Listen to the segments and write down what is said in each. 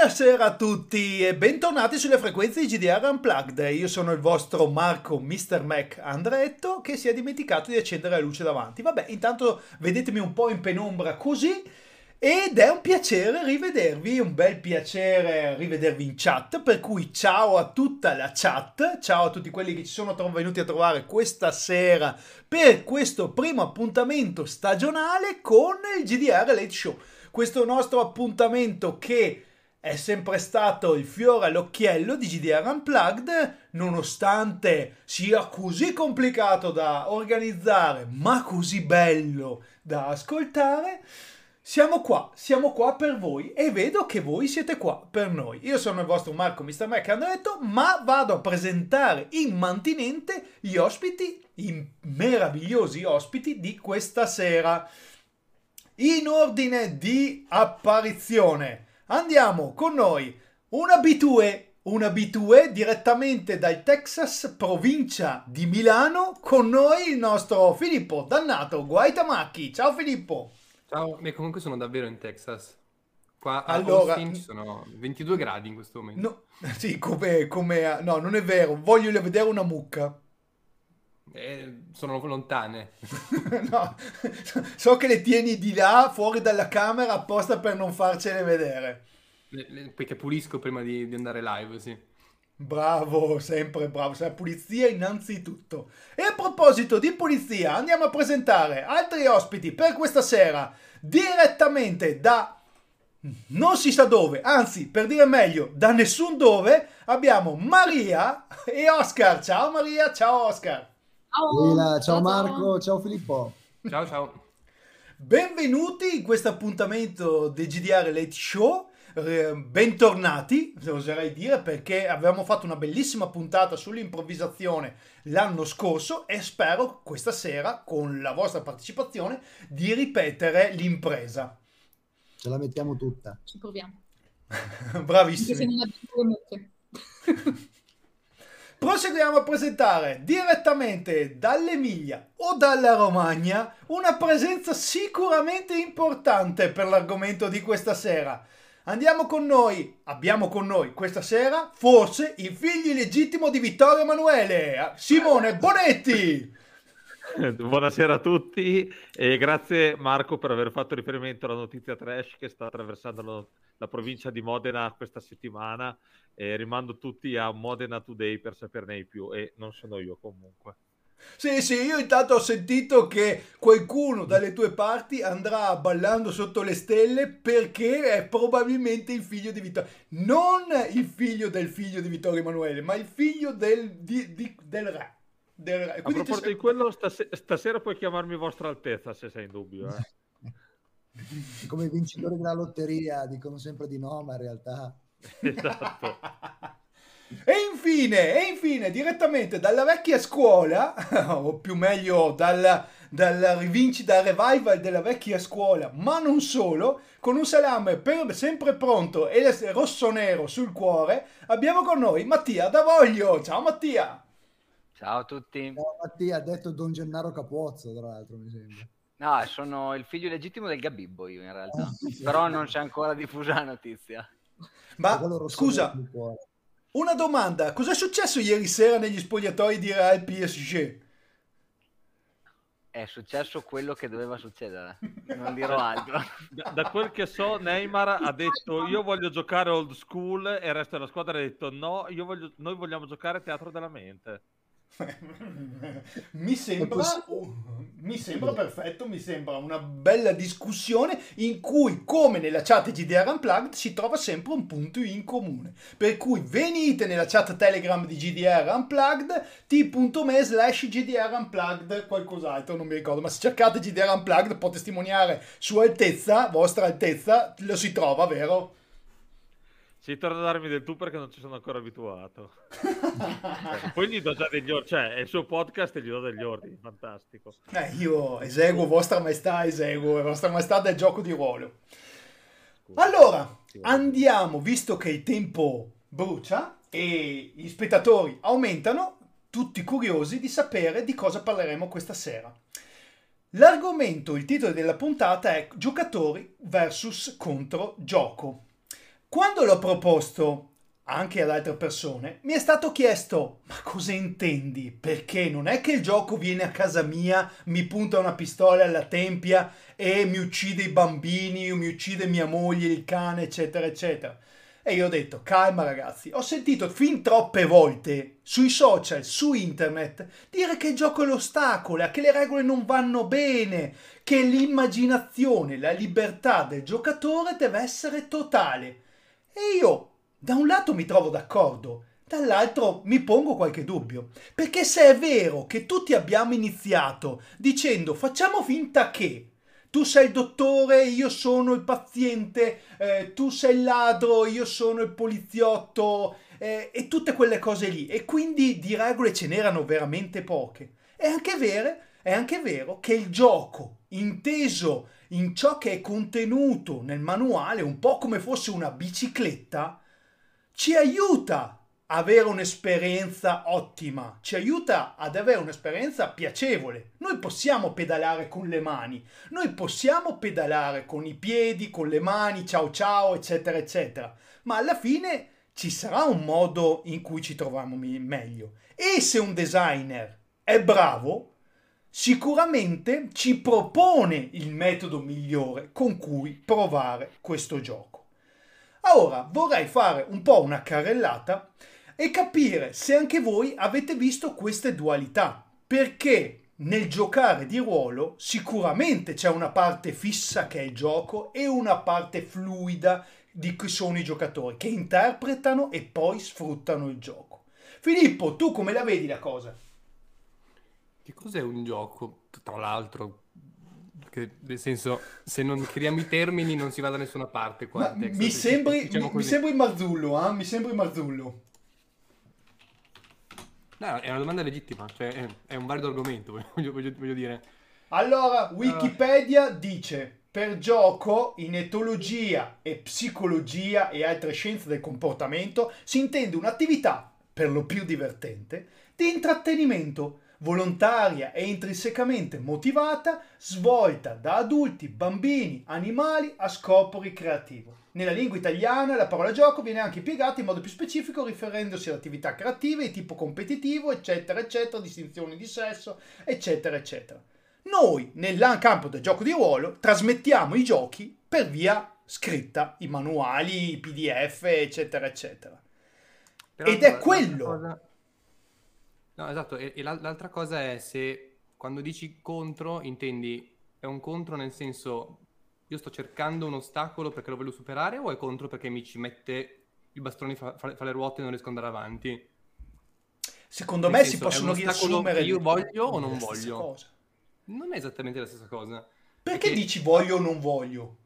Buonasera a tutti e bentornati sulle frequenze di GDR Unplugged. Io sono il vostro Marco Mr. Mac Andretto che si è dimenticato di accendere la luce davanti. Vabbè, intanto vedetemi un po' in penombra così ed è un piacere rivedervi, un bel piacere rivedervi in chat, per cui ciao a tutta la chat, ciao a tutti quelli che ci sono venuti a trovare questa sera per questo primo appuntamento stagionale con il GDR Late Show. Questo nostro appuntamento che è sempre stato il fiore all'occhiello di GDR Unplugged, nonostante sia così complicato da organizzare, ma così bello da ascoltare. Siamo qua, siamo qua per voi e vedo che voi siete qua per noi. Io sono il vostro Marco Mr. Mac Andretto, ma vado a presentare immantinente gli ospiti, i meravigliosi ospiti di questa sera. In ordine di apparizione andiamo con noi un abitue, un abitue direttamente dal Texas, provincia di Milano, con noi il nostro Filippo Dannato Guaitamacchi. Ciao Filippo! Ciao, e comunque sono davvero in Texas. Qua a Allora- Austin ci sono 22 gradi in questo momento. No, sì, come, come... No, non è vero, voglio vedere una mucca. Eh, sono lontane. no, so che le tieni di là, fuori dalla camera, apposta per non farcele vedere. Le- le- Perché pulisco prima di, di andare live, sì. Bravo, sempre bravo, la pulizia innanzitutto. E a proposito di pulizia, andiamo a presentare altri ospiti per questa sera, direttamente da non si sa dove, anzi, per dire meglio, da nessun dove, abbiamo Maria e Oscar. Ciao Maria, ciao Oscar. Ciao, ciao Marco, ciao Filippo. Ciao, ciao. Benvenuti in questo appuntamento del GDR Late Show. Eh, bentornati, oserei dire, perché avevamo fatto una bellissima puntata sull'improvvisazione l'anno scorso e spero questa sera, con la vostra partecipazione, di ripetere l'impresa. Ce la mettiamo tutta. Ci proviamo. Anche se Bravissimi. Proseguiamo a presentare direttamente dall'Emilia o dalla Romagna una presenza sicuramente importante per l'argomento di questa sera. Andiamo con noi, abbiamo con noi questa sera forse il figlio illegittimo di Vittorio Emanuele, Simone Bonetti. Buonasera a tutti e grazie Marco per aver fatto riferimento alla notizia trash che sta attraversando lo- la provincia di Modena questa settimana e rimando tutti a Modena Today per saperne di più e non sono io comunque. Sì, sì, io intanto ho sentito che qualcuno dalle tue parti andrà ballando sotto le stelle perché è probabilmente il figlio di Vittorio. Non il figlio del figlio di Vittorio Emanuele, ma il figlio del, di- di- del re. Del. A proposito sei- di quello, stase- stasera puoi chiamarmi Vostra Altezza se sei in dubbio. eh. Come i vincitori della lotteria dicono sempre di no, ma in realtà Esatto. E infine, e infine, direttamente dalla vecchia scuola, o più meglio dalla, dalla rivincita revival della vecchia scuola, ma non solo, con un salame per- sempre pronto e rosso-nero sul cuore, abbiamo con noi Mattia D'Avoglio. Ciao Mattia! Ciao a tutti. No, Mattia ha detto Don Gennaro Capuozzo, tra l'altro, mi sembra. No, sono il figlio legittimo del Gabibbo io in realtà, però non c'è ancora diffusa la notizia. Ma scusa, una domanda, cosa è successo ieri sera negli spogliatoi di Real PSG? È successo quello che doveva succedere, non dirò altro. Da, da quel che so, Neymar ha detto io voglio giocare old school e il resto della squadra ha detto no, io voglio- noi vogliamo giocare teatro della mente. mi sembra, mi sembra perfetto, mi sembra una bella discussione in cui, come nella chat GDR Unplugged, si trova sempre un punto in comune. Per cui venite nella chat Telegram di GDR Unplugged, t.me slash GDR Unplugged, qualcos'altro, non mi ricordo, ma se cercate GDR Unplugged può testimoniare Sua Altezza, Vostra Altezza, lo si trova, vero? Si torna a darmi del tu perché non ci sono ancora abituato. Eh, Poi gli do già degli ordini, cioè è il suo podcast e gli do degli ordini, fantastico. Eh, io eseguo Vostra Maestà, eseguo Vostra Maestà del gioco di ruolo. Allora, andiamo, visto che il tempo brucia e gli spettatori aumentano, tutti curiosi di sapere di cosa parleremo questa sera. L'argomento, il titolo della puntata è Giocatori versus contro gioco. Quando l'ho proposto anche ad altre persone, mi è stato chiesto: ma cosa intendi? Perché non è che il gioco viene a casa mia, mi punta una pistola alla tempia e mi uccide i bambini, o mi uccide mia moglie, il cane, eccetera, eccetera. E io ho detto, calma ragazzi, ho sentito fin troppe volte sui social, su internet, dire che il gioco è l'ostacolo, che le regole non vanno bene, che l'immaginazione, la libertà del giocatore deve essere totale. E io, da un lato mi trovo d'accordo, dall'altro mi pongo qualche dubbio. Perché se è vero che tutti abbiamo iniziato dicendo facciamo finta che tu sei il dottore, io sono il paziente, eh, tu sei il ladro, io sono il poliziotto eh, e tutte quelle cose lì. E quindi di regole ce n'erano veramente poche. È anche vero, è anche vero che il gioco, inteso in ciò che è contenuto nel manuale, un po' come fosse una bicicletta, ci aiuta avere un'esperienza ottima, ci aiuta ad avere un'esperienza piacevole. Noi possiamo pedalare con le mani, noi possiamo pedalare con i piedi, con le mani, ciao ciao, eccetera, eccetera. Ma alla fine ci sarà un modo in cui ci troviamo meglio. E se un designer è bravo, sicuramente ci propone il metodo migliore con cui provare questo gioco. Ora vorrei fare un po' una carrellata e capire se anche voi avete visto queste dualità. Perché nel giocare di ruolo sicuramente c'è una parte fissa che è il gioco e una parte fluida di cui sono i giocatori che interpretano e poi sfruttano il gioco. Filippo, tu come la vedi la cosa? Che cos'è un gioco? Tra l'altro, che, nel senso, se non creiamo i termini non si va da nessuna parte qua. Mi, sembri, diciamo mi, mi sembri Marzullo, eh? mi sembri Marzullo. No, è una domanda legittima, cioè è, è un valido argomento, voglio, voglio, voglio dire. Allora, Wikipedia uh. dice per gioco in etologia e psicologia e altre scienze del comportamento si intende un'attività, per lo più divertente, di intrattenimento volontaria e intrinsecamente motivata, svolta da adulti, bambini, animali a scopo ricreativo. Nella lingua italiana la parola gioco viene anche impiegata in modo più specifico riferendosi ad attività creative di tipo competitivo, eccetera, eccetera, distinzioni di sesso, eccetera, eccetera. Noi, nel campo del gioco di ruolo, trasmettiamo i giochi per via scritta, i manuali, i PDF, eccetera, eccetera. Però Ed è quello cosa No, esatto, e, e l'altra cosa è se quando dici contro intendi è un contro nel senso io sto cercando un ostacolo perché lo voglio superare o è contro perché mi ci mette il bastone fra, fra, fra le ruote e non riesco ad andare avanti? Secondo nel me senso, si possono riassumere io voglio o non voglio? Cosa. Non è esattamente la stessa cosa. Perché, perché dici voglio o non voglio?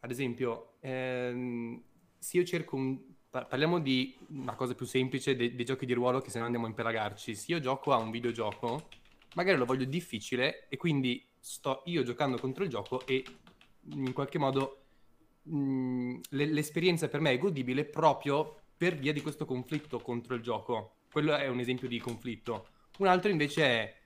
Ad esempio, ehm, se io cerco un, parliamo di una cosa più semplice dei, dei, giochi di ruolo che se no andiamo a impelagarci. Se io gioco a un videogioco, magari lo voglio difficile e quindi sto io giocando contro il gioco e in qualche modo mh, l'esperienza per me è godibile proprio per via di questo conflitto contro il gioco. Quello è un esempio di conflitto. Un altro invece è,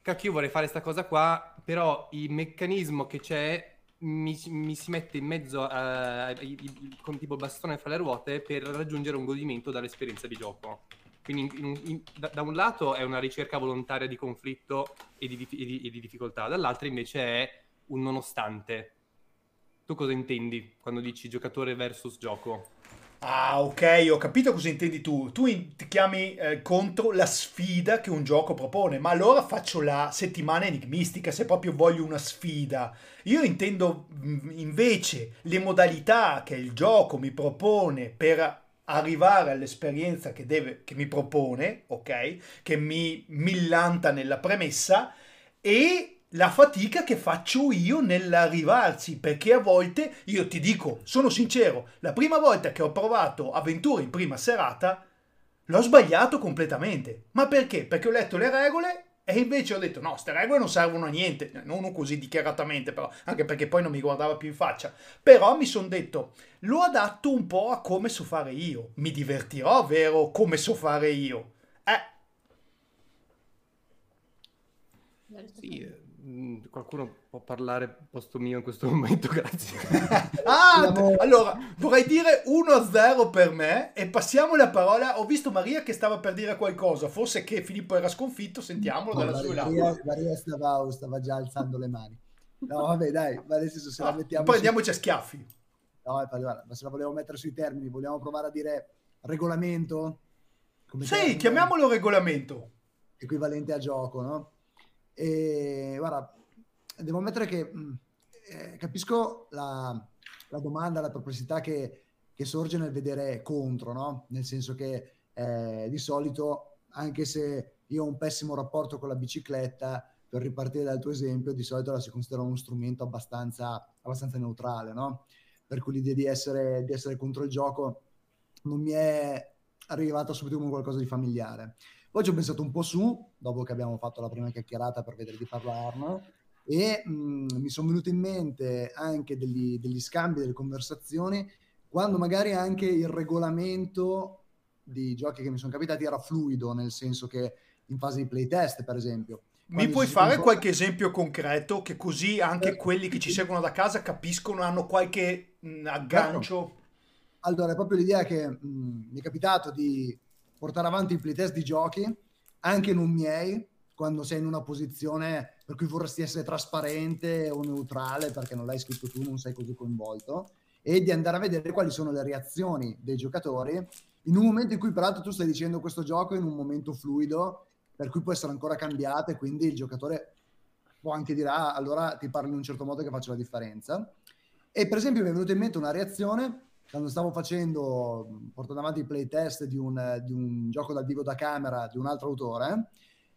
cacchio, io vorrei fare questa cosa qua, però il meccanismo che c'è mi, mi, si mette in mezzo a, a, con tipo bastone fra le ruote per raggiungere un godimento dall'esperienza di gioco. Quindi in, in, in, da, da, un lato è una ricerca volontaria di conflitto e di, e di, e di difficoltà, dall'altro invece è un nonostante. Tu cosa intendi quando dici giocatore versus gioco? Ah, ok, ho capito cosa intendi tu. Tu in- ti chiami eh, contro la sfida che un gioco propone, ma allora faccio la settimana enigmistica se proprio voglio una sfida. Io intendo mm, invece le modalità che il gioco mi propone per arrivare all'esperienza che, deve, che mi propone, ok? Che mi millanta nella premessa e la fatica che faccio io nell'arrivarci, perché a volte, io ti dico, sono sincero, la prima volta che ho provato avventure in prima serata, l'ho sbagliato completamente. Ma perché? Perché ho letto le regole e invece ho detto no, queste regole non servono a niente, non così dichiaratamente però, anche perché poi non mi guardava più in faccia. Però mi sono detto, lo adatto un po' a come so fare io. Mi divertirò, vero, come so fare io. Eh. Sì, Mm, Qualcuno può parlare posto mio in questo momento, grazie. Ah, Abbiamo- allora vorrei dire 1-0 per me e passiamo la parola. Ho visto Maria che stava per dire qualcosa, forse che Filippo era sconfitto, sentiamolo dalla sua Maria, labbra. Maria stava, stava già alzando le mani. No, vabbè, dai, ma nel senso se la Ah, mettiamo... prendiamoci a schiaffi. su- No, guarda, ma se la volevo mettere sui termini, vogliamo provare a dire regolamento? Come Sì, termine? chiamiamolo regolamento. equivalente a gioco, no? E guarda, devo ammettere che mh, eh, capisco la, la domanda, la perplessità che, che sorge nel vedere contro, no? Nel senso che eh, di solito, anche se io ho un pessimo rapporto con la bicicletta, per ripartire dal tuo esempio, di solito la si considera uno strumento abbastanza, abbastanza neutrale, no? Per cui l'idea di essere, di essere contro il gioco non mi è arrivata subito come qualcosa di familiare. Poi ci ho pensato un po' su, dopo che abbiamo fatto la prima chiacchierata per vedere di parlarne, e mh, mi sono venute in mente anche degli, degli scambi, delle conversazioni, quando magari anche il regolamento di giochi che mi sono capitati era fluido, nel senso che in fase di playtest, per esempio. Mi puoi fare qualche esempio concreto che così anche Eh, quelli che ci seguono da casa capiscono, hanno qualche mh, aggancio? Allora, è proprio l'idea che mh, mi è capitato di portare avanti il playtest di giochi, anche non miei, quando sei in una posizione per cui vorresti essere trasparente o neutrale perché non l'hai scritto tu, non sei così coinvolto, e di andare a vedere quali sono le reazioni dei giocatori in un momento in cui peraltro tu stai dicendo questo gioco in un momento fluido, per cui può essere ancora cambiato e quindi il giocatore può anche dire ah, allora ti parlo in un certo modo che faccio la differenza. E per esempio mi è venuta in mente una reazione quando stavo facendo, portando avanti il playtest di un, di un gioco dal vivo da camera di un altro autore,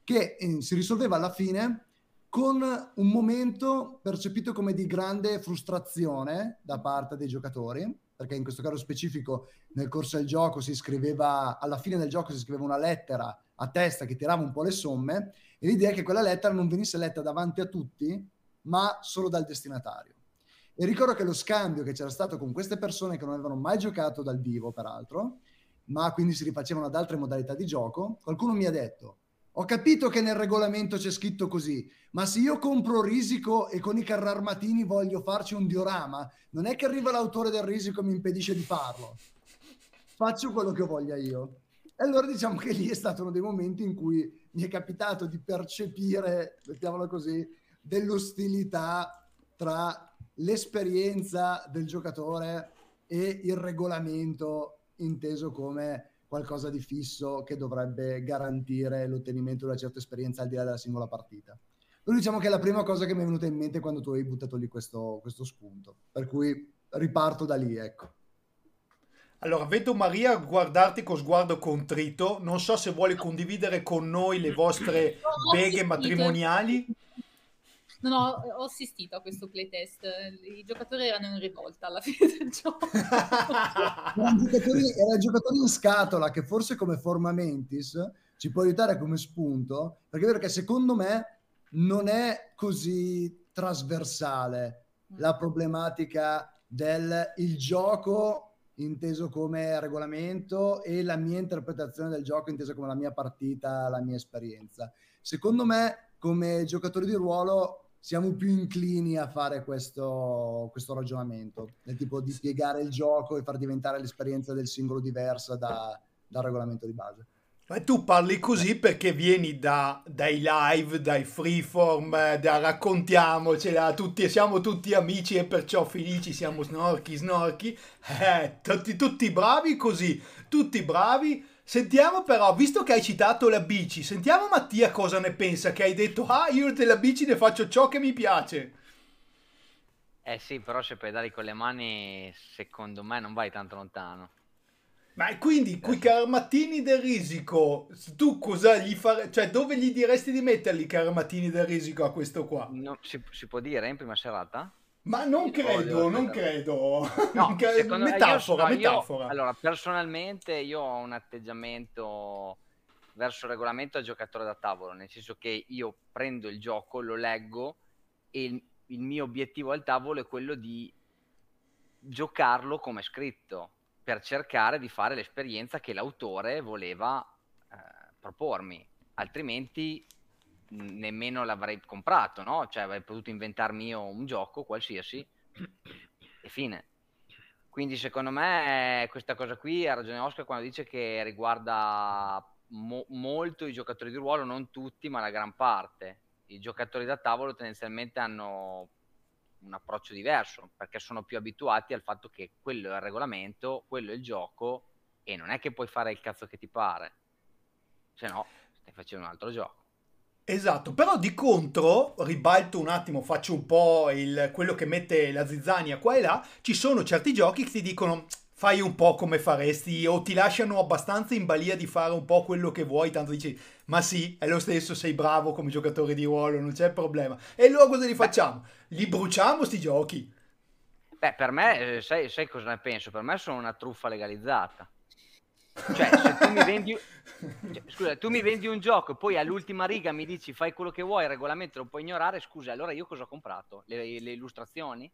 che eh, si risolveva alla fine con un momento percepito come di grande frustrazione da parte dei giocatori, perché in questo caso specifico nel corso del gioco si scriveva, alla fine del gioco si scriveva una lettera a testa che tirava un po' le somme e l'idea è che quella lettera non venisse letta davanti a tutti, ma solo dal destinatario. E ricordo che lo scambio che c'era stato con queste persone che non avevano mai giocato dal vivo, peraltro, ma quindi si rifacevano ad altre modalità di gioco, qualcuno mi ha detto, ho capito che nel regolamento c'è scritto così, ma se io compro risico e con i carri armatini voglio farci un diorama, non è che arriva l'autore del risico e mi impedisce di farlo. Faccio quello che voglia io. E allora diciamo che lì è stato uno dei momenti in cui mi è capitato di percepire, mettiamola così, dell'ostilità tra l'esperienza del giocatore e il regolamento inteso come qualcosa di fisso che dovrebbe garantire l'ottenimento di una certa esperienza al di là della singola partita. Quindi diciamo che è la prima cosa che mi è venuta in mente quando tu hai buttato lì questo, questo spunto, per cui riparto da lì, ecco. Allora, vedo Maria guardarti con sguardo contrito. Non so se vuole condividere con noi le vostre beghe matrimoniali. No, no, ho assistito a questo playtest. I giocatori erano in rivolta alla fine del gioco. erano giocatori, erano giocatori in scatola che forse come forma mentis ci può aiutare come spunto perché è vero che secondo me non è così trasversale la problematica del il gioco inteso come regolamento e la mia interpretazione del gioco intesa come la mia partita, la mia esperienza. Secondo me come giocatori di ruolo siamo più inclini a fare questo, questo ragionamento, del tipo di spiegare il gioco e far diventare l'esperienza del singolo diversa da- dal regolamento di base. Ma tu parli così perché vieni da- dai live, dai freeform, da raccontiamocela, tutti, siamo tutti amici e perciò felici, siamo snorchi, snorchi. Eh, tutti, tutti bravi così, tutti bravi. Sentiamo però, visto che hai citato la bici, sentiamo Mattia cosa ne pensa, che hai detto, ah, io della bici ne faccio ciò che mi piace. Eh sì, però se pedali con le mani, secondo me non vai tanto lontano. Ma quindi, quei carmattini del risico, tu cosa gli fare, cioè dove gli diresti di metterli i carmattini del risico a questo qua? No, si, si può dire in prima serata? Ma non credo, non credo. No, secondo me- metafora, io- no, io- metafora. allora, personalmente io ho un atteggiamento verso il regolamento a giocatore da tavolo, nel senso che io prendo il gioco, lo leggo e il, il mio obiettivo al tavolo è quello di giocarlo come scritto, per cercare di fare l'esperienza che l'autore voleva eh, propormi, altrimenti nemmeno l'avrei comprato, no? Cioè avrei potuto inventarmi io un gioco qualsiasi e fine. Quindi secondo me questa cosa qui ha ragione Oscar quando dice che riguarda mo- molto i giocatori di ruolo, non tutti, ma la gran parte. I giocatori da tavolo tendenzialmente hanno un approccio diverso perché sono più abituati al fatto che quello è il regolamento, quello è il gioco e non è che puoi fare il cazzo che ti pare, se no stai facendo un altro gioco. Esatto, però di contro, ribalto un attimo, faccio un po' il, quello che mette la zizzania qua e là, ci sono certi giochi che ti dicono fai un po' come faresti o ti lasciano abbastanza in balia di fare un po' quello che vuoi, tanto dici ma sì, è lo stesso, sei bravo come giocatore di ruolo, non c'è problema. E allora cosa li facciamo? Li bruciamo sti giochi? Beh, per me, eh, sai, sai cosa ne penso? Per me sono una truffa legalizzata. Cioè, se tu mi vendi, cioè, scusa, tu mi vendi un gioco e poi all'ultima riga mi dici fai quello che vuoi, il regolamento lo puoi ignorare, scusa, allora io cosa ho comprato? Le, le illustrazioni?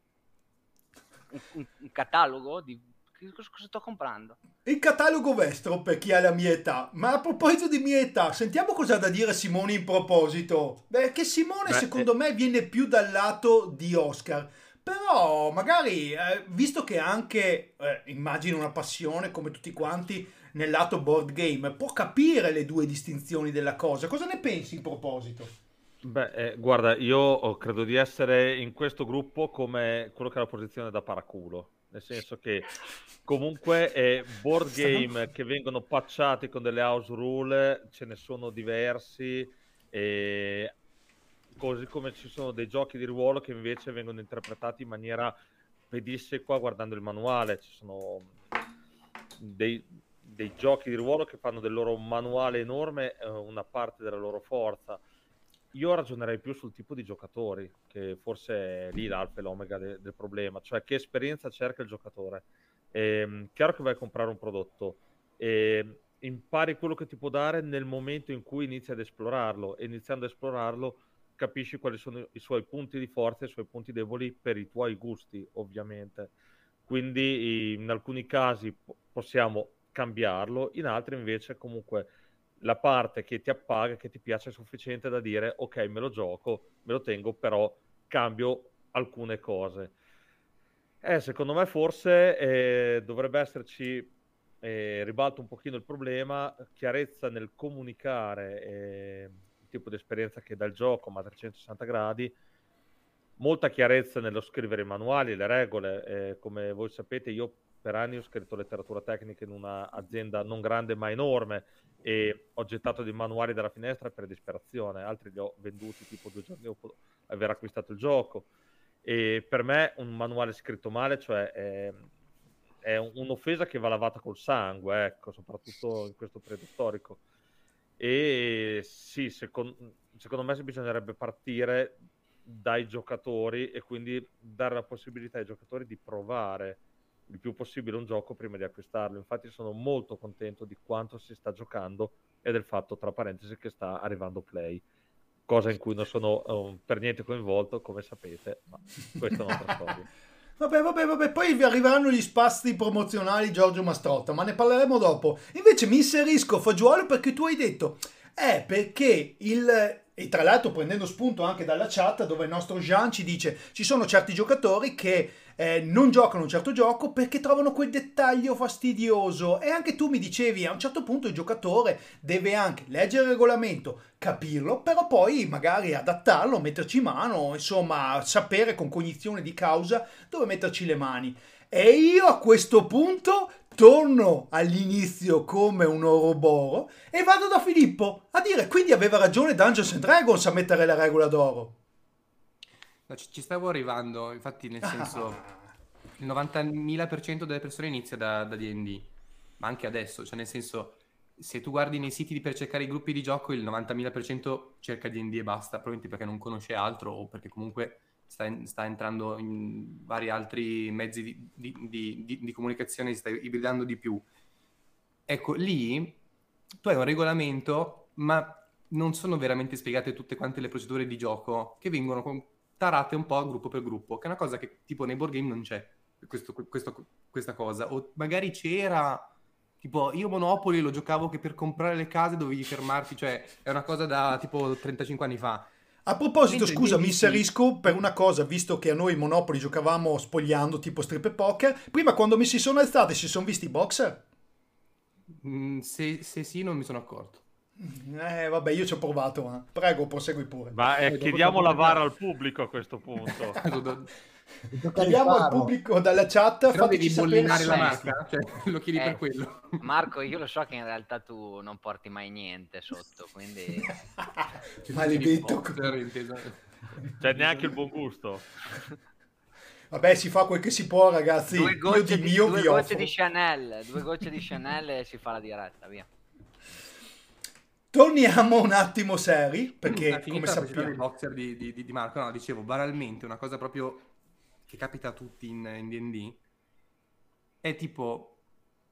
Un, un, un catalogo di cosa, cosa sto comprando? Il catalogo Vestro per chi ha la mia età. Ma a proposito di mia età, sentiamo cosa ha da dire Simone in proposito. Beh, che Simone Beh, secondo eh. me viene più dal lato di Oscar. Però magari, eh, visto che anche, eh, immagino una passione come tutti quanti nel lato board game, può capire le due distinzioni della cosa. Cosa ne pensi in proposito? Beh, eh, guarda, io oh, credo di essere in questo gruppo come quello che ha la posizione da paraculo, nel senso che comunque eh, board game che vengono patchati con delle house rule ce ne sono diversi, e così come ci sono dei giochi di ruolo che invece vengono interpretati in maniera pedissequa guardando il manuale, ci sono dei, dei giochi di ruolo che fanno del loro manuale enorme eh, una parte della loro forza io ragionerei più sul tipo di giocatori, che forse è lì l'alfa e l'omega de- del problema, cioè che esperienza cerca il giocatore. Ehm, chiaro che vai a comprare un prodotto e impari quello che ti può dare nel momento in cui inizi ad esplorarlo e iniziando ad esplorarlo capisci quali sono i suoi punti di forza e i suoi punti deboli per i tuoi gusti, ovviamente. Quindi in alcuni casi po- possiamo cambiarlo, in altri invece comunque la parte che ti appaga, che ti piace è sufficiente da dire ok, me lo gioco, me lo tengo, però cambio alcune cose. Eh, secondo me forse eh, dovrebbe esserci, eh, ribalto un pochino il problema, chiarezza nel comunicare eh, il tipo di esperienza che dà il gioco, ma a 360 gradi, molta chiarezza nello scrivere i manuali, le regole, eh, come voi sapete io per anni ho scritto letteratura tecnica in un'azienda non grande ma enorme e ho gettato dei manuali dalla finestra per disperazione, altri li ho venduti tipo due giorni dopo aver acquistato il gioco. E per me un manuale scritto male, cioè è, è un'offesa che va lavata col sangue, ecco, soprattutto in questo periodo storico. E sì, secondo, secondo me bisognerebbe partire dai giocatori e quindi dare la possibilità ai giocatori di provare il più possibile un gioco prima di acquistarlo. Infatti sono molto contento di quanto si sta giocando e del fatto, tra parentesi, che sta arrivando Play, cosa in cui non sono um, per niente coinvolto, come sapete, ma questa è un'altra storia. Vabbè, vabbè, vabbè, poi vi arriveranno gli spazi promozionali Giorgio Mastrotta, ma ne parleremo dopo. Invece mi inserisco Fagiuolo perché tu hai detto, eh, perché il... E tra l'altro prendendo spunto anche dalla chat dove il nostro Jean ci dice ci sono certi giocatori che eh, non giocano un certo gioco perché trovano quel dettaglio fastidioso e anche tu mi dicevi a un certo punto il giocatore deve anche leggere il regolamento, capirlo, però poi magari adattarlo, metterci mano, insomma sapere con cognizione di causa dove metterci le mani. E io a questo punto torno all'inizio come un oroboro e vado da Filippo a dire quindi aveva ragione Dungeons and Dragons a mettere la regola d'oro. No, ci, ci stavo arrivando, infatti nel senso il 90.000% delle persone inizia da, da D&D, ma anche adesso, cioè nel senso se tu guardi nei siti per cercare i gruppi di gioco il 90.000% cerca D&D e basta, probabilmente perché non conosce altro o perché comunque sta, in- sta entrando in vari altri mezzi di, di- di- di- comunicazione, si sta ibridando di più. Ecco, lì tu hai un regolamento, ma non sono veramente spiegate tutte quante le procedure di gioco che vengono con- tarate un po' gruppo per gruppo, che è una cosa che tipo nei board game non c'è, questo- questo- questa cosa. O magari c'era, Tipo, io Monopoli lo giocavo che per comprare le case dovevi fermarti, cioè è una cosa da tipo 35 anni fa. A proposito, Mentre scusa, mi inserisco per una cosa, visto che a noi Monopoli giocavamo spogliando tipo strip e poker. Prima quando mi si sono alzati si sono visti i boxer? Mm, se, se sì, non mi sono accorto. Eh, vabbè, io ci ho provato, ma prego, prosegui pure. Ma eh, chiediamo la VAR al pubblico a questo punto. Chiediamo al pubblico dalla chat, Però devi bollinare la se- marca, cioè lo chiedi Eh. per quello. Marco, io lo so che in realtà tu non porti mai niente sotto, quindi Maledetto. Boxer, inteso. Cioè, neanche il buon gusto. Vabbè, si fa quel che si può, ragazzi. due gocce, di di, mio due gocce di Chanel, due gocce di Chanel e si fa la diretta, via. Torniamo un attimo seri, perché come sappiamo... boxer di, di- di- Marco, no, dicevo, banalmente, una cosa proprio che capita a tutti in, in D&D è tipo,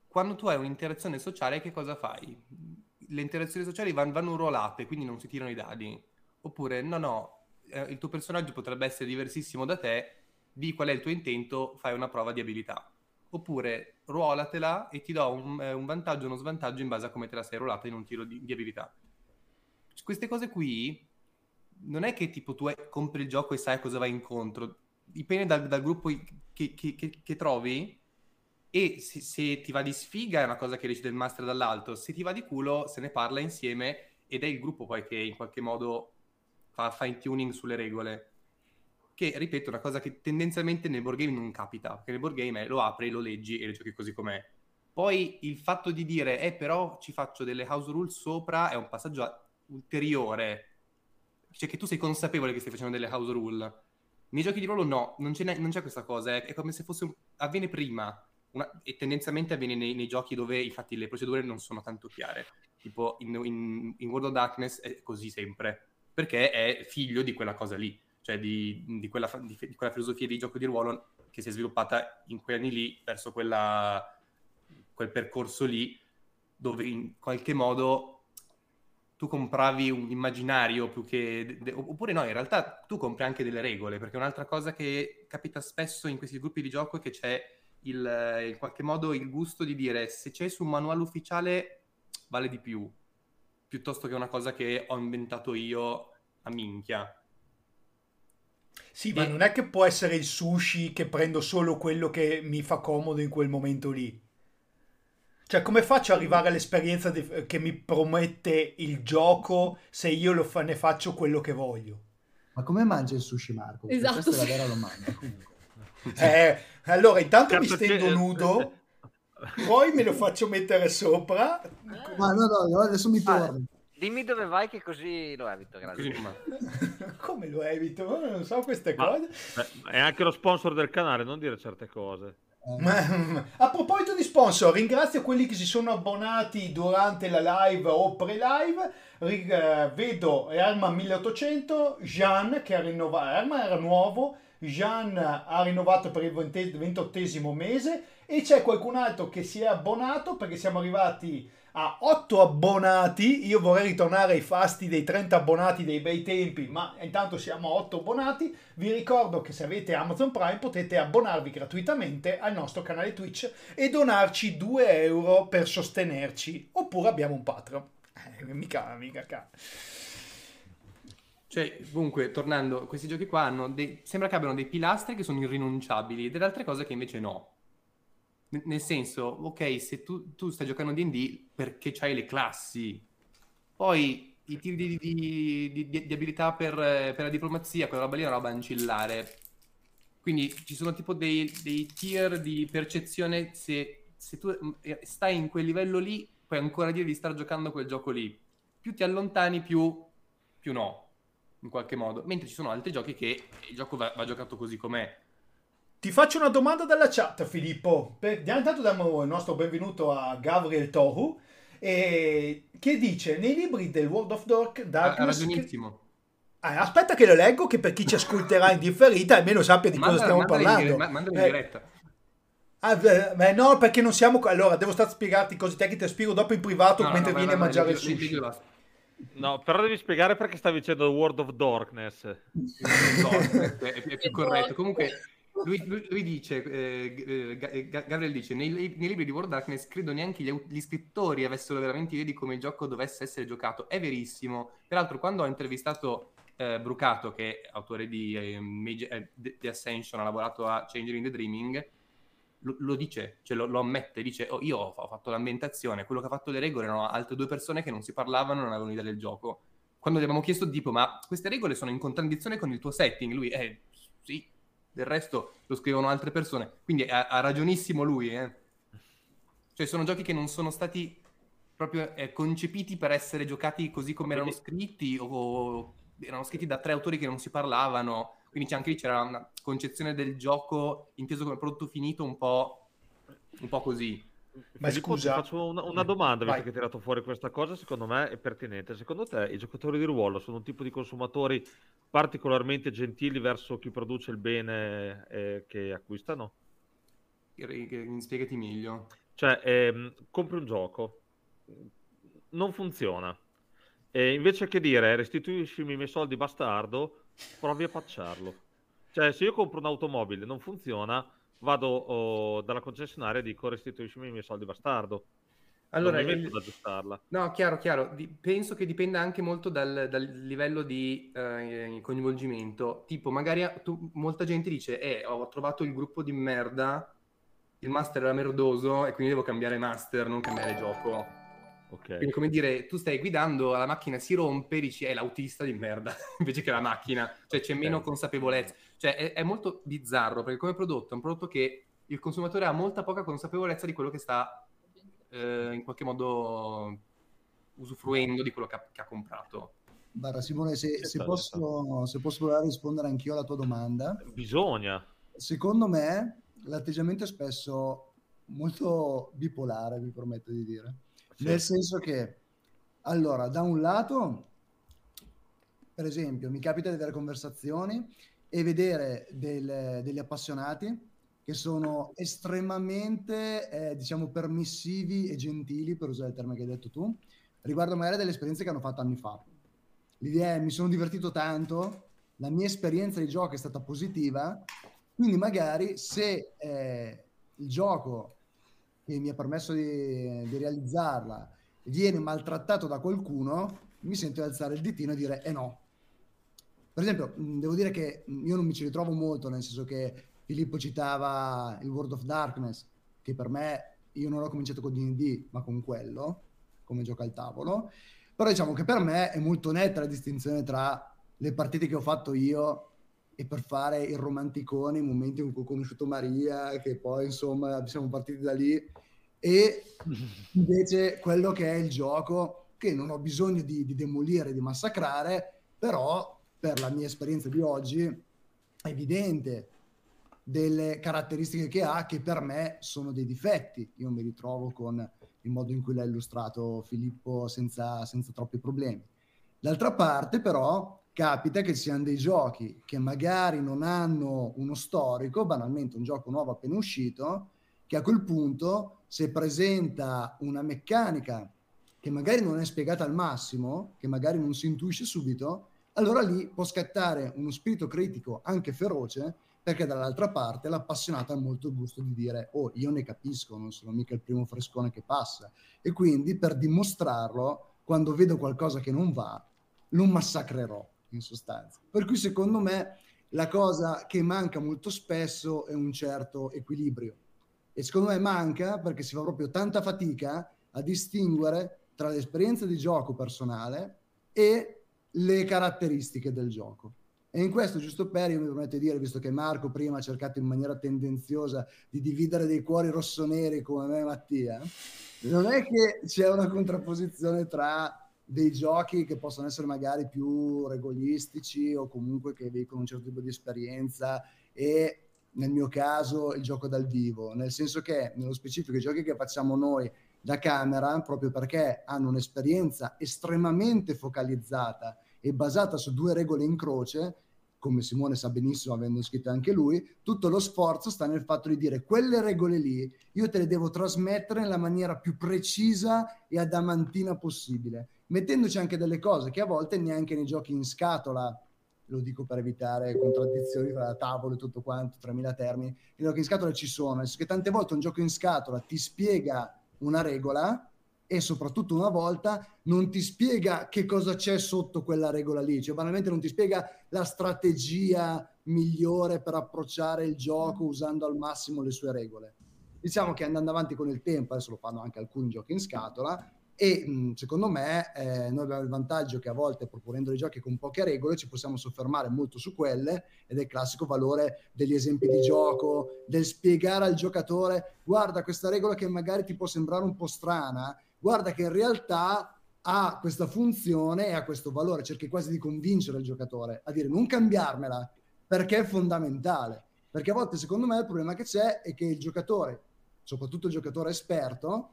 quando tu hai un'interazione sociale, che cosa fai? Le interazioni sociali van- vanno ruolate, quindi non si tirano i dadi. Oppure, no, no, eh, il tuo personaggio potrebbe essere diversissimo da te, di qual è il tuo intento, fai una prova di abilità. Oppure, ruolatela e ti do un, eh, un vantaggio o uno svantaggio in base a come te la sei ruolata in un tiro di, di abilità. Queste cose qui non è che tipo tu compri il gioco e sai cosa vai incontro, dipende dal, dal gruppo che, che- che- che trovi e se, se ti va di sfiga è una cosa che decide il master dall'alto, se ti va di culo se ne parla insieme ed è il gruppo poi che in qualche modo fa fine tuning sulle regole. Che, ripeto, è una cosa che tendenzialmente nel board game non capita, perché nel board game lo apri, lo leggi e lo giochi così com'è. Poi il fatto di dire, eh però ci faccio delle house rules sopra è un passaggio ulteriore. Cioè che tu sei consapevole che stai facendo delle house rule. Nei giochi di ruolo no, non c'è, non c'è questa cosa, è, è come se fosse un- avviene prima. Una- e tendenzialmente avviene nei, nei giochi dove infatti le procedure non sono tanto chiare. Tipo in, in- in World of Darkness è così sempre, perché è figlio di quella cosa lì, cioè di, di quella, di- di quella filosofia di gioco di ruolo che si è sviluppata in quegli anni lì verso quella- quel percorso lì dove in qualche modo tu compravi un immaginario più che... de- oppure no, in realtà tu compri anche delle regole, perché un'altra cosa che capita spesso in questi gruppi di gioco è che c'è il, in qualche modo il gusto di dire se c'è su un manuale ufficiale vale di più, piuttosto che una cosa che ho inventato io a minchia. Sì, ma E- non è che può essere il sushi che prendo solo quello che mi fa comodo in quel momento lì. Cioè, come faccio ad arrivare all'esperienza di- che mi promette il gioco se io lo fa- ne faccio quello che voglio? Ma come mangia il sushi Marco? Perché Esatto, Questa è la sì. vera domanda. comunque. Eh, allora, intanto mi Certo stendo che- nudo, poi me lo faccio mettere sopra. Ma no, no, adesso mi Ah, torno. Dimmi dove vai che così lo evito, Così grazie. non va. Come lo evito? Non so queste Ma- cose. Beh, È anche lo sponsor del canale, non dire certe cose. Ma- A proposito di sponsor, ringrazio quelli che si sono abbonati durante la live o pre-live. Ri- eh, vedo Herman 1800, Jean che ha rinnovato, Herman era nuovo, Jean ha rinnovato per il ventottesimo mese e c'è qualcun altro che si è abbonato perché siamo arrivati a 8 abbonati. Io vorrei ritornare ai fasti dei 30 abbonati dei bei tempi, ma intanto siamo a 8 abbonati. Vi ricordo che se avete Amazon Prime potete abbonarvi gratuitamente al nostro canale Twitch e donarci 2 euro per sostenerci. Oppure abbiamo un Patreon. Eh, mica, mica ca- Cioè, comunque, tornando, questi giochi qua hanno dei... sembra che abbiano dei pilastri che sono irrinunciabili delle altre cose che invece no. Nel senso, ok, se tu, tu stai giocando D&D perché c'hai le classi, poi i tiri di, di- di- di- abilità per, per la diplomazia, quella roba lì è una roba ancillare. Quindi ci sono tipo dei, dei tier di percezione, se, se tu eh, stai in quel livello lì, puoi ancora dire di star giocando quel gioco lì. Più ti allontani, più, più no in qualche modo. Mentre ci sono altri giochi che il gioco va, va giocato così com'è. Ti faccio una domanda dalla chat, Filippo. Per, intanto diamo il nostro benvenuto a Gabriel Tohu, e, che dice, nei libri del World of Dark, Ha, ha Darkness... ragionissimo. Ah, aspetta che lo leggo, che per chi ci ascolterà in differita almeno sappia di cosa Manda- stiamo in parlando. dire- ma- mandali in Eh, diretta. ah, beh, no, perché non siamo... Allora, devo stare a spiegarti cose tecniche, te le spiego dopo in privato No, no, mentre vai, vieni a vai, vai, mangiare il sushi. No, però devi spiegare perché stavi dicendo World of Darkness. No, è, è più corretto. Comunque, lui, lui- lui dice, eh, eh, Ga- Gabriel dice, nei, nei libri di World Darkness credo neanche gli, gli scrittori avessero veramente idea di come il gioco dovesse essere giocato. È verissimo. Peraltro, quando ho intervistato eh, Brucato, che è autore di eh, Mage- eh, The The Ascension, ha lavorato a Changing the Dreaming, lo, lo dice, cioè lo, lo ammette, dice, "Oh, io ho, ho fatto l'ambientazione, quello che ha fatto le regole erano altre due persone che non si parlavano non avevano idea del gioco. Quando gli abbiamo chiesto tipo, ma queste regole sono in contraddizione con il tuo setting? Lui, eh, sì, del resto lo scrivono altre persone. Quindi ha, ragionissimo lui, eh. Cioè sono giochi che non sono stati proprio eh, concepiti per essere giocati così come erano scritti o erano scritti da tre autori che non si parlavano. Quindi anche lì c'era una concezione del gioco inteso come prodotto finito un po', un po' così. Ma Filippo, scusa- ti faccio una, una domanda, visto Vai. che hai tirato fuori questa cosa, secondo me è pertinente. Secondo te i giocatori di ruolo sono un tipo di consumatori particolarmente gentili verso chi produce il bene eh, che acquistano? Spiegati meglio. Cioè, ehm, compri un gioco, non funziona, e invece che dire restituiscimi i miei soldi bastardo, provi a patcharlo. Cioè, se io compro un'automobile e non funziona, vado oh, dalla concessionaria e dico restituiscimi i miei soldi bastardo. Allora, non mi metto il- ad aggiustarla. No, chiaro, chiaro. Di- penso che dipenda anche molto dal, dal livello di eh, coinvolgimento. Tipo, magari a- tu- molta gente dice, eh, ho trovato il gruppo di merda, il master era merdoso e quindi devo cambiare master, non cambiare gioco. Ok. Quindi, come dire, tu stai guidando, la macchina si rompe, dici, è l'autista di merda, invece che la macchina. Cioè, c'è meno Ok. consapevolezza. Cioè, è, è molto bizzarro, perché come prodotto è un prodotto che il consumatore ha molta poca consapevolezza di quello che sta eh, in qualche modo usufruendo di quello che ha, che ha comprato. Guarda, Simone, se, se Certo, posso, se posso provare a rispondere anch'io alla tua domanda, Bisogna. secondo me l'atteggiamento è spesso molto bipolare, mi permetto di dire. Sì. Nel senso che, allora, da un lato, per esempio, mi capita di avere conversazioni e vedere del- degli appassionati che sono estremamente, eh, diciamo, permissivi e gentili, per usare il termine che hai detto tu, riguardo magari delle esperienze che hanno fatto anni fa. L'idea è, mi sono divertito tanto, la mia esperienza di gioco è stata positiva, quindi magari se eh, il gioco che mi ha permesso di, di realizzarla viene maltrattato da qualcuno, mi sento di alzare il ditino e dire eh no. Per esempio, mh, devo dire che mh, io non mi ci ritrovo molto, nel senso che Filippo citava il World of Darkness, che per me, io non ho cominciato con D&D, ma con quello, come gioca al tavolo, però diciamo che per me è molto netta la distinzione tra le partite che ho fatto io e per fare il romanticone, i momenti in cui ho conosciuto Maria, che poi insomma siamo partiti da lì, e invece quello che è il gioco, che non ho bisogno di, di demolire, di massacrare, però per la mia esperienza di oggi evidente delle caratteristiche che ha che per me sono dei difetti. Io mi ritrovo con il modo in cui l'ha illustrato Filippo senza, senza troppi problemi. D'altra parte, però, capita che siano dei giochi che magari non hanno uno storico, banalmente un gioco nuovo appena uscito, che a quel punto, se presenta una meccanica che magari non è spiegata al massimo, che magari non si intuisce subito, allora lì può scattare uno spirito critico anche feroce, perché dall'altra parte l'appassionato ha molto il gusto di dire, oh, io ne capisco, non sono mica il primo frescone che passa. E quindi per dimostrarlo, quando vedo qualcosa che non va, lo massacrerò in sostanza. Per cui secondo me la cosa che manca molto spesso è un certo equilibrio. E secondo me manca perché si fa proprio tanta fatica a distinguere tra l'esperienza di gioco personale e le caratteristiche del gioco. E in questo, giusto per, io mi permetto di dire, visto che Marco prima ha cercato in maniera tendenziosa di dividere dei cuori rossoneri come me e Mattia, non è che c'è una contrapposizione tra dei giochi che possono essere magari più regolistici o comunque che veicolano un certo tipo di esperienza e nel mio caso il gioco dal vivo, nel senso che nello specifico i giochi che facciamo noi da camera, proprio perché hanno un'esperienza estremamente focalizzata e basata su due regole in croce, come Simone sa benissimo avendo scritto anche lui, tutto lo sforzo sta nel fatto di dire quelle regole lì io te le devo trasmettere nella maniera più precisa e adamantina possibile, mettendoci anche delle cose che a volte neanche nei giochi in scatola lo dico per evitare contraddizioni tra tavolo e tutto quanto, 3000 termini, i giochi in scatola ci sono, nel senso che tante volte un gioco in scatola ti spiega una regola e soprattutto una volta non ti spiega che cosa c'è sotto quella regola lì, cioè banalmente non ti spiega la strategia migliore per approcciare il gioco usando al massimo le sue regole. Diciamo che andando avanti con il tempo, adesso lo fanno anche alcuni giochi in scatola, e mh, secondo me eh, noi abbiamo il vantaggio che a volte proponendo dei giochi con poche regole ci possiamo soffermare molto su quelle ed è il classico valore degli esempi di gioco, del spiegare al giocatore guarda questa regola che magari ti può sembrare un po' strana, guarda che in realtà ha questa funzione e ha questo valore, cerchi quasi di convincere il giocatore a dire non cambiarmela perché è fondamentale. Perché a volte secondo me il problema che c'è è che il giocatore, soprattutto il giocatore esperto,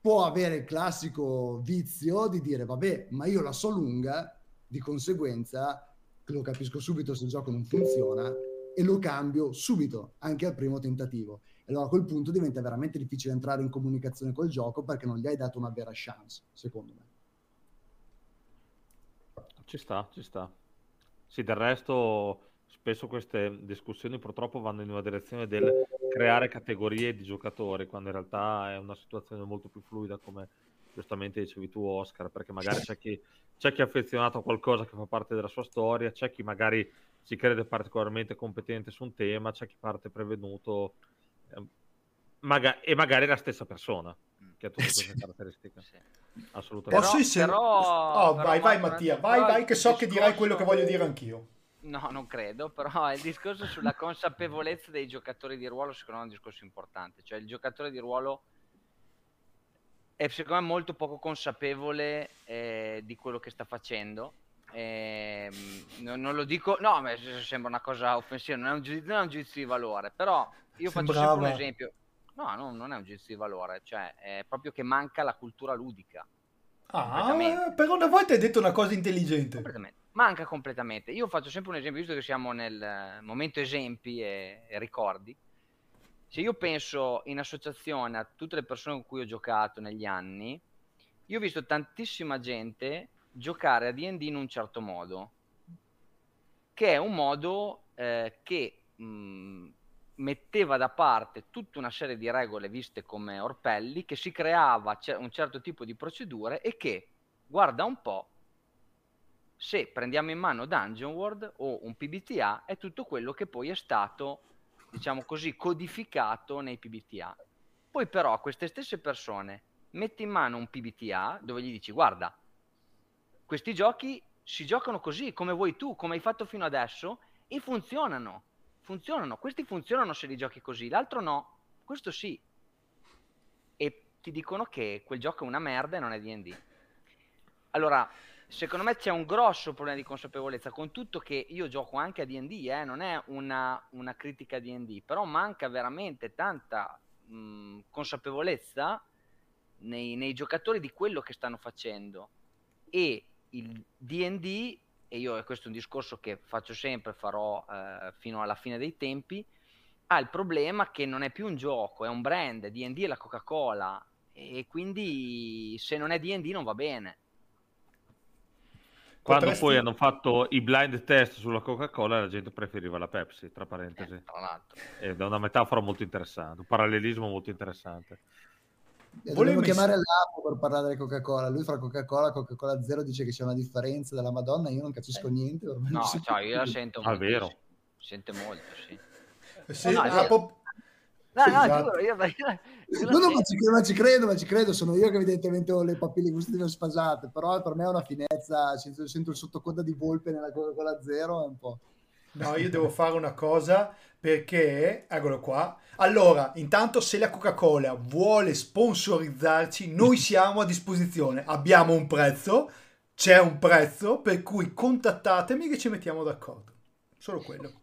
può avere il classico vizio di dire vabbè, ma io la so lunga, di conseguenza lo capisco subito se il gioco non funziona e lo cambio subito, anche al primo tentativo. Allora a quel punto diventa veramente difficile entrare in comunicazione col gioco perché non gli hai dato una vera chance, secondo me. Ci sta, ci sta. Sì, del resto spesso queste discussioni purtroppo vanno in una direzione del creare categorie di giocatori, quando in realtà è una situazione molto più fluida, come giustamente dicevi tu, Oscar, perché magari c'è chi, c'è chi è affezionato a qualcosa che fa parte della sua storia, c'è chi magari si crede particolarmente competente su un tema, c'è chi parte prevenuto, maga- e magari è la stessa persona che ha tutte queste caratteristiche. Sì. Assolutamente. Posso essere... però- oh, però, vai, vai Mattia, vai, vai, che so che dirai discorso- quello che voglio dire anch'io. No, non credo, però il discorso sulla consapevolezza dei giocatori di ruolo secondo me è un discorso importante, cioè il giocatore di ruolo è secondo me molto poco consapevole eh, di quello che sta facendo. Ehm, non, non lo dico, no, sembra una cosa offensiva, non è un giudizio, non è un giudizio di valore, però io faccio sempre un Sembrava. esempio. No, no, non è un giudizio di valore, cioè è proprio che manca la cultura ludica. Ah, Completamente. per una volta hai detto una cosa intelligente. Completamente. Manca completamente. Io faccio sempre un esempio, visto che siamo nel eh, momento esempi e, e ricordi. Se io penso in associazione a tutte le persone con cui ho giocato negli anni, io ho visto tantissima gente giocare a D&D in un certo modo, che è un modo eh, che mh, metteva da parte tutta una serie di regole viste come orpelli, che si creava un certo tipo di procedure e che, guarda un po', se prendiamo in mano Dungeon World o un PBTA, è tutto quello che poi è stato, diciamo così, codificato nei PBTA. Poi però queste stesse persone metti in mano un PBTA dove gli dici guarda, questi giochi si giocano così, come vuoi tu, come hai fatto fino adesso, e funzionano. Funzionano. Questi funzionano se li giochi così, l'altro no. Questo sì. E ti dicono che quel gioco è una merda e non è D&D. Allora, secondo me c'è un grosso problema di consapevolezza, con tutto che io gioco anche a D&D, eh, non è una, una critica a D&D, però manca veramente tanta mh, consapevolezza nei, nei giocatori di quello che stanno facendo. E il D&D, e io questo è un discorso che faccio sempre, farò eh, fino alla fine dei tempi, ha il problema che non è più un gioco, è un brand, D&D è la Coca-Cola, e quindi se non è D&D non va bene. Quando Potresti- poi hanno fatto i blind test sulla Coca-Cola, la gente preferiva la Pepsi, tra parentesi. Eh, tra l'altro. Ed è una metafora molto interessante, un parallelismo molto interessante. Eh, Volevo chiamare l'Apo per parlare di Coca-Cola. Lui fra Coca-Cola e Coca-Cola Zero dice che c'è una differenza della Madonna. Io non capisco niente. ormai non No, cioè, io la sento Ah, molto. vero. Si sente molto, sì. No, ah, sì. po- No, no, Esatto. giuro, io, io- No, no, ma ci, credo, ma ci credo, ma ci credo. Sono io che evidentemente ho le papille gustative spasate. Però per me è una finezza. Sento, sento il sottocoda di volpe nella Coca-Cola Zero. È un po'. No, io devo fare una cosa perché, eccolo qua. Allora, intanto se la Coca-Cola vuole sponsorizzarci, noi siamo a disposizione. Abbiamo un prezzo, c'è un prezzo, per cui contattatemi che ci mettiamo d'accordo. Solo quello.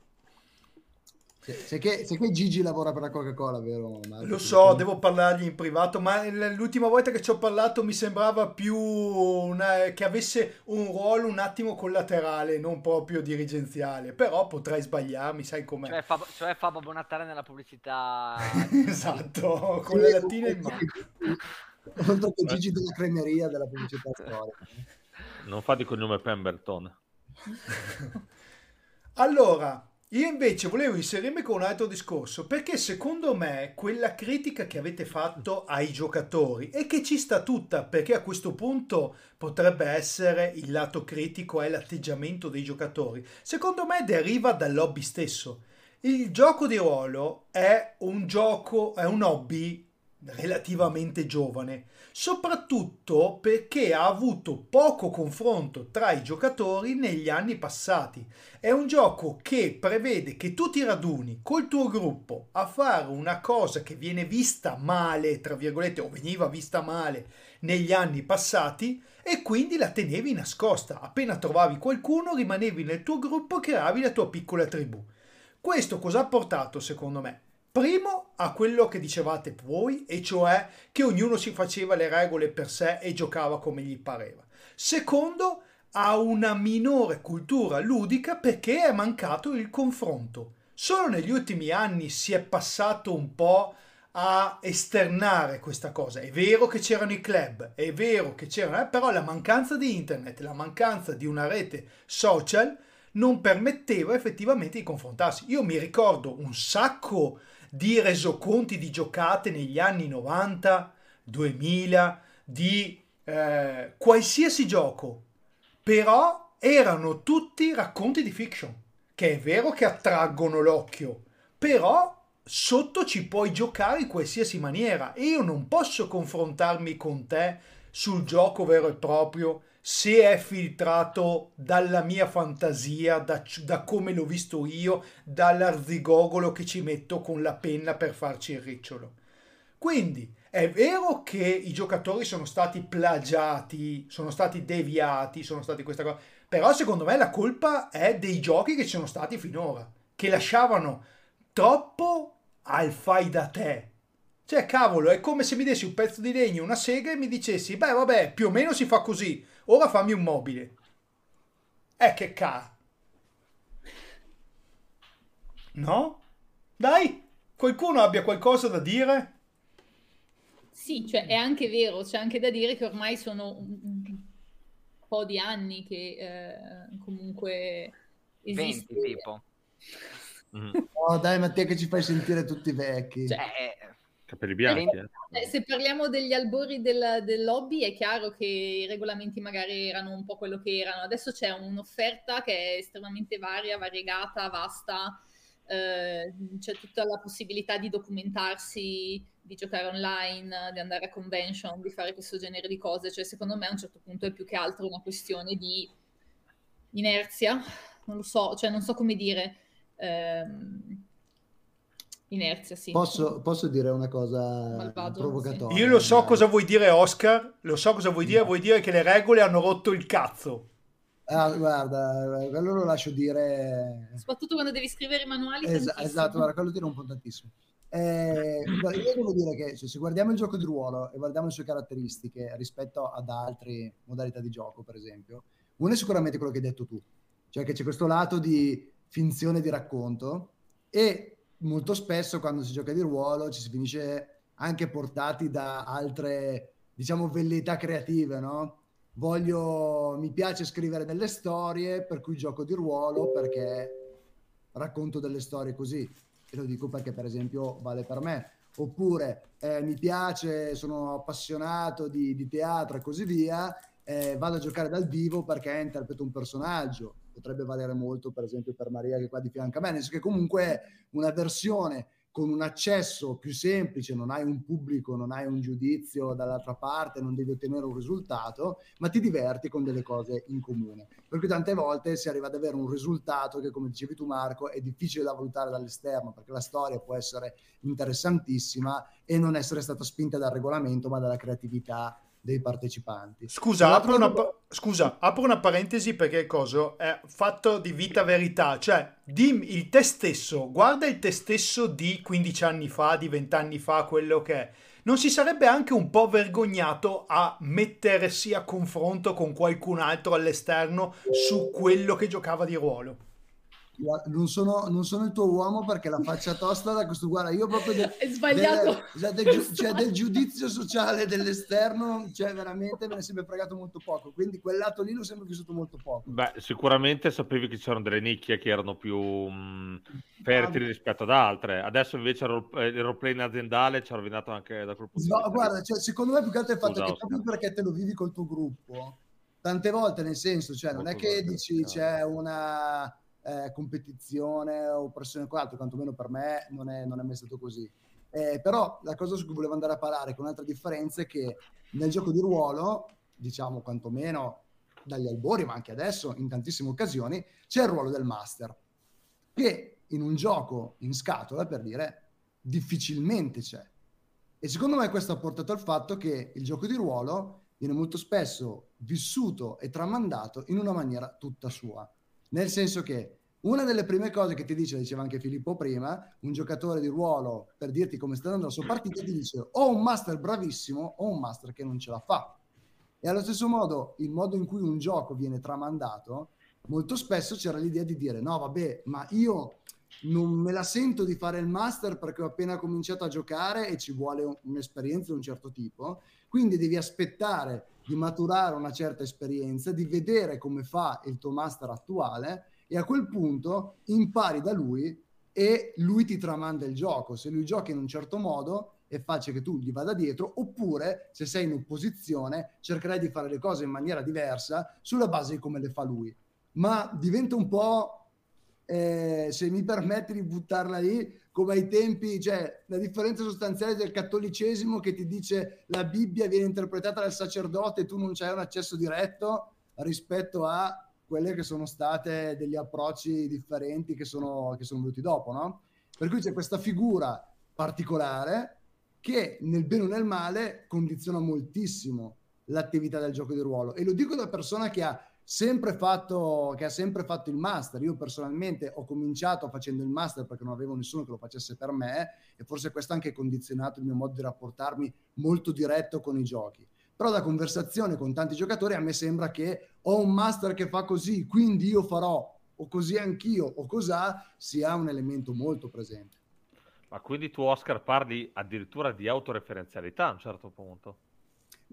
Se, se che, se che Gigi lavora per la Coca-Cola, vero? Marco? Lo so, devo parlargli in privato, ma l'ultima volta che ci ho parlato mi sembrava più una- che avesse un ruolo un attimo collaterale, non proprio dirigenziale. Però potrei sbagliarmi, sai com'è. Cioè fa, cioè fa Babbo Natale nella pubblicità. esatto, con le lattine in mano. Oltre che Gigi della cremeria della pubblicità storica. Non fa di cognome Pemberton. Allora, io invece volevo inserirmi con un altro discorso, perché secondo me quella critica che avete fatto ai giocatori e che ci sta tutta, perché a questo punto potrebbe essere il lato critico è l'atteggiamento dei giocatori, secondo me deriva dal lobby stesso. Il gioco di ruolo è un gioco, è un hobby relativamente giovane, soprattutto perché ha avuto poco confronto tra i giocatori negli anni passati. È un gioco che prevede che tu ti raduni col tuo gruppo a fare una cosa che viene vista male, tra virgolette, o veniva vista male negli anni passati e quindi la tenevi nascosta. Appena trovavi qualcuno rimanevi nel tuo gruppo e creavi la tua piccola tribù. Questo cosa ha portato secondo me? Primo a quello che dicevate voi, e cioè che ognuno si faceva le regole per sé e giocava come gli pareva. Secondo a una minore cultura ludica perché è mancato il confronto. Solo negli ultimi anni si è passato un po' a esternare questa cosa. È vero che c'erano i club, è vero che c'erano, eh, però la mancanza di internet, la mancanza di una rete social non permetteva effettivamente di confrontarsi. Io mi ricordo un sacco di resoconti di giocate negli anni 90, 2000, di eh, qualsiasi gioco, però erano tutti racconti di fiction, che è vero che attraggono l'occhio, però sotto ci puoi giocare in qualsiasi maniera. E io non posso confrontarmi con te sul gioco vero e proprio se è filtrato dalla mia fantasia, da, da come l'ho visto io, dall'arzigogolo che ci metto con la penna per farci il ricciolo. Quindi è vero che i giocatori sono stati plagiati, sono stati deviati, sono stati questa cosa, però secondo me la colpa è dei giochi che ci sono stati finora, che lasciavano troppo al fai da te cioè, cavolo, è come se mi dessi un pezzo di legno, una sega e mi dicessi, beh, vabbè, più o meno si fa così, ora fammi un mobile. Eh, che ca... No? Dai, qualcuno abbia qualcosa da dire? Sì, cioè è anche vero, c'è anche da dire che ormai sono un, po' di anni che eh, comunque esiste. 20 tipo. Oh, dai Mattia che ci fai sentire tutti vecchi. Cioè, eh, Capelli bianchi, eh. Eh, Se parliamo degli albori del, del lobby, è chiaro che i regolamenti magari erano un po' quello che erano. Adesso c'è un'offerta che è estremamente varia, variegata, vasta. eh, c'è tutta la possibilità di documentarsi, di giocare online, di andare a convention, di fare questo genere di cose. Cioè, secondo me a un certo punto è più che altro una questione di inerzia. Non lo so, cioè non so come dire. Ehm, inerzia, sì. Posso, posso dire una cosa Malvagio, provocatoria? Io lo so cosa vuoi dire, Oscar. Lo so cosa vuoi dire. Vuoi dire che le regole hanno rotto il cazzo. Ah, guarda, quello lo lascio dire. Soprattutto quando devi scrivere i manuali. Es- esatto, guarda, quello tira un po' tantissimo. Eh, guarda, io devo dire che cioè, se guardiamo il gioco di ruolo e guardiamo le sue caratteristiche rispetto ad altre modalità di gioco, per esempio, uno è sicuramente quello che hai detto tu, cioè che c'è questo lato di finzione di racconto e molto spesso quando si gioca di ruolo ci si finisce anche portati da altre, diciamo, velleità creative, no? Voglio, mi piace scrivere delle storie, per cui gioco di ruolo perché racconto delle storie così. E lo dico perché, per esempio, vale per me. Oppure eh, mi piace, sono appassionato di, di teatro e così via, eh, vado a giocare dal vivo perché interpreto un personaggio. Potrebbe valere molto, per esempio, per Maria che è qua di fianco a me, nel senso che comunque è una versione con un accesso più semplice, non hai un pubblico, non hai un giudizio dall'altra parte, non devi ottenere un risultato, ma ti diverti con delle cose in comune. Per cui tante volte si arriva ad avere un risultato che, come dicevi tu Marco, è difficile da valutare dall'esterno, perché la storia può essere interessantissima e non essere stata spinta dal regolamento, ma dalla creatività dei partecipanti. Scusa, apro una, pa- scusa, apro una parentesi perché cosa? È fatto di vita verità, cioè dimmi il te stesso, guarda il te stesso di 15 anni fa, di 20 anni fa, quello che è. Non si sarebbe anche un po' vergognato a mettersi a confronto con qualcun altro all'esterno su quello che giocava di ruolo? Non sono, non sono il tuo uomo perché la faccia tosta da questo guarda io proprio de- È sbagliato. del, cioè, del giu- cioè, del giudizio sociale dell'esterno cioè veramente me ne è sempre fregato molto poco quindi quel lato lì l'ho sempre vissuto molto poco Beh, sicuramente sapevi che c'erano delle nicchie che erano più mh, fertili rispetto ad altre. Adesso invece il eh, il roleplay aziendale ci ha rovinato anche da quel punto No, di vista. guarda, cioè, secondo me più che altro è il fatto Scusa, che proprio perché te lo vivi col tuo gruppo, tante volte nel senso, cioè non è che dici c'è una eh, competizione o pressione con altro, quantomeno per me non è, non è mai stato così. Eh, però la cosa su cui volevo andare a parlare con un'altra differenza è che nel gioco di ruolo, diciamo quantomeno dagli albori, ma anche adesso in tantissime occasioni, c'è il ruolo del master, che in un gioco in scatola, per dire, difficilmente c'è. E secondo me questo ha portato al fatto che il gioco di ruolo viene molto spesso vissuto e tramandato in una maniera tutta sua. Nel senso che una delle prime cose che ti dice, diceva anche Filippo prima, un giocatore di ruolo per dirti come sta andando la sua partita ti dice o un master bravissimo o un master che non ce la fa. E allo stesso modo, il modo in cui un gioco viene tramandato, molto spesso c'era l'idea di dire no, vabbè, ma io non me la sento di fare il master perché ho appena cominciato a giocare e ci vuole un- un'esperienza di un certo tipo, quindi devi aspettare di maturare una certa esperienza, di vedere come fa il tuo master attuale e a quel punto impari da lui e lui ti tramanda il gioco. Se lui gioca in un certo modo è facile che tu gli vada dietro, oppure se sei in opposizione cercherai di fare le cose in maniera diversa sulla base di come le fa lui. Ma diventa un po', eh, se mi permetti di buttarla lì, come ai tempi, cioè la differenza sostanziale del cattolicesimo che ti dice la Bibbia viene interpretata dal sacerdote e tu non c'hai un accesso diretto rispetto a quelle che sono state degli approcci differenti che sono, che sono venuti dopo, no? Per cui c'è questa figura particolare che nel bene o nel male condiziona moltissimo l'attività del gioco di ruolo. E lo dico da persona che ha sempre fatto, che ha sempre fatto il master. Io personalmente ho cominciato facendo il master perché non avevo nessuno che lo facesse per me e forse questo ha anche condizionato il mio modo di rapportarmi molto diretto con i giochi. Però da conversazione con tanti giocatori a me sembra che ho un master che fa così, quindi io farò o così anch'io o cos'ha sia un elemento molto presente. Ma quindi tu, Oscar, parli addirittura di autoreferenzialità a un certo punto.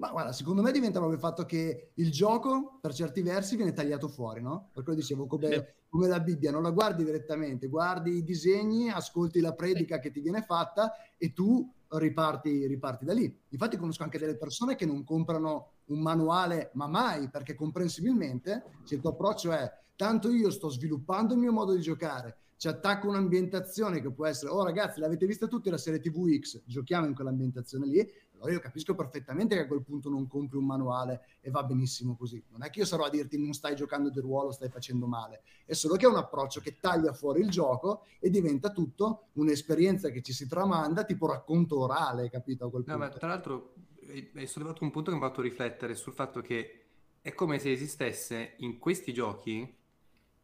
Ma guarda, secondo me diventa proprio il fatto che il gioco, per certi versi, viene tagliato fuori, no? Per quello dicevo, come, come la Bibbia, non la guardi direttamente, guardi i disegni, ascolti la predica che ti viene fatta e tu riparti, riparti da lì. Infatti conosco anche delle persone che non comprano un manuale, ma mai, perché comprensibilmente, se il tuo approccio è tanto io sto sviluppando il mio modo di giocare, ci attacco un'ambientazione che può essere, oh ragazzi, l'avete vista tutti la serie TV X, giochiamo in quell'ambientazione lì, allora io capisco perfettamente che a quel punto non compri un manuale e va benissimo così. Non è che io sarò a dirti non stai giocando di ruolo, stai facendo male. È solo che è un approccio che taglia fuori il gioco e diventa tutto un'esperienza che ci si tramanda, tipo racconto orale, capito? A quel No, punto. ma tra l'altro hai hai sollevato un punto che mi ha fatto riflettere sul fatto che è come se esistesse in questi giochi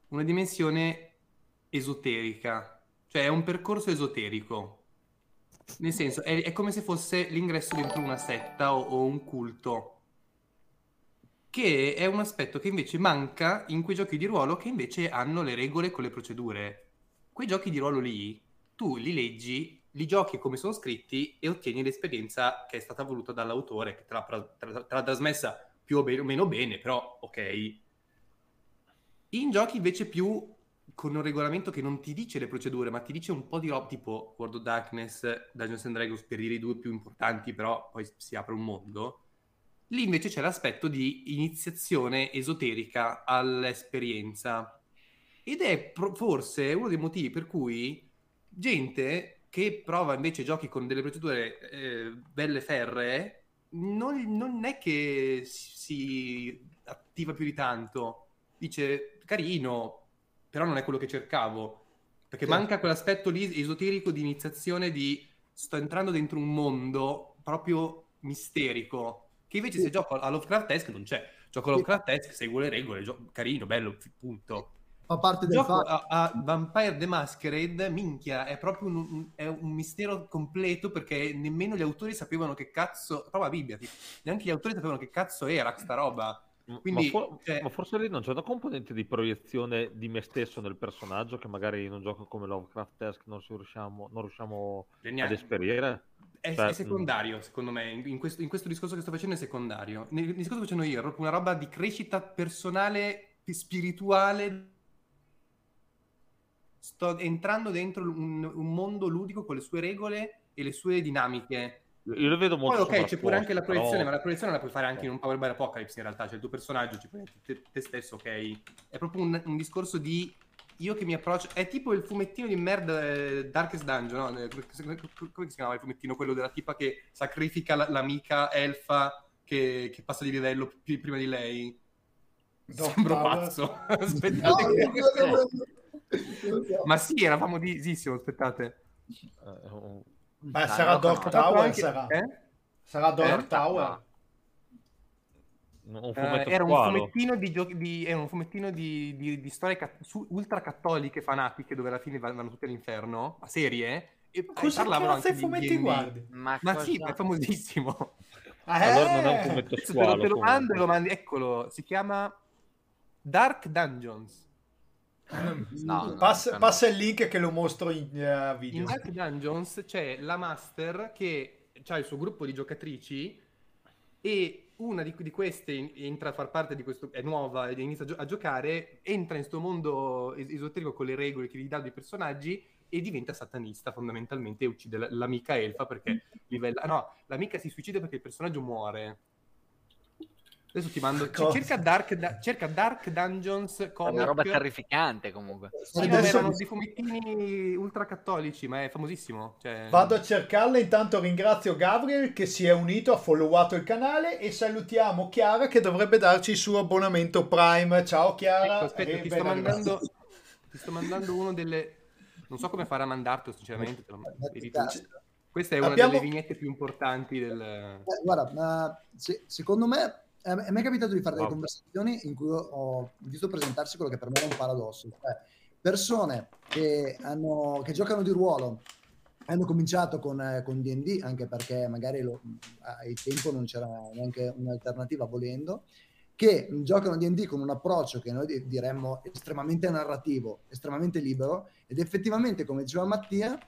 una dimensione esoterica, cioè è un percorso esoterico. Nel senso, è, è come se fosse l'ingresso dentro una setta o, o un culto, che è un aspetto che invece manca in quei giochi di ruolo che invece hanno le regole con le procedure. Quei giochi di ruolo lì, tu li leggi, li giochi come sono scritti e ottieni l'esperienza che è stata voluta dall'autore, che te l'ha, tra- tra- trasmessa più o meno bene, però ok. In giochi invece più con un regolamento che non ti dice le procedure, ma ti dice un po' di roba, tipo World of Darkness, Dungeons and Dragons, per dire i due più importanti, però poi si apre un mondo. Lì invece c'è l'aspetto di iniziazione esoterica all'esperienza. Ed è pro- forse uno dei motivi per cui gente che prova invece giochi con delle procedure eh, belle ferree non, non è che si, si attiva più di tanto. Dice carino, però non è quello che cercavo. Perché Sì. manca quell'aspetto lì esoterico di iniziazione di sto entrando dentro un mondo proprio misterico. Che invece Sì. se gioco a Lovecraftesque non c'è. Gioco a. Lovecraftesque, seguo le regole, gio- carino, bello, punto. Fa parte del Gioco a, a Vampire the Masquerade, minchia, è proprio un, un- è un mistero completo perché nemmeno gli autori sapevano che cazzo, la Bibbia, neanche gli autori sapevano che cazzo era sta roba. Ma, Quindi, fo- cioè- ma forse lì non c'è una componente di proiezione di me stesso nel personaggio che magari in un gioco come Lovecraft Desk non, si riusciamo, non riusciamo Geniale. ad esperire. È, Cioè, è secondario, secondo me. In, in questo, in questo discorso che sto facendo è secondario. Nel, nel discorso che sto facendo io è proprio una roba di crescita personale, spirituale. Sto entrando dentro un, un mondo ludico con le sue regole e le sue dinamiche. Io lo vedo Poi molto ok, c'è pure anche la proiezione, però- ma la proiezione la puoi fare anche in un Power by Apocalypse in realtà, cioè il tuo personaggio, ci prendi te, te stesso, ok? È proprio un, un discorso di io che mi approccio, è tipo il fumettino di merda eh, Darkest Dungeon, no? Eh, Come come si chiamava il fumettino? Quello della tipa che sacrifica la- l'amica elfa che, che passa di livello pi- prima di lei. Dark Sembro Tower. pazzo. Aspettate no, che... no, no, no. Ma sì, era famosissimo, aspettate. Eh, Ma Ah, sarà Dark no. Tower, Anche- sarà. eh? Sarà Dark Eh? Tower. un Eh, fumetto era un squalo. fumettino di, di- era un fumettino di, di- di storie cat- su- ultracattoliche fanatiche dove alla fine vanno tutti all'inferno a serie e, e Cosa parlavano anche i di fumetti D&D. guardi? Ma, ma cosa- sì è famosissimo Allora non è un Eh, fumetto Adesso te lo, squalo. te lo mando lo mandi eccolo si chiama Dark Dungeons No, passa, no. passa il link che lo mostro in in video. Dark Dungeons c'è la master che ha il suo gruppo di giocatrici e una di, di queste in- entra a far parte di questo, è nuova ed inizia a, gio- a giocare, entra in questo mondo es- esoterico con le regole che gli dà dei personaggi e diventa satanista fondamentalmente e uccide l- l'amica elfa perché livella... No, l'amica si suicida perché il personaggio muore. Adesso ti mando... c- Cosa? cerca, Dark, Da- cerca Dark Dungeons È comic. una roba terrificante comunque. Sì, Adesso- no, erano dei fumettini ultracattolici, ma è famosissimo. Cioè... Vado a cercarla, intanto ringrazio Gabriel che si è unito, ha followato il canale e salutiamo Chiara che dovrebbe darci il suo abbonamento Prime. Ciao Chiara. Ecco, aspetta, ti, sto mandando, ti sto mandando uno delle... Non so come fare a mandartelo, sinceramente. te lo-. Questa è una Abbiamo- delle vignette più importanti del... Eh, guarda, ma se- secondo me a me è capitato di fare delle conversazioni in cui ho visto presentarsi quello che per me era un paradosso. Cioè, persone che, hanno, che giocano di ruolo hanno cominciato con, eh, con D&D anche perché magari lo- ai tempo non c'era neanche un'alternativa volendo che giocano D&D con un approccio che noi di- diremmo estremamente narrativo, estremamente libero ed effettivamente come diceva Mattia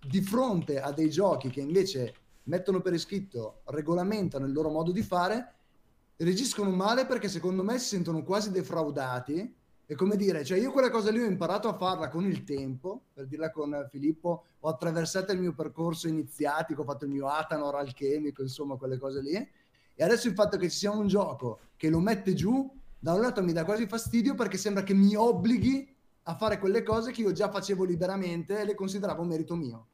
di fronte a dei giochi che invece mettono per iscritto, regolamentano il loro modo di fare, reagiscono male perché secondo me si sentono quasi defraudati. E come dire, cioè io quella cosa lì ho imparato a farla con il tempo, per dirla con Filippo, ho attraversato il mio percorso iniziatico, ho fatto il mio Atanor alchemico, insomma quelle cose lì. E adesso il fatto che ci sia un gioco che lo mette giù, da un lato mi dà quasi fastidio perché sembra che mi obblighi a fare quelle cose che io già facevo liberamente e le consideravo merito mio.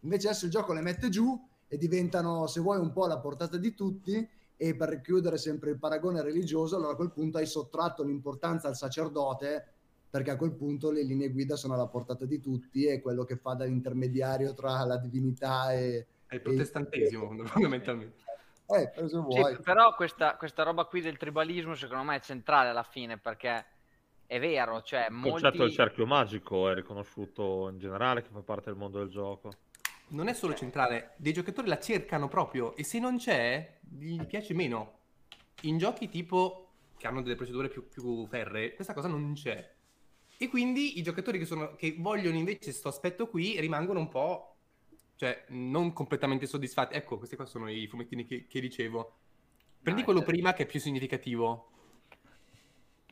Invece adesso il gioco le mette giù e diventano, se vuoi, un po' alla portata di tutti. E per chiudere sempre il paragone religioso, allora a quel punto hai sottratto l'importanza al sacerdote, perché a quel punto le linee guida sono alla portata di tutti e quello che fa da intermediario tra la divinità e. È il protestantesimo, fondamentalmente. Eh, se Sì, però questa, questa roba qui del tribalismo secondo me è centrale alla fine perché è vero, cioè Il concetto del molti... cerchio magico è riconosciuto in generale che fa parte del mondo del gioco. Non è solo centrale, dei giocatori la cercano proprio e se non c'è, gli piace meno. In giochi tipo che hanno delle procedure più, più ferree, questa cosa non c'è. E quindi i giocatori che, sono, che vogliono invece questo aspetto qui rimangono un po', cioè, non completamente soddisfatti. Ecco, questi qua sono i fumettini che, che dicevo. Prendi No, quello è- prima che è più significativo.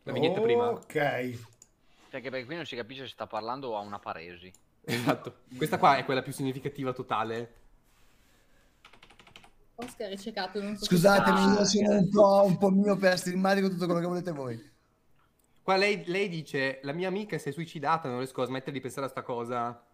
La vignetta prima. Ok. Perché, perché qui non si capisce se sta parlando o ha una paresi. Esatto. Questa qua è quella più significativa totale. Oscar è ciecato, non so Scusatemi, Ah, io sono un po', un po' mio per con tutto quello che volete voi. Qua lei, lei dice: La mia amica si è suicidata, non riesco a smettere di pensare a sta cosa.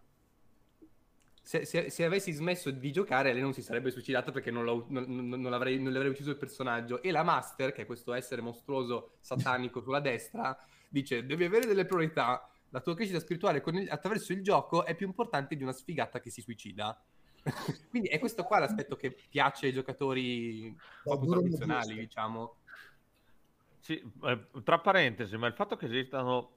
Se, se- se avessi smesso di giocare, lei non si sarebbe suicidata perché non, l'ho- non- non- non l'avrei, non le avrei ucciso il personaggio. E la Master, che è questo essere mostruoso satanico sulla destra, dice: Devi avere delle priorità. La tua crescita spirituale con il- attraverso il gioco è più importante di una sfigata che si suicida. Quindi è questo qua l'aspetto che piace ai giocatori duro tradizionali, diciamo. Sì, eh, tra parentesi, ma il fatto che esistano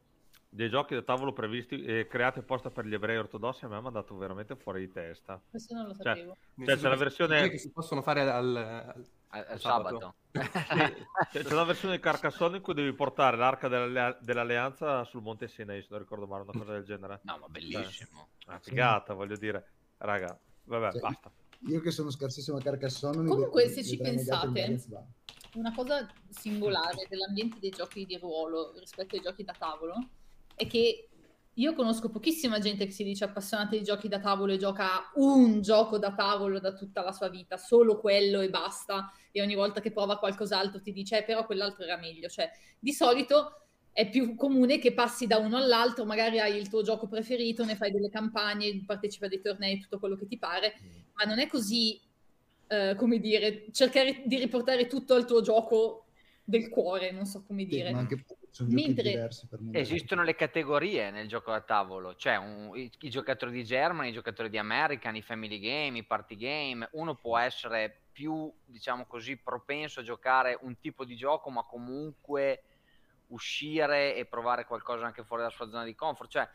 dei giochi da tavolo previsti e creati apposta per gli ebrei ortodossi a me mi ha mandato veramente fuori di testa. Questo non lo Cioè, sapevo. Cioè, senso c'è la che- versione- che si possono fare al, al- al, al Sabato. sabato. Sì, c'è una versione di Carcassonne in cui devi portare l'arca dell'allea- dell'alleanza sul Monte Sinai, se non ricordo male, una cosa del genere. No, ma bellissimo. Una figata, voglio dire. Raga, vabbè, Cioè, basta. Io che sono scarsissimo a Carcassonne... Comunque, se ci pensate-. Una cosa singolare dell'ambiente dei giochi di ruolo rispetto ai giochi da tavolo è che io conosco pochissima gente che si dice appassionata di giochi da tavolo e gioca un gioco da tavolo da tutta la sua vita, solo quello e basta, e ogni volta che prova qualcos'altro ti dice eh, però quell'altro era meglio. Cioè, di solito è più comune che passi da uno all'altro, magari hai il tuo gioco preferito, ne fai delle campagne, partecipi a dei tornei, tutto quello che ti pare, ma non è così, eh, come dire, cercare di riportare tutto al tuo gioco del cuore, non so come Sì, dire. ma anche sono giochi Mentre- diversi per me. Esistono le categorie nel gioco da tavolo, cioè un- i, i giocatori di German, i giocatori di American, i family game, i party game. Uno può essere più, diciamo così, propenso a giocare un tipo di gioco, ma comunque uscire e provare qualcosa anche fuori dalla sua zona di comfort. Cioè,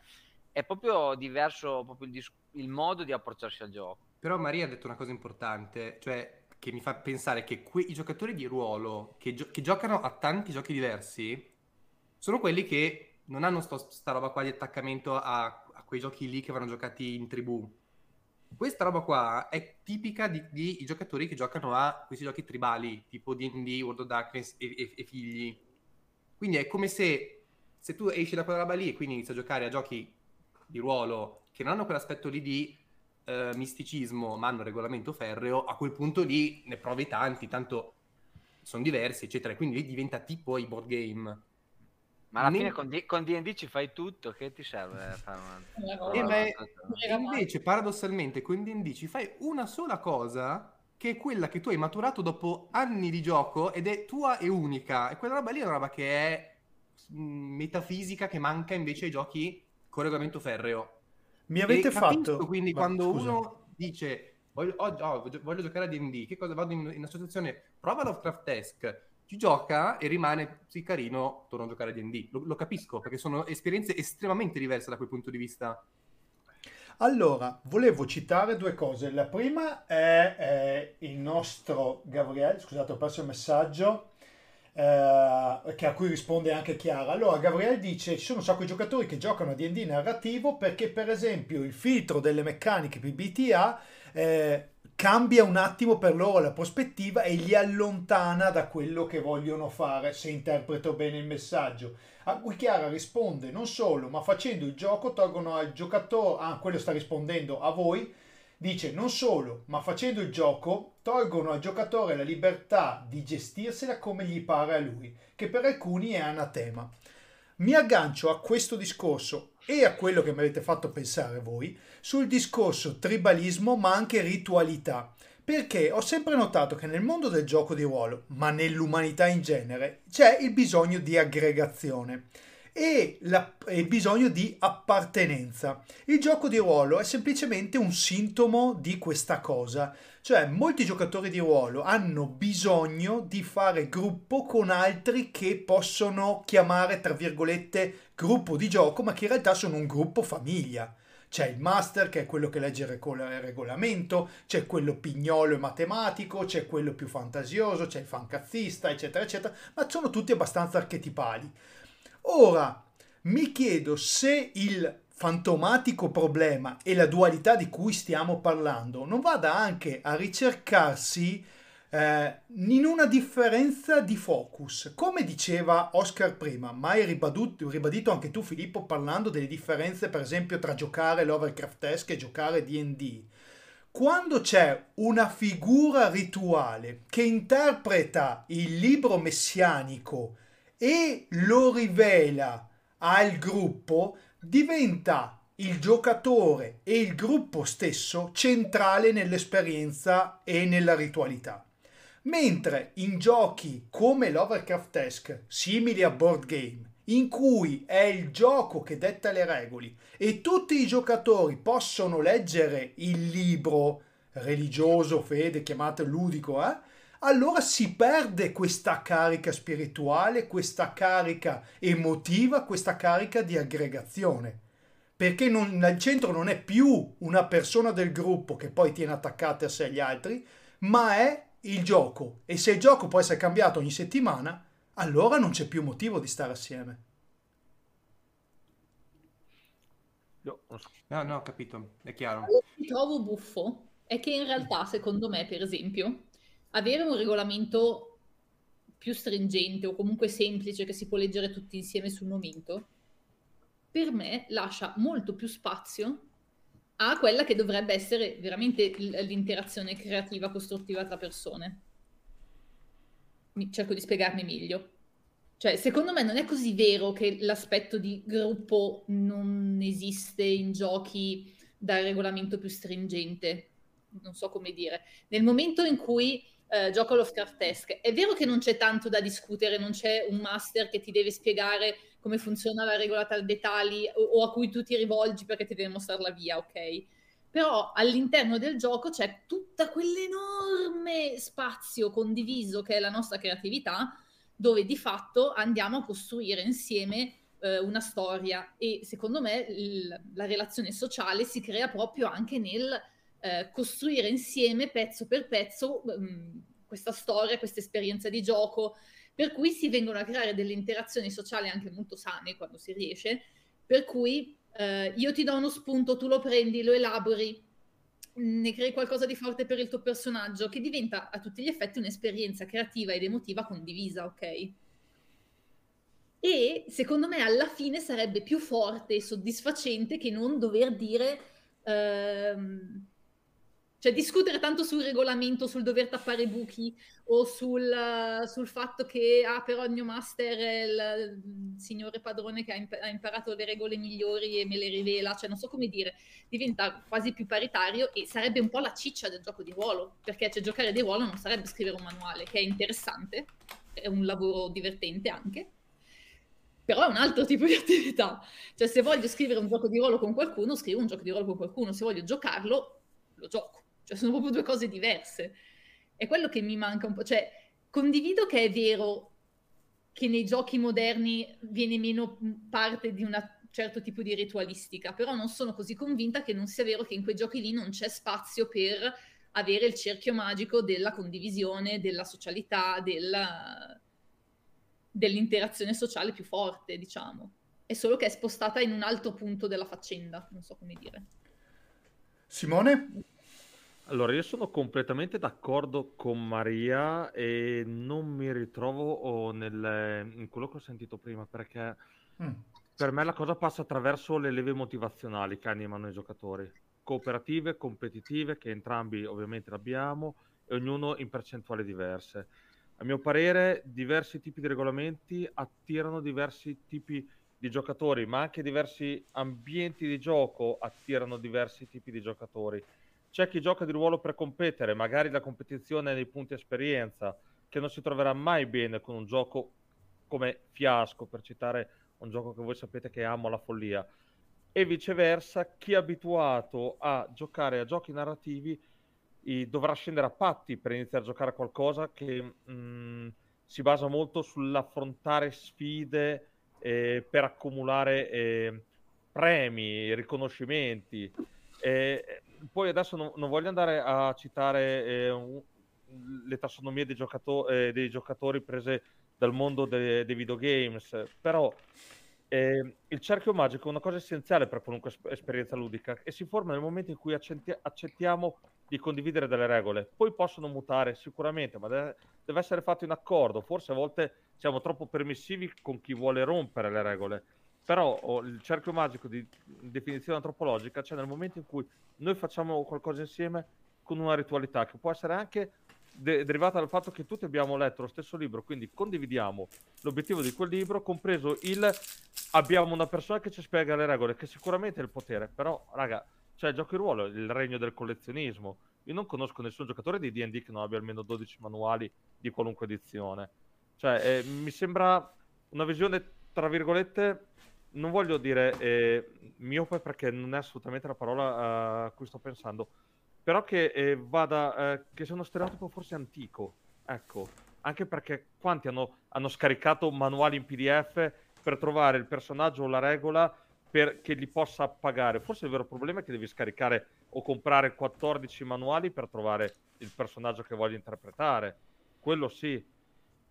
è proprio diverso proprio il, dis- il modo di approcciarsi al gioco. Però Maria ha detto una cosa importante, cioè che mi fa pensare che que- i giocatori di ruolo che, gio- che giocano a tanti giochi diversi sono quelli che non hanno sto- sta roba qua di attaccamento a, a quei giochi lì che vanno giocati in tribù. Questa roba qua è tipica di, di giocatori che giocano a questi giochi tribali, tipo D&D, World of Darkness e, e- e figli. Quindi è come se, se tu esci da quella roba lì e quindi inizi a giocare a giochi di ruolo che non hanno quell'aspetto lì di eh, misticismo, ma hanno regolamento ferreo, a quel punto lì ne provi tanti, tanto sono diversi, eccetera, quindi lì diventa tipo i board game. Ma alla Ne- fine con, D- con D&D ci fai tutto, che ti serve fare una... Eh, ma è- Invece, paradossalmente, con D&D ci fai una sola cosa che è quella che tu hai maturato dopo anni di gioco ed è tua e unica. E quella roba lì è una roba che è mm, metafisica che manca invece ai giochi con regolamento ferreo. Mi avete E capisco, fatto... Quindi Ma, quando scusa. uno dice voglio, oh, oh, voglio- giocare a D&D, che cosa vado in, in associazione? Prova Lovecraft Esque, ci gioca e rimane sì carino, torno a giocare a D&D. Lo, lo capisco perché sono esperienze estremamente diverse da quel punto di vista. Allora, volevo citare due cose. La prima è, eh, il nostro Gabriele, scusate, ho perso il messaggio, eh, a cui risponde anche Chiara. Allora, Gabriele dice: Ci sono un sacco di giocatori che giocano a DD narrativo perché, per esempio, il filtro delle meccaniche PBTA eh, cambia un attimo per loro la prospettiva e li allontana da quello che vogliono fare, se interpreto bene il messaggio. A cui Chiara risponde non solo, ma facendo il gioco tolgono al giocatore, ah, quello sta rispondendo a voi, dice non solo, ma facendo il gioco tolgono al giocatore la libertà di gestirsela come gli pare a lui, che per alcuni è anatema. Mi aggancio a questo discorso e a quello che mi avete fatto pensare voi sul discorso tribalismo ma anche ritualità. Perché ho sempre notato che nel mondo del gioco di ruolo, ma nell'umanità in genere, c'è il bisogno di aggregazione e, la- il bisogno di appartenenza. Il gioco di ruolo è semplicemente un sintomo di questa cosa, cioè molti giocatori di ruolo hanno bisogno di fare gruppo con altri che possono chiamare tra virgolette gruppo di gioco, ma che in realtà sono un gruppo famiglia. C'è il master che è quello che legge il regolamento, c'è quello pignolo e matematico, c'è quello più fantasioso, c'è il fancazzista, eccetera, eccetera, ma sono tutti abbastanza archetipali. Ora, mi chiedo se il fantomatico problema e la dualità di cui stiamo parlando non vada anche a ricercarsi eh, in una differenza di focus. Come diceva Oscar prima, ma hai ribadut- ribadito anche tu Filippo parlando delle differenze per esempio tra giocare l'Overcraftesque e giocare D&D. Quando c'è una figura rituale che interpreta il libro messianico e lo rivela al gruppo, diventa il giocatore e il gruppo stesso centrale nell'esperienza e nella ritualità. Mentre in giochi come l'Overcraftesque, simili a board game, in cui è il gioco che detta le regole e tutti i giocatori possono leggere il libro religioso, fede, chiamate ludico, eh? allora si perde questa carica spirituale, questa carica emotiva, questa carica di aggregazione. Perché non, al centro non è più una persona del gruppo che poi tiene attaccate a sé gli altri, ma è il gioco e se il gioco può essere cambiato ogni settimana, allora non c'è più motivo di stare assieme. No, no, ho capito, è chiaro. Quello che trovo buffo è che in realtà, secondo me, per esempio, avere un regolamento più stringente o comunque semplice che si può leggere tutti insieme sul momento, per me lascia molto più spazio a quella che dovrebbe essere veramente l'interazione creativa costruttiva tra persone. Mi, cerco di spiegarmi meglio. Cioè, secondo me non è così vero che l'aspetto di gruppo non esiste in giochi dal regolamento più stringente. Non so come dire. Nel momento in cui eh, gioco Lovecraftesque, è vero che non c'è tanto da discutere, non c'è un master che ti deve spiegare come funziona la regola tal dettagli o, o a cui tu ti rivolgi perché ti deve mostrare la via, ok? Però all'interno del gioco c'è tutta quell'enorme spazio condiviso che è la nostra creatività dove di fatto andiamo a costruire insieme eh, una storia e secondo me il, la relazione sociale si crea proprio anche nel eh, costruire insieme pezzo per pezzo mh, mm, questa storia, questa esperienza di gioco, per cui si vengono a creare delle interazioni sociali anche molto sane quando si riesce, per cui eh, io ti do uno spunto, tu lo prendi, lo elabori, ne crei qualcosa di forte per il tuo personaggio, che diventa a tutti gli effetti un'esperienza creativa ed emotiva condivisa, ok? E secondo me alla fine sarebbe più forte e soddisfacente che non dover dire ehm, cioè discutere tanto sul regolamento, sul dover tappare buchi o sul, sul fatto che ah, però il mio master è il, il signore padrone che ha, imp- ha, imparato le regole migliori e me le rivela, cioè non so come dire, diventa quasi più paritario e sarebbe un po' la ciccia del gioco di ruolo, perché cioè, giocare di ruolo non sarebbe scrivere un manuale, che è interessante, è un lavoro divertente anche, però è un altro tipo di attività. Cioè se voglio scrivere un gioco di ruolo con qualcuno, scrivo un gioco di ruolo con qualcuno, se voglio giocarlo, lo gioco cioè sono proprio due cose diverse. È quello che mi manca un po', cioè condivido che è vero che nei giochi moderni viene meno parte di un certo tipo di ritualistica, però non sono così convinta che non sia vero che in quei giochi lì non c'è spazio per avere il cerchio magico della condivisione, della socialità, della... dell'interazione sociale più forte, diciamo. È solo che è spostata in un altro punto della faccenda, non so come dire. Simone? Allora, io sono completamente d'accordo con Maria e non mi ritrovo oh, nel- in quello che ho sentito prima perché Mm. per me la cosa passa attraverso le leve motivazionali che animano i giocatori, cooperative, competitive, che entrambi ovviamente abbiamo e ognuno in percentuali diverse. A mio parere, diversi tipi di regolamenti attirano diversi tipi di giocatori, ma anche diversi ambienti di gioco attirano diversi tipi di giocatori. C'è chi gioca di ruolo per competere, magari la competizione nei punti esperienza, che non si troverà mai bene con un gioco come Fiasco, per citare un gioco che voi sapete che amo alla follia. E viceversa, chi è abituato a giocare a giochi narrativi dovrà scendere a patti per iniziare a giocare a qualcosa che mh, mm, si basa molto sull'affrontare sfide eh, per accumulare eh, premi, riconoscimenti. Eh, poi adesso non, non, voglio andare a citare eh, un, le tassonomie dei, giocato- eh, dei, giocatori prese dal mondo de- dei videogames, però eh, il cerchio magico è una cosa essenziale per qualunque es- esperienza ludica e si forma nel momento in cui accetti- accettiamo di condividere delle regole. Poi possono mutare sicuramente, ma deve, deve essere fatto in accordo. Forse a volte siamo troppo permissivi con chi vuole rompere le regole però oh, il cerchio magico di definizione antropologica c'è nel momento in cui noi facciamo qualcosa insieme con una ritualità che può essere anche de- derivata dal fatto che tutti abbiamo letto lo stesso libro, quindi condividiamo l'obiettivo di quel libro, compreso il abbiamo una persona che ci spiega le regole, che sicuramente è il potere, però raga, cioè gioco di ruolo, il regno del collezionismo. Io non conosco nessun giocatore di D&D che non abbia almeno 12 manuali di qualunque edizione. Cioè, eh, mi sembra una visione, tra virgolette, non voglio dire eh, miope perché non è assolutamente la parola uh, a cui sto pensando, però che eh, vada, eh, che sia uno stereotipo forse antico, ecco, anche perché quanti hanno, hanno, scaricato manuali in PDF per trovare il personaggio o la regola perché li possa pagare. Forse il vero problema è che devi scaricare o comprare 14 manuali per trovare il personaggio che voglio interpretare. Quello sì.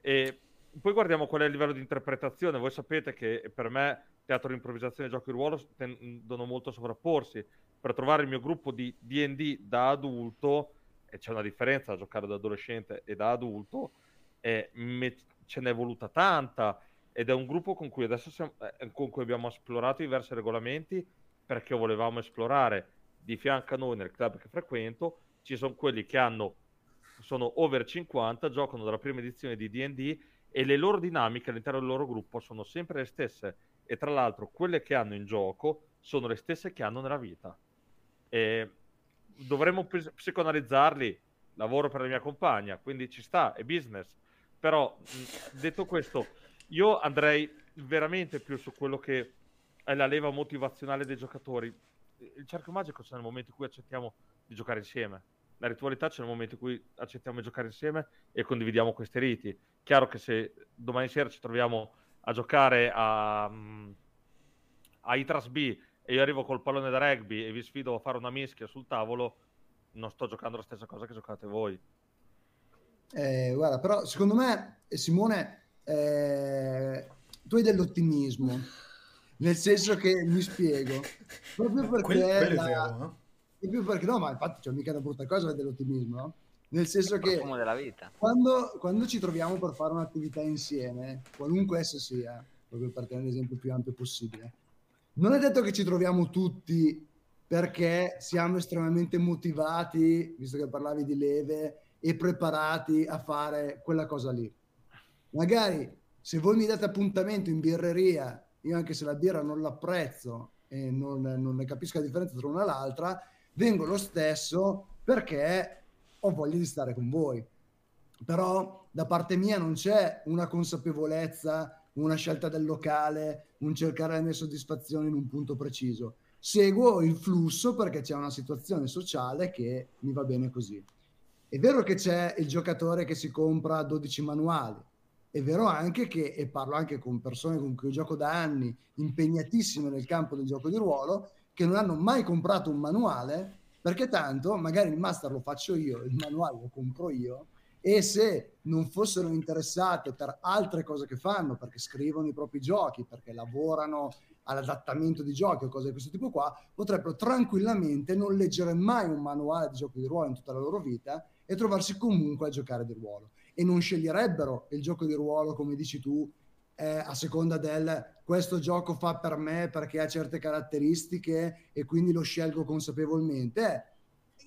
E poi guardiamo qual è il livello di interpretazione. Voi sapete che per me teatro di improvvisazione e giochi di ruolo tendono molto a sovrapporsi. Per trovare il mio gruppo di DD da adulto, e c'è una differenza da giocare da adolescente e da adulto, e me, ce n'è voluta tanta ed è un gruppo con cui adesso siamo, eh, con cui abbiamo esplorato diversi regolamenti perché volevamo esplorare di fianco a noi nel club che frequento ci sono quelli che hanno sono over 50 giocano dalla prima edizione di D&D e le loro dinamiche all'interno del loro gruppo sono sempre le stesse e tra l'altro quelle che hanno in gioco sono le stesse che hanno nella vita e dovremmo psicoanalizzarli lavoro per la mia compagna quindi ci sta è business però detto questo io andrei veramente più su quello che è la leva motivazionale dei giocatori. Il cerchio magico c'è nel momento in cui accettiamo di giocare insieme. La ritualità c'è nel momento in cui accettiamo di giocare insieme e condividiamo questi riti. Chiaro che se domani sera ci troviamo a giocare a, a Itras B e io arrivo col pallone da rugby e vi sfido a fare una mischia sul tavolo, non sto giocando la stessa cosa che giocate voi. Eh, guarda, però secondo me, Simone, eh, tu hai dell'ottimismo, nel senso che mi spiego, proprio perché... Quello, quello la... è vero, no? Proprio perché no, ma infatti c'è mica una brutta cosa dell'ottimismo, no? Nel senso che quando, quando, ci troviamo per fare un'attività insieme, qualunque essa sia, proprio per tenere l'esempio più ampio possibile, non è detto che ci troviamo tutti perché siamo estremamente motivati, visto che parlavi di leve, e preparati a fare quella cosa lì. Magari se voi mi date appuntamento in birreria, io anche se la birra non l'apprezzo e non, non ne capisco la differenza tra una e l'altra, vengo lo stesso perché ho voglia di stare con voi. Però da parte mia non c'è una consapevolezza, una scelta del locale, un cercare le mie soddisfazioni in un punto preciso. Seguo il flusso perché c'è una situazione sociale che mi va bene così. È vero che c'è il giocatore che si compra 12 manuali, è vero anche che, e parlo anche con persone con cui gioco da anni, impegnatissime nel campo del gioco di ruolo, che non hanno mai comprato un manuale, perché tanto magari il master lo faccio io, il manuale lo compro io, e se non fossero interessate per altre cose che fanno, perché scrivono i propri giochi, perché lavorano all'adattamento di giochi o cose di questo tipo qua, potrebbero tranquillamente non leggere mai un manuale di giochi di ruolo in tutta la loro vita e trovarsi comunque a giocare di ruolo. E non sceglierebbero il gioco di ruolo, come dici tu, eh, a seconda del questo gioco fa per me perché ha certe caratteristiche e quindi lo scelgo consapevolmente. Eh,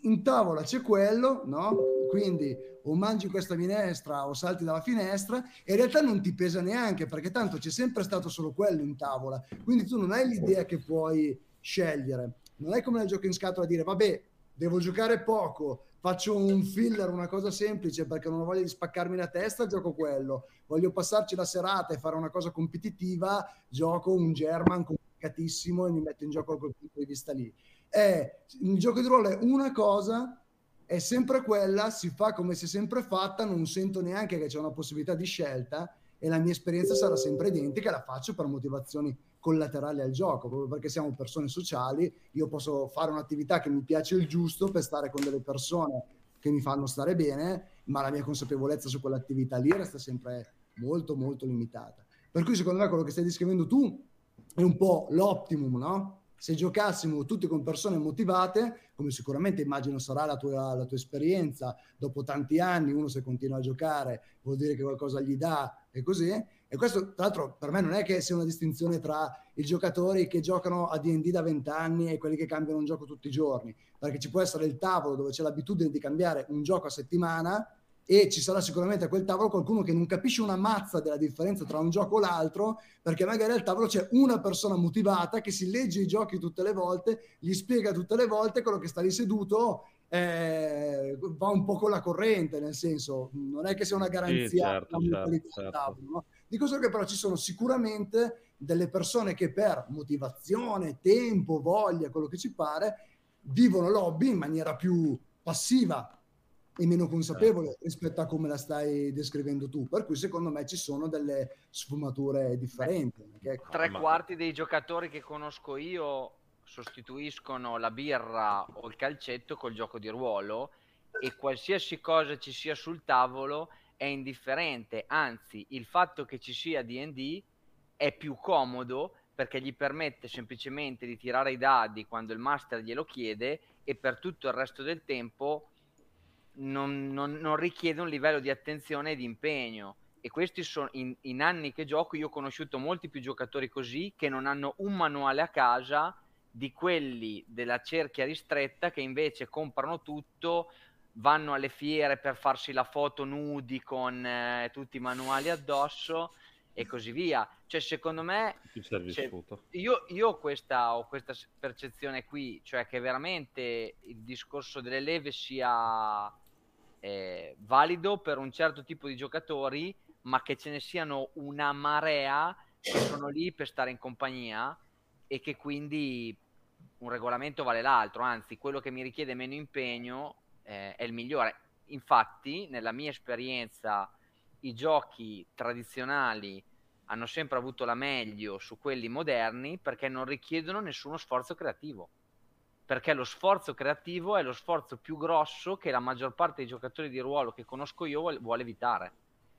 in tavola c'è quello, no? Quindi o mangi questa minestra o salti dalla finestra e in realtà non ti pesa neanche perché tanto c'è sempre stato solo quello in tavola. Quindi tu non hai l'idea che puoi scegliere. Non è come nel gioco in scatola dire vabbè, devo giocare poco, faccio un filler, una cosa semplice perché non ho voglia di spaccarmi la testa, gioco quello. Voglio passarci la serata e fare una cosa competitiva, gioco un German complicatissimo e mi metto in gioco quel punto di vista lì. È, il gioco di ruolo è una cosa, è sempre quella, si fa come si è sempre fatta, non sento neanche che c'è una possibilità di scelta e la mia esperienza sarà sempre identica, la faccio per motivazioni collaterali al gioco, proprio perché siamo persone sociali, io posso fare un'attività che mi piace il giusto per stare con delle persone che mi fanno stare bene, ma la mia consapevolezza su quell'attività lì resta sempre molto molto limitata. Per cui secondo me quello che stai descrivendo tu è un po' l'optimum, no? Se giocassimo tutti con persone motivate, come sicuramente immagino sarà la tua, la tua esperienza, dopo tanti anni uno se continua a giocare vuol dire che qualcosa gli dà e così, e questo, tra l'altro, per me non è che sia una distinzione tra i giocatori che giocano a DD da 20 anni e quelli che cambiano un gioco tutti i giorni, perché ci può essere il tavolo dove c'è l'abitudine di cambiare un gioco a settimana e ci sarà sicuramente a quel tavolo qualcuno che non capisce una mazza della differenza tra un gioco e l'altro, perché magari al tavolo c'è una persona motivata che si legge i giochi tutte le volte, gli spiega tutte le volte quello che sta lì seduto eh, va un po' con la corrente, nel senso, non è che sia una garanzia sì, certo, certo, certo. Tavolo, no? Dico solo che però ci sono sicuramente delle persone che per motivazione, tempo, voglia, quello che ci pare, vivono l'hobby in maniera più passiva e meno consapevole certo. rispetto a come la stai descrivendo tu. Per cui secondo me ci sono delle sfumature differenti. Ecco. Tre quarti dei giocatori che conosco io sostituiscono la birra o il calcetto col gioco di ruolo e qualsiasi cosa ci sia sul tavolo è indifferente, anzi il fatto che ci sia DD è più comodo perché gli permette semplicemente di tirare i dadi quando il master glielo chiede e per tutto il resto del tempo non, non, non richiede un livello di attenzione e di impegno. E questi sono in, in, anni che gioco. Io ho conosciuto molti più giocatori così che non hanno un manuale a casa di quelli della cerchia ristretta che invece comprano tutto, vanno alle fiere per farsi la foto nudi con eh, tutti i manuali addosso e così via. Cioè, secondo me, cioè, io, io ho, questa, ho questa percezione qui, cioè che veramente il discorso delle leve sia eh, valido per un certo tipo di giocatori, ma che ce ne siano una marea che sono lì per stare in compagnia e che quindi un regolamento vale l'altro, anzi quello che mi richiede meno impegno eh, è il migliore. Infatti, nella mia esperienza, i giochi tradizionali hanno sempre avuto la meglio su quelli moderni perché non richiedono nessuno sforzo creativo perché lo sforzo creativo è lo sforzo più grosso che la maggior parte dei giocatori di ruolo che conosco io vuole evitare.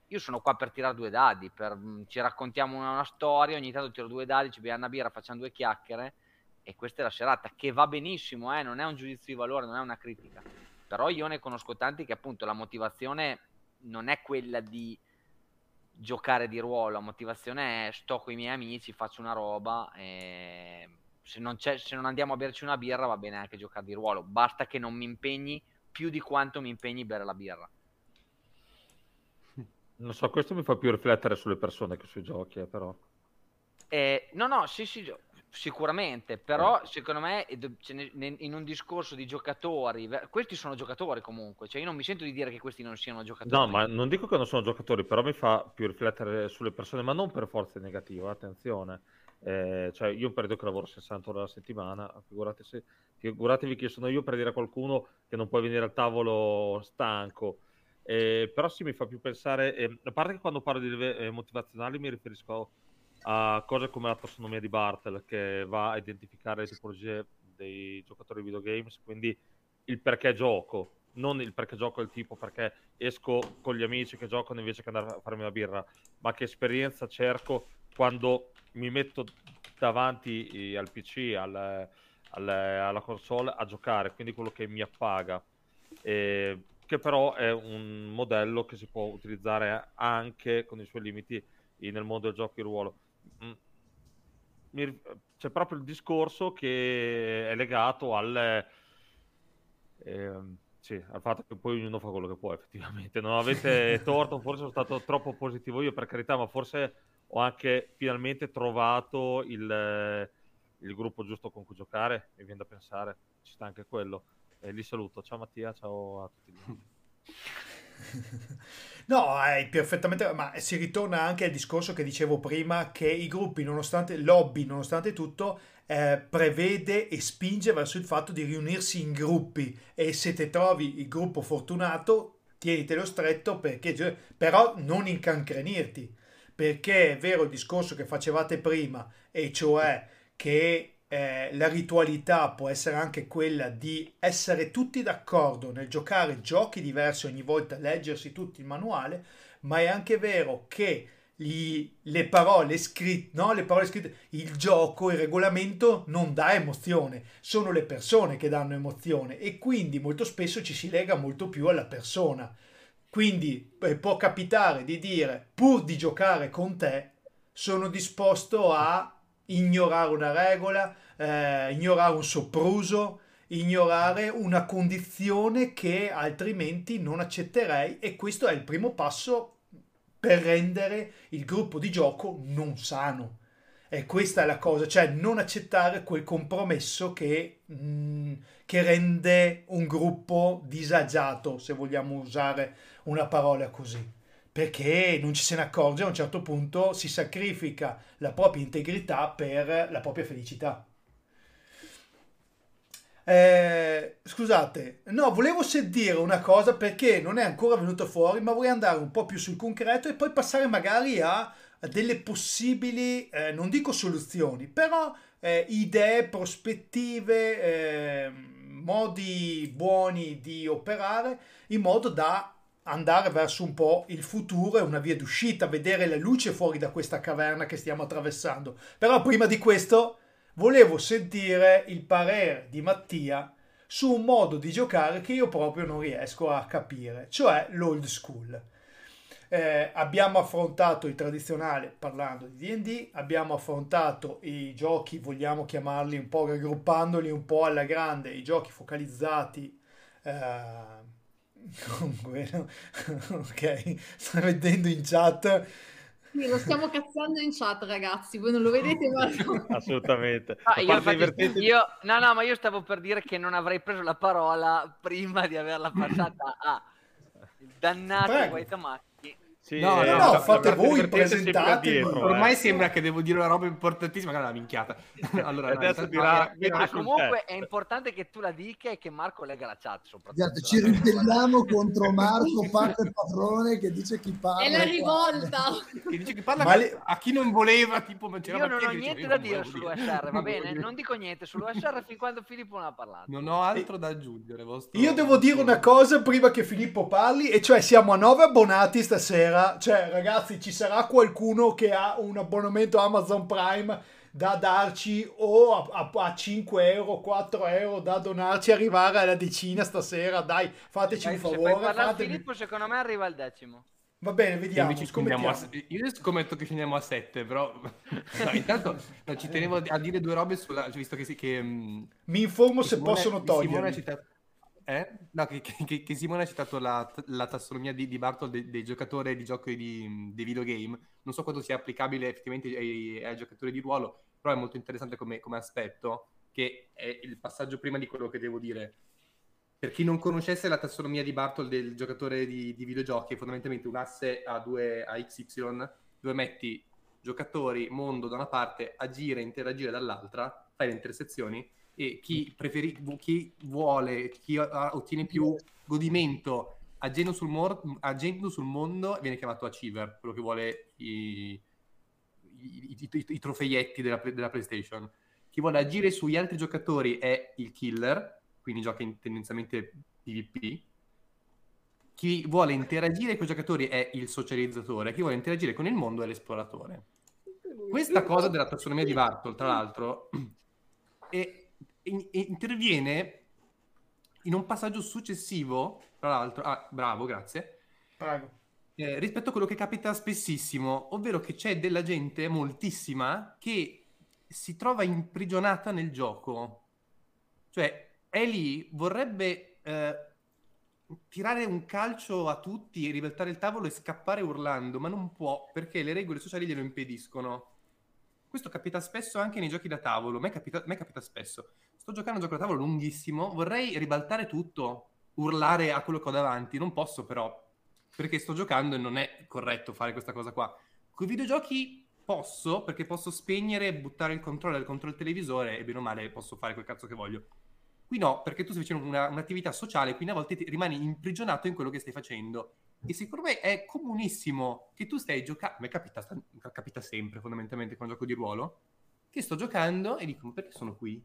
Io sono qua per tirare due dadi, per, mm, ci raccontiamo una, una, storia, ogni tanto tiro due dadi, ci beviamo una birra, facciamo due chiacchiere e questa è la serata, che va benissimo, eh, non è un giudizio di valore, non è una critica. Però io ne conosco tanti che appunto la motivazione non è quella di giocare di ruolo, la motivazione è sto con i miei amici, faccio una roba e se non, se non, andiamo a berci una birra va bene anche giocare di ruolo, basta che non mi impegni più di quanto mi impegni bere la birra. Non so, questo mi fa più riflettere sulle persone che sui giochi, eh, però. Eh, no, no, sì, sì, sicuramente, però eh. secondo me in un discorso di giocatori, questi sono giocatori comunque, cioè io non mi sento di dire che questi non siano giocatori. No, ma non dico che non sono giocatori, però mi fa più riflettere sulle persone, ma non per forza negativa, attenzione eh, cioè io periodo che lavoro 60 ore alla settimana, figurate se, figuratevi che sono io per dire a qualcuno che non puoi venire al tavolo stanco. Eh, però sì, mi fa più pensare, eh, a parte che quando parlo di eh, motivazionali mi riferisco a cose come la tassonomia di Bartel che va a identificare le tipologie dei giocatori di videogames, quindi il perché gioco, non il perché gioco il tipo perché esco con gli amici che giocano invece che andare a farmi una birra, ma che esperienza cerco quando mi metto davanti al PC, al, al, alla console a giocare, quindi quello che mi appaga. E, che però è un modello che si può utilizzare anche con i suoi limiti nel mondo del gioco di ruolo. Mm, c'è proprio il discorso che è legato al, eh, sì, al fatto che poi ognuno fa quello che può, effettivamente. Non avete torto, forse sono stato troppo positivo io, per carità, ma forse ho anche finalmente trovato il, il, gruppo giusto con cui giocare, mi viene da pensare, ci sta anche quello. E li saluto, ciao Mattia, ciao a tutti. No, hai perfettamente, ma si ritorna anche al discorso che dicevo prima che i gruppi, nonostante lobby, nonostante tutto, eh, prevede e spinge verso il fatto di riunirsi in gruppi. E se te trovi il gruppo fortunato, tienitelo stretto perché però non incancrenirti. Perché è vero il discorso che facevate prima, e cioè che eh, la ritualità può essere anche quella di essere tutti d'accordo nel giocare giochi diversi ogni volta, leggersi tutti il manuale, ma è anche vero che gli, le parole scritte, no? le parole scritte, il gioco, il regolamento non dà emozione, sono le persone che danno emozione e quindi molto spesso ci si lega molto più alla persona. Quindi eh, può capitare di dire, pur di giocare con te, sono disposto a ignorare una regola, eh, ignorare un sopruso, ignorare una condizione che altrimenti non accetterei e questo è il primo passo per rendere il gruppo di gioco non sano. E questa è la cosa, cioè non accettare quel compromesso che, mh, mm, che rende un gruppo disagiato, se vogliamo usare una parola così. Perché non ci se ne accorge, a un certo punto si sacrifica la propria integrità per la propria felicità. Eh, scusate, no, volevo sentire una cosa perché non è ancora venuto fuori, ma vorrei andare un po' più sul concreto e poi passare magari a, a delle possibili, eh, non dico soluzioni, però eh, idee, prospettive, eh, modi buoni di operare in modo da andare verso un po' il futuro e una via d'uscita, vedere la luce fuori da questa caverna che stiamo attraversando. Però prima di questo volevo sentire il parere di Mattia su un modo di giocare che io proprio non riesco a capire, cioè l'old school. Eh, abbiamo affrontato il tradizionale parlando di DD, abbiamo affrontato i giochi, vogliamo chiamarli un po' raggruppandoli un po' alla grande, i giochi focalizzati. Eh, comunque, ok, sto vedendo in chat sì, lo stiamo cazzando in chat, ragazzi. Voi non lo vedete, ma assolutamente. No, io, infatti, io, no, no, ma io stavo per dire che non avrei preso la parola prima di averla passata a dannato White Amati sì, no, eh, no, no, fate voi, presentate. Ormai eh. sembra che devo dire una roba importantissima, magari una minchiata. allora, adesso dirà, ma comunque è importante che tu la dica e che Marco legga la chat. Esatto, ci ribelliamo contro Marco, parte il padrone che dice chi parla. È la rivolta. che dice chi parla le... a chi non voleva. Tipo, Io non ho niente da dire sull'USR, va bene? Non dico niente sull'USR fin quando Filippo non ha parlato. Non ho altro da aggiungere. Io devo dire una cosa prima che Filippo parli, e cioè siamo a nove abbonati stasera cioè ragazzi ci sarà qualcuno che ha un abbonamento Amazon Prime da darci o a, a, a 5 euro, 4 euro da donarci arrivare alla decina stasera, dai fateci dai, un favore. Se fatemi... Filippo secondo me arriva al decimo. Va bene, vediamo. A, io scommetto che scendiamo a 7, però no, intanto no, ci tenevo a dire due robe sulla, visto che, che mm, mi informo se Simone, possono togliere. Eh? No, che, che, che, Simone ha citato la, la tassonomia di, di Bartol dei, dei, giocatori di giochi di, di videogame. Non so quanto sia applicabile effettivamente ai, ai giocatori di ruolo, però è molto interessante come, come, aspetto, che è il passaggio prima di quello che devo dire. Per chi non conoscesse la tassonomia di Bartol del giocatore di, di videogiochi, è fondamentalmente un asse a, due, a XY, dove metti giocatori, mondo da una parte, agire, interagire dall'altra, fai le intersezioni e chi, preferi- chi vuole, chi ottiene più godimento agendo sul, mor- agendo sul mondo viene chiamato achiever, quello che vuole i, i, i, i trofeietti della, della, PlayStation. Chi vuole agire sugli altri giocatori è il killer, quindi gioca in, tendenzialmente PvP. Chi vuole interagire con i giocatori è il socializzatore, chi vuole interagire con il mondo è l'esploratore. Questa cosa della tassonomia di Bartol, tra l'altro, è in- interviene in un passaggio successivo, tra l'altro, ah, bravo, grazie. Prego. Eh, rispetto a quello che capita spessissimo, ovvero che c'è della gente, moltissima, che si trova imprigionata nel gioco. Cioè, è lì, vorrebbe eh, tirare un calcio a tutti, ribaltare il tavolo e scappare urlando, ma non può perché le regole sociali glielo impediscono. Questo capita spesso anche nei giochi da tavolo. A me capita, a me capita spesso. Sto giocando un gioco da tavolo lunghissimo, vorrei ribaltare tutto, urlare a quello che ho davanti. Non posso però, perché sto giocando e non è corretto fare questa cosa qua. Con i videogiochi posso, perché posso spegnere, buttare il controller contro il televisore e bene o male posso fare quel cazzo che voglio. Qui no, perché tu stai facendo una, un'attività sociale, quindi a volte rimani imprigionato in quello che stai facendo. E secondo me è comunissimo che tu stai giocando. A capita, capita sempre, fondamentalmente, con un gioco di ruolo. Che sto giocando e dico: Ma perché sono qui?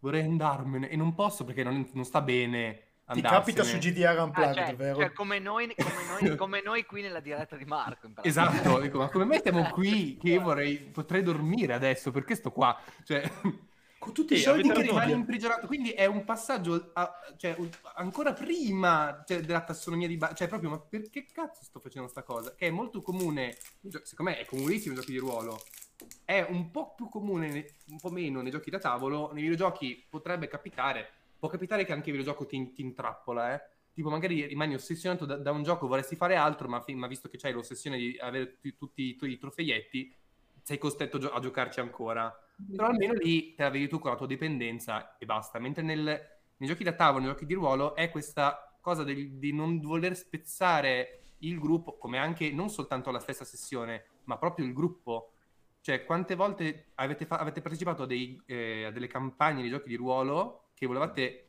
Vorrei andarmene e non posso perché non, non sta bene. Ti capita su GDR Unplugged, ah, cioè, vero? Cioè, come noi, come, noi, come noi, qui nella diretta di Marco. esatto, dico, ma come mai stiamo qui? Che io vorrei, potrei dormire adesso, perché sto qua? Cioè, con tutti i soldi che rimane imprigionato. Quindi è un passaggio a, cioè, ancora prima cioè, della tassonomia di base. Cioè, proprio, ma perché cazzo sto facendo questa cosa? Che è molto comune, secondo me è comunissimo nei giochi di ruolo. È un po' più comune, un po' meno nei giochi da tavolo. Nei videogiochi potrebbe capitare. Può capitare che anche il videogioco ti, ti intrappola, eh. Tipo, magari rimani ossessionato da, da, un gioco, vorresti fare altro, ma, ma visto che c'hai l'ossessione di avere tutti, tutti i tuoi trofeietti, sei costretto a, gio- a giocarci ancora però almeno lì te la vedi tu con la tua dipendenza e basta. Mentre nel, nei giochi da tavolo, nei giochi di ruolo, è questa cosa del, di non voler spezzare il gruppo, come anche non soltanto la stessa sessione, ma proprio il gruppo. Cioè, quante volte avete, fa- avete partecipato a, dei, eh, a delle campagne di giochi di ruolo che volevate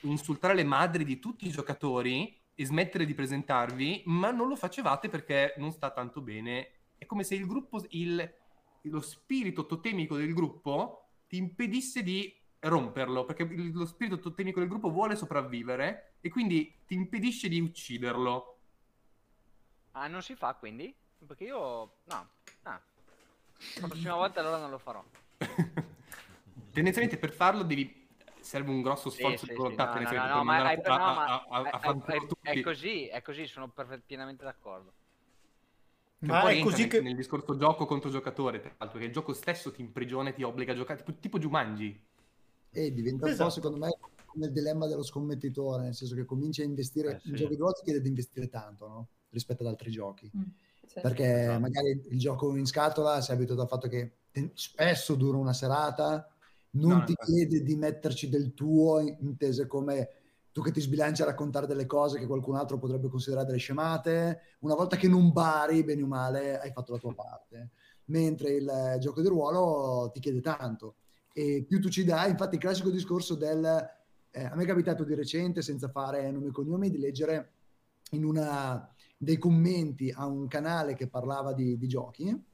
insultare le madri di tutti i giocatori e smettere di presentarvi, ma non lo facevate perché non sta tanto bene. È come se il gruppo, il, lo spirito totemico del gruppo ti impedisse di romperlo, perché lo spirito totemico del gruppo vuole sopravvivere e quindi ti impedisce di ucciderlo. Ah, non si fa quindi? Perché io... No. La prossima volta allora non lo farò. Tendenzialmente per farlo devi serve un grosso Sì, sforzo sì, di sì, volontà no, no, no, per ma hai- a, no, ma a, a, a, è- è- così, è così, sono perfett- pienamente d'accordo. Che Ma è così nel, che... nel discorso gioco contro giocatore, peraltro, che il gioco stesso ti imprigiona e ti obbliga a giocare, tipo, tipo Jumanji. E diventa un Esatto. po', secondo me, come il dilemma dello scommettitore, nel senso che cominci a investire Eh, sì. in giochi di ruolo ti chiede di investire tanto, no? Rispetto ad altri giochi. Mm, sì. Perché Esatto. magari il gioco in scatola sei abituato al fatto che spesso dura una serata, non No, ti infatti. chiede di metterci del tuo, intese come tu che ti sbilanci a raccontare delle cose che qualcun altro potrebbe considerare delle scemate. Una volta che non bari, bene o male, hai fatto la tua parte. Mentre il gioco di ruolo ti chiede tanto. E più tu ci dai, infatti il classico discorso del... eh, a me è capitato di recente, senza fare nomi e cognomi, di leggere in una, dei commenti a un canale che parlava di, di giochi,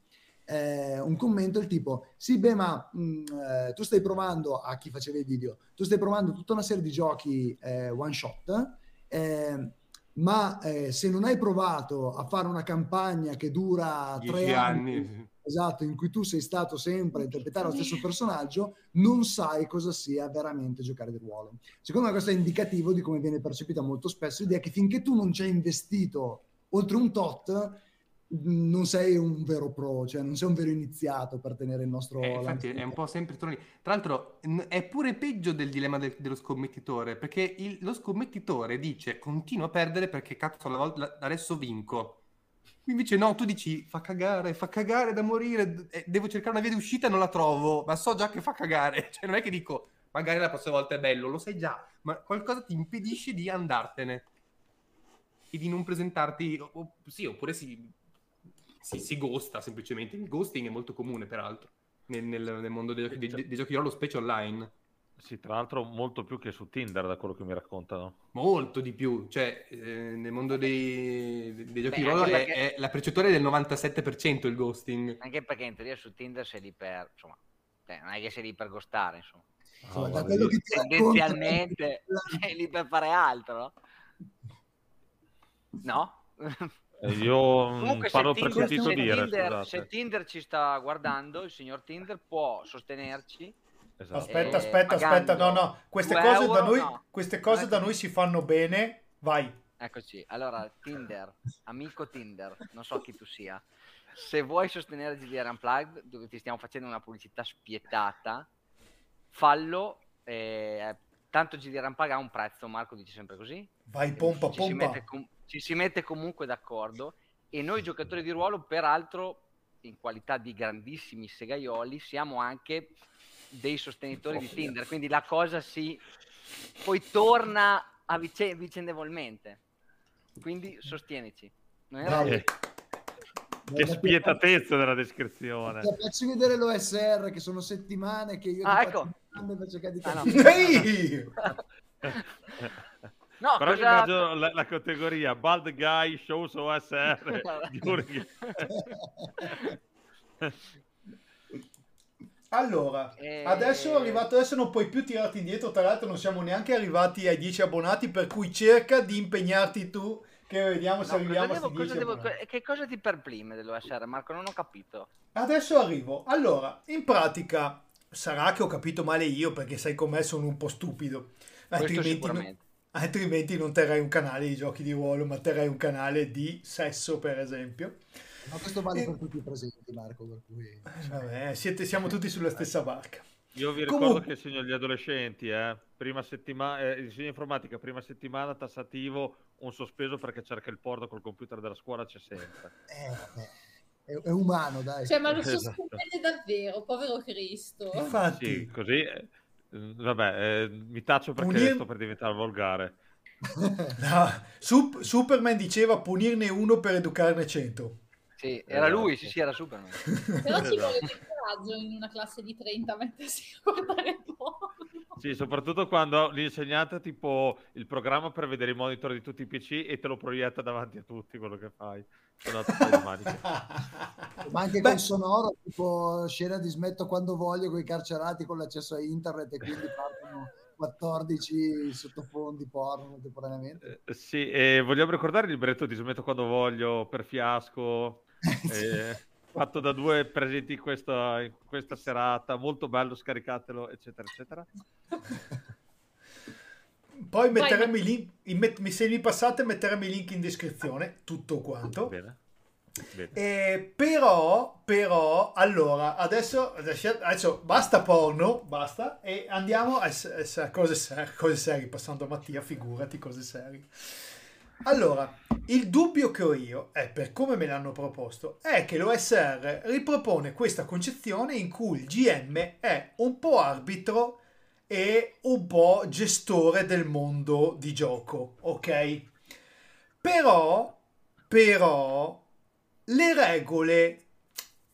eh, un commento del tipo, sì beh ma mh, eh, tu stai provando, a chi faceva i video, tu stai provando tutta una serie di giochi eh, one shot, eh, ma eh, se non hai provato a fare una campagna che dura tre anni, anni. esatto, in cui tu sei stato sempre a interpretare lo stesso personaggio, non sai cosa sia veramente giocare di ruolo. Secondo me questo è indicativo di come viene percepita molto spesso l'idea che finché tu non ci hai investito oltre un tot, non sei un vero pro, cioè non sei un vero iniziato per tenere il nostro... Eh, infatti è un po' sempre. Tra l'altro è pure peggio del dilemma del- dello scommettitore, perché il- lo scommettitore dice continuo a perdere perché cazzo la vol- la- adesso vinco. Invece no, tu dici fa cagare, fa cagare da morire, eh, devo cercare una via di uscita e non la trovo, ma so già che fa cagare. Cioè non è che dico magari la prossima volta è bello, lo sai già, ma qualcosa ti impedisce di andartene e di non presentarti, o- o- sì, oppure si, si, si ghosta semplicemente. Il ghosting è molto comune peraltro nel, nel- nel mondo dei, giochi- dei- dei giochi di ruolo, specie online. Sì, tra l'altro molto più che su Tinder, da quello che mi raccontano. Molto di più, cioè eh, nel mondo dei, dei giochi Beh, di ruolo anche è, perché- è- la percentuale è del 97% il ghosting. Anche perché in teoria su Tinder sei lì per... Insomma, eh, non è che sei lì per gostare, insomma. Insomma, Ah, da quello che ti racconta- Tendenzialmente sei lì per fare altro. No? Eh, Io mm, Comunque, se parlo per Tinder, sentito se dire, Tinder- se Tinder ci sta guardando, il signor Tinder può sostenerci. Esatto. Aspetta, Eh, aspetta, aspetta, no, no, queste cose, da euro, noi, no. queste cose è da noi si fanno bene, vai. Eccoci, allora Tinder, amico Tinder, non so chi tu sia. Se vuoi sostenere GDR Unplugged, dove ti stiamo facendo una pubblicità spietata, fallo. eh, tanto GDR Unplugged ha un prezzo, Marco dice sempre così. Vai, pompa, ci, si pompa. mette com- ci si mette comunque d'accordo e noi giocatori di ruolo peraltro in qualità di grandissimi segaioli siamo anche dei sostenitori di Tinder quindi la cosa si poi torna a vice- vicendevolmente quindi sostienici non era Bravo. Eh, che spietatezza della descrizione. Cioè, facci vedere l'OSR che sono settimane che io Ah, ti ecco. faccio per cercare di Ah, no. no Però cosa... immagino la, la categoria Bald Guy Shows OSR Allora, Eh, adesso, è arrivato, adesso non puoi più tirarti indietro, tra l'altro non siamo neanche arrivati ai 10 abbonati, per cui cerca di impegnarti tu, che vediamo se No, arriviamo cosa a devo- questi cosa 10 devo- che cosa ti perplime dell'OSR Marco? Non ho capito. Adesso arrivo. Allora, in pratica, sarà che ho capito male io, perché sai com'è, sono un po' stupido. questo Altrimenti altrimenti non terrei un canale di giochi di ruolo, ma terrei un canale di sesso, per esempio. Ma questo vale Eh. per tutti i presenti, Marco, per cui... Eh, Vabbè, siete- siamo tutti sulla stessa barca. Io vi ricordo Comunque- che insegno agli adolescenti, eh. prima settimana, eh, insegno informatica, prima settimana tassativo, un sospeso perché cerca il porno col computer della scuola, c'è sempre. Eh, vabbè. È, è umano, dai. Cioè, ma lo Esatto. sostenete davvero, povero Cristo. Infatti, Sì, così, eh, vabbè, eh, mi taccio perché Unir- sto per diventare volgare. no, Sup- Superman diceva punirne uno per educarne cento. Sì, era Esatto. lui, sì, sì, era Superman. Però ci vuole Esatto. del coraggio in una classe di 30 a mettersi a guardare porno. Sì, soprattutto quando l'insegnante tipo il programma per vedere i monitor di tutti i PC e te lo proietta davanti a tutti quello che fai. Ma anche Beh. col sonoro, tipo scena di smetto quando voglio con i carcerati con l'accesso a internet e quindi partono 14 sottofondi porno contemporaneamente. Eh, sì, e vogliamo ricordare il libretto di Smetto quando voglio per fiasco, eh, fatto da due presenti in questa, in questa serata, molto bello, scaricatelo, eccetera, eccetera. Poi metteremo ma- i link, i met- mi- se mi passate metteremo i link in descrizione, tutto quanto. Bene. Bene. Eh, però, però, allora, adesso, adesso, adesso basta porno, basta, e andiamo a, s- a cose, ser- cose serie, passando a Mattia, figurati, cose serie. Allora, il dubbio che ho io, è per come me l'hanno proposto, è che l'OSR ripropone questa concezione in cui il GM è un po' arbitro e un po' gestore del mondo di gioco, ok? Però, però, le regole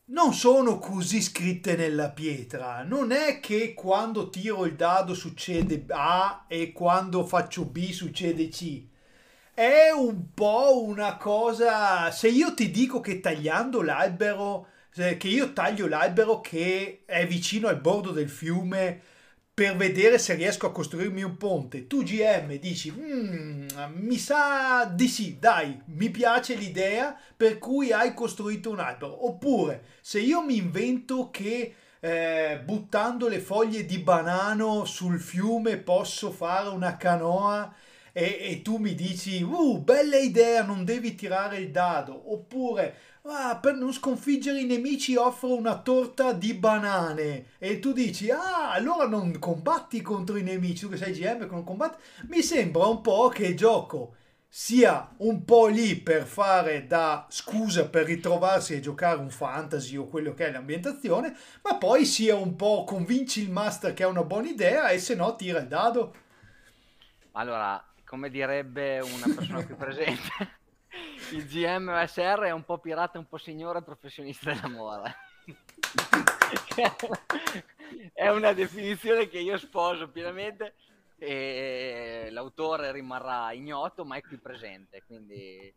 non sono così scritte nella pietra. Non è che quando tiro il dado succede A e quando faccio B succede C. È un po' una cosa. Se io ti dico che tagliando l'albero, che io taglio l'albero che è vicino al bordo del fiume per vedere se riesco a costruirmi un ponte. Tu GM dici, "Mm, mi sa di sì, dai, mi piace l'idea per cui hai costruito un albero. Oppure, se io mi invento che eh, buttando le foglie di banano sul fiume posso fare una canoa e, e tu mi dici, uh, bella idea, non devi tirare il dado. Oppure, ah, per non sconfiggere i nemici offro una torta di banane. E tu dici, ah, allora non combatti contro i nemici, tu che sei GM che non combatti. Mi sembra un po' che il gioco sia un po' lì per fare da scusa per ritrovarsi e giocare un fantasy o quello che è l'ambientazione, ma poi sia un po' convinci il master che è una buona idea e se no tira il dado. Allora, come direbbe una persona qui presente, il GM OSR è un po' pirata, un po' signore professionista dell'amore. è una definizione che io sposo pienamente e l'autore rimarrà ignoto, ma è qui presente, quindi...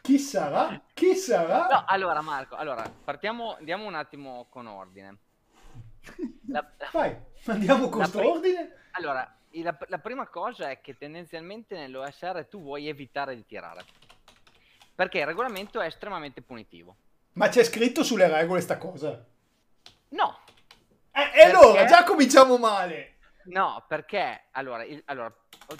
Chi sarà? Chi sarà? No, allora Marco, allora, partiamo, andiamo un attimo con ordine. La- Vai, andiamo con La sto pri- ordine. Allora, la, la prima cosa è che tendenzialmente nell'OSR tu vuoi evitare di tirare. Perché il regolamento è estremamente punitivo. Ma c'è scritto sulle regole sta cosa. No, Eh, e allora, già cominciamo male. no, perché allora, il- allora,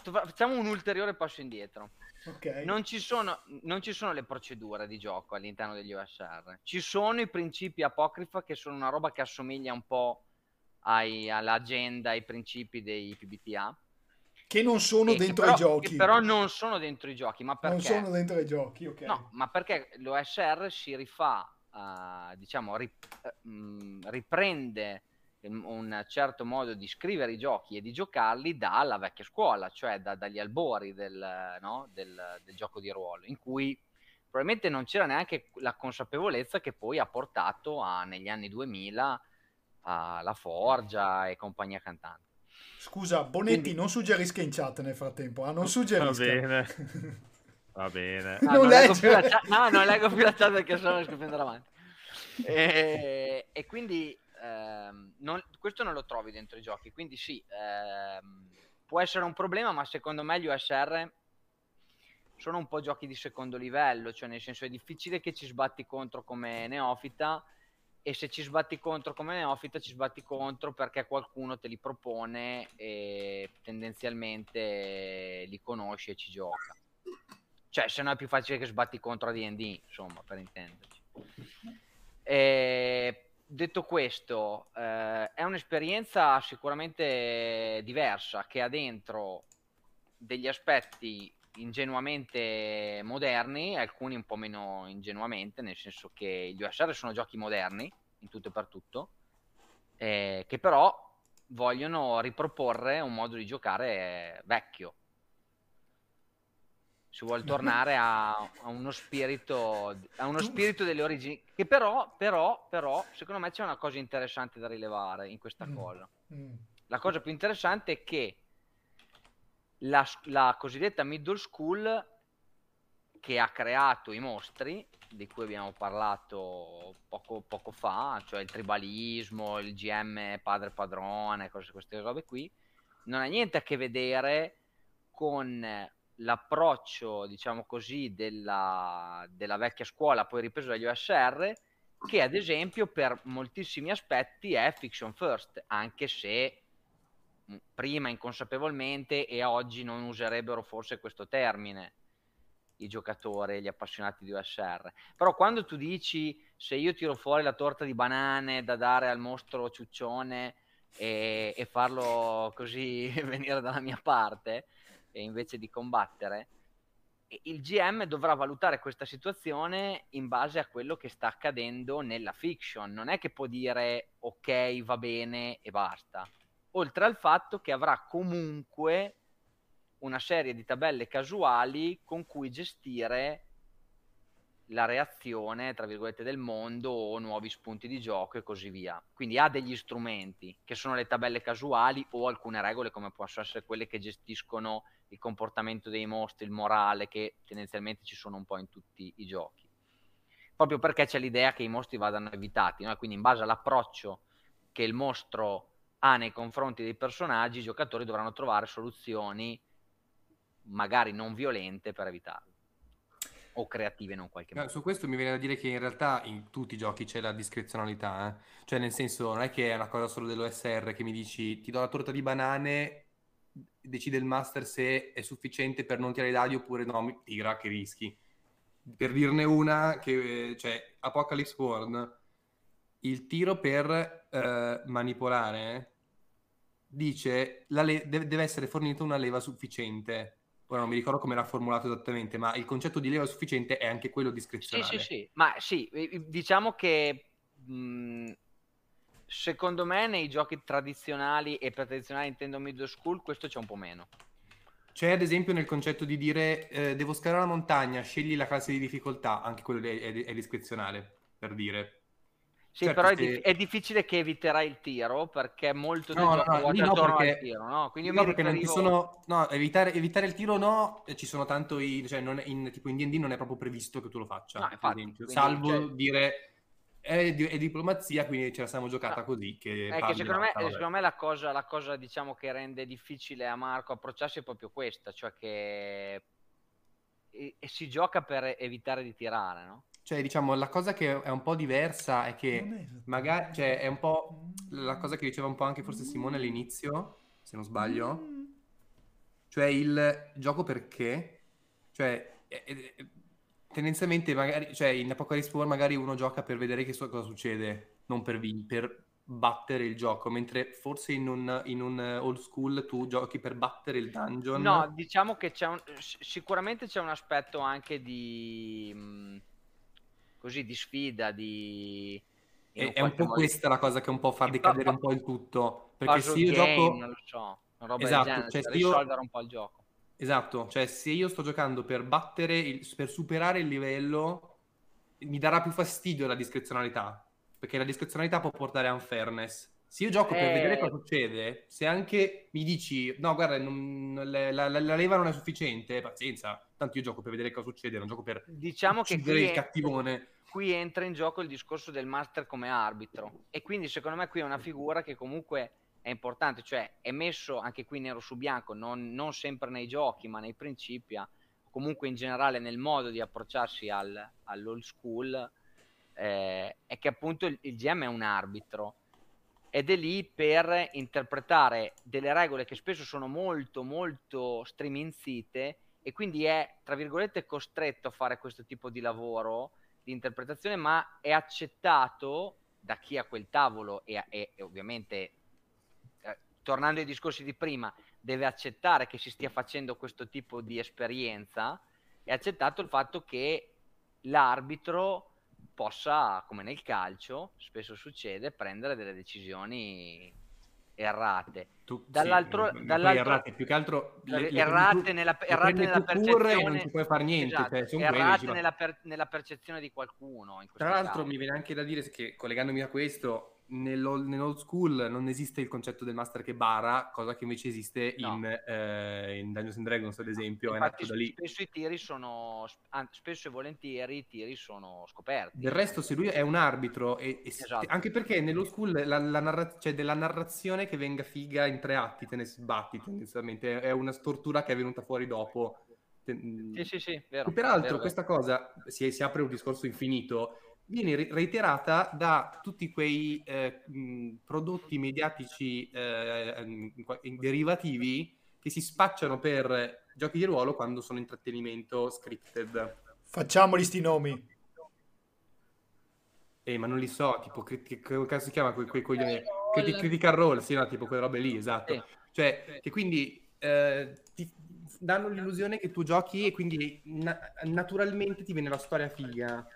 facciamo un ulteriore passo indietro. Ok. Non ci, sono, non ci sono le procedure di gioco all'interno degli OSR. Ci sono i principi apocrifa che sono una roba che assomiglia un po' ai- all'agenda, ai principi dei PBTA. Che non sono che dentro però- i giochi. che però non sono dentro i giochi, ma perché? Non sono dentro i giochi, ok. No, ma perché l'OSR si rifà, eh, diciamo, rip- eh, mh, riprende un- un certo modo di scrivere i giochi e di giocarli dalla vecchia scuola, cioè da- dagli albori del, no, del- del gioco di ruolo, in cui probabilmente non c'era neanche la consapevolezza che poi ha portato a, negli anni 2000 alla Forgia e compagnia cantante. Scusa, Bonetti, Quindi- non suggerisca in chat nel frattempo. Ah, non Va suggerisca. bene. Va bene. Ah, Non leggo più la chat- no, non leggo più la chat perché sono riesco più ad andare avanti. E, e quindi ehm, non- questo non lo trovi dentro i giochi. Quindi sì, ehm, può essere un problema, ma secondo me gli OSR sono un po' giochi di secondo livello, cioè nel senso è difficile che ci sbatti contro come neofita e se ci sbatti contro come neofita ci sbatti contro perché qualcuno te li propone e tendenzialmente li conosci e ci gioca. Cioè, se no è più facile che sbatti contro a D&D, insomma, per intenderci. E, detto questo, eh, è un'esperienza sicuramente diversa che ha dentro degli aspetti ingenuamente moderni, alcuni un po' meno ingenuamente, nel senso che gli OSR sono giochi moderni, in tutto e per tutto, eh, che però vogliono riproporre un modo di giocare vecchio. si vuole tornare a, a uno spirito a uno spirito delle origini che però però però secondo me c'è una cosa interessante da rilevare in questa Mm. cosa Mm. la cosa più interessante è che la, la cosiddetta middle school che ha creato i mostri di cui abbiamo parlato poco, poco fa, cioè il tribalismo, il GM padre padrone, cose, queste robe qui, non ha niente a che vedere con l'approccio, diciamo così, della, della vecchia scuola, poi ripreso dagli OSR, che ad esempio per moltissimi aspetti è fiction first, anche se prima inconsapevolmente e oggi non userebbero forse questo termine i giocatori, gli appassionati di OSR. Però quando tu dici se io tiro fuori la torta di banane da dare al mostro ciuccione e, e farlo così venire dalla mia parte e invece di combattere, e il GM dovrà valutare questa situazione in base a quello che sta accadendo nella fiction. Non è che può dire ok, va bene e basta. Oltre al fatto che avrà comunque una serie di tabelle casuali con cui gestire la reazione, tra virgolette, del mondo o nuovi spunti di gioco e così via. Quindi ha degli strumenti che sono le tabelle casuali o alcune regole come possono essere quelle che gestiscono il comportamento dei mostri, il morale, che tendenzialmente ci sono un po' in tutti i giochi. Proprio perché c'è l'idea che i mostri vadano evitati, no? quindi in base all'approccio che il mostro ha nei confronti dei personaggi, i giocatori dovranno trovare soluzioni magari non violente per evitarlo o creative in un qualche modo. su questo mi viene da dire che in realtà in tutti i giochi c'è la discrezionalità, eh. Cioè nel senso non è che è una cosa solo dell'OSR che mi dici ti do la torta di banane, decide il master se è sufficiente per non tirare i dadi oppure no, mi tira che rischi. Per dirne una, che, eh, cioè Apocalypse World, il tiro per eh, manipolare dice la le- deve, essere fornita una leva sufficiente. Ora non mi ricordo come era formulato esattamente, ma il concetto di leva sufficiente è anche quello Sì, discrezionale. sì, sì, ma sì, eh, diciamo che mh, secondo me nei giochi tradizionali e per tradizionali intendo middle school questo c'è un po' meno. C'è ad esempio nel concetto di dire eh, devo scalare la montagna, scegli la classe di difficoltà, anche quello lì è, è discrezionale, per dire. Sì, Certo, però è, dif- è difficile che eviterai il tiro perché molto del No, no, gioco no, no, attorno perché- al tiro, no? Quindi No, perché non ci riferivo... sono... No, evitare, evitare il tiro no, ci sono tanto i... Cioè, non in, tipo in D&D non è proprio previsto che tu lo faccia, No, infatti, quindi, Salvo cioè- dire... È, di- è diplomazia, quindi ce la siamo giocata No, così, che che secondo me, secondo me la, cosa, la cosa diciamo che rende difficile a Marco approcciarsi è proprio questa, cioè che e- e si gioca per evitare di tirare, no? Cioè, diciamo, la cosa che è un po' diversa è che è magari... Cioè, è un po' la cosa che diceva un po' anche forse Simone all'inizio, se non sbaglio. Mm. Cioè il gioco perché? Cioè, eh, eh, tendenzialmente magari, cioè in Apocalypse War magari uno gioca per vedere che so- cosa succede, non per, vin- per battere il gioco, mentre forse in un, in un eh, old school tu giochi per battere il dungeon. No, diciamo che c'è un, sicuramente c'è un aspetto anche di mh, così di sfida, di E- è un po' modo- questa la cosa che un po' fa decadere un po' il tutto. Perché se io game, gioco... non lo so, una roba Esatto, genere, cioè per se io- risolvere un po' il gioco. Esatto, cioè se io sto giocando per battere, il- per superare il livello, mi darà più fastidio la discrezionalità, perché la discrezionalità può portare a unfairness. Se io gioco per Eh. vedere cosa succede, se anche mi dici, no, guarda, non- la, la- la leva non è sufficiente, pazienza, tanto io gioco per vedere cosa succede, non gioco per Diciamo che qui il cattivone. Qui entra in gioco il discorso del master come arbitro. E quindi secondo me qui è una figura che comunque è importante, cioè è messo anche qui nero su bianco, non, non sempre nei giochi ma nei principi, comunque in generale nel modo di approcciarsi al, all'old school, eh, è che appunto il, il GM è un arbitro. Ed è lì per interpretare delle regole che spesso sono molto molto striminzite e quindi è tra virgolette costretto a fare questo tipo di lavoro di interpretazione ma è accettato da chi ha quel tavolo e, e- e ovviamente eh, tornando ai discorsi di prima deve accettare che si stia facendo questo tipo di esperienza è accettato il fatto che l'arbitro possa, come nel calcio, spesso succede, prendere delle decisioni errate. Tu, Dall'altro, sì, dall'altro errate più che altro le, le errate tu- nella, errate nella e percezione non ci puoi fare niente. esatto, cioè, errate quelli, nella, per- nella percezione di qualcuno. Tra l'altro caso. mi viene anche da dire che collegandomi a questo, nell'old, nell'old school non esiste il concetto del master che bara, cosa che invece esiste No. in, eh, in Dungeons and Dragons ad esempio, è Infatti, nato da lì. spesso i tiri sono spesso e volentieri i tiri sono scoperti. Del resto, se lui è un arbitro, e, e- Esatto. anche perché nello school la, la narra- c'è della narrazione che venga figa in tre atti, te ne sbatti tendenzialmente, è una stortura che è venuta fuori dopo. Sì, sì, sì, vero. Peraltro vero, vero. questa cosa, si, si apre un discorso infinito, viene reiterata da tutti quei eh, mh, prodotti mediatici eh, in derivativi che si spacciano per giochi di ruolo quando sono intrattenimento scripted. Facciamoli sti nomi. Eh, ma non li so, tipo, crit- che che cazzo si chiama quei, quei coglioni? Critical Criti- Role. Critical Role, sì, no, tipo quelle robe lì, esatto. Sì. Cioè, che quindi eh, ti danno l'illusione che tu giochi e quindi na- naturalmente ti viene la storia figa.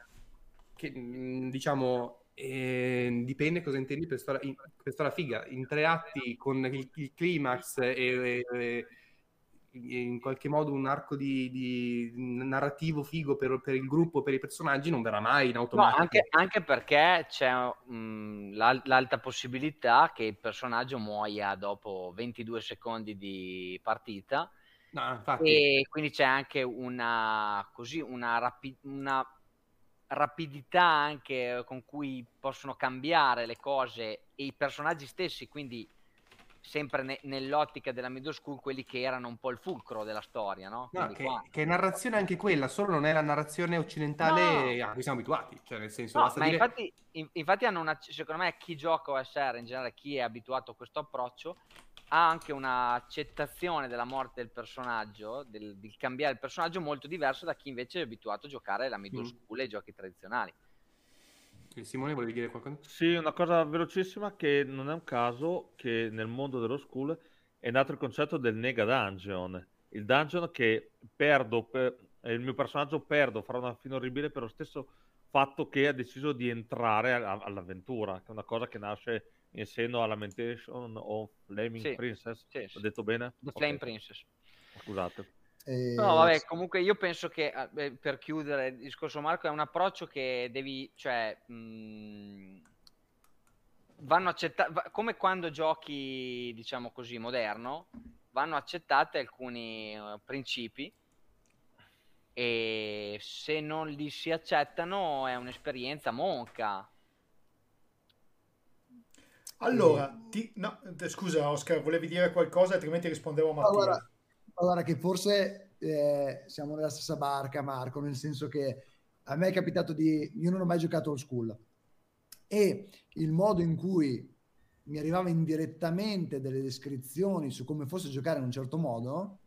Che, mh, diciamo, eh, dipende cosa intendi per storia, in- per storia figa. In tre atti con il, il climax e, e- in qualche modo un arco di, di narrativo figo per, per il gruppo, per i personaggi, non verrà mai in No, automatico. anche, anche perché c'è mh, l'al- l'alta possibilità che il personaggio muoia dopo 22 secondi di partita No, e quindi c'è anche una, così, una, rapi- una rapidità anche con cui possono cambiare le cose e i personaggi stessi, quindi sempre ne- nell'ottica della middle school, quelli che erano un po' il fulcro della storia, no? No, che, qua- che narrazione anche quella, solo non è la narrazione occidentale a cui siamo abituati. Cioè, nel senso, No, ma dire... infatti, in- infatti hanno una, secondo me chi gioca OSR in generale, chi è abituato a questo approccio, ha anche un'accettazione della morte del personaggio, del, del cambiare il personaggio molto diverso da chi invece è abituato a giocare la middle Mm. school e i giochi tradizionali. Simone, volevi dire qualcosa? Sì, una cosa velocissima che non è un caso che nel mondo dello school è nato il concetto del nega dungeon. Il dungeon che perdo, per- eh, il mio personaggio perdo, farà una fine orribile per lo stesso fatto che ha deciso di entrare a- all'avventura, che è una cosa che nasce in seno a Lamentation of Flaming Sì, Princess. sì, sì. Ho detto bene? The Flame Princess. Scusate. E- No, vabbè, comunque io penso che beh, per chiudere il discorso Marco è un approccio che devi, cioè, mh, vanno accettati, come quando giochi, diciamo così, moderno, vanno accettati alcuni eh, principi e se non li si accettano è un'esperienza monca. Allora, ti- no, scusa Oscar, volevi dire qualcosa, altrimenti rispondevo a Ma Mattia. guarda, guarda che forse eh, siamo nella stessa barca, Marco, nel senso che a me è capitato di... Io non ho mai giocato old school e il modo in cui mi arrivava indirettamente delle descrizioni su come fosse giocare in un certo modo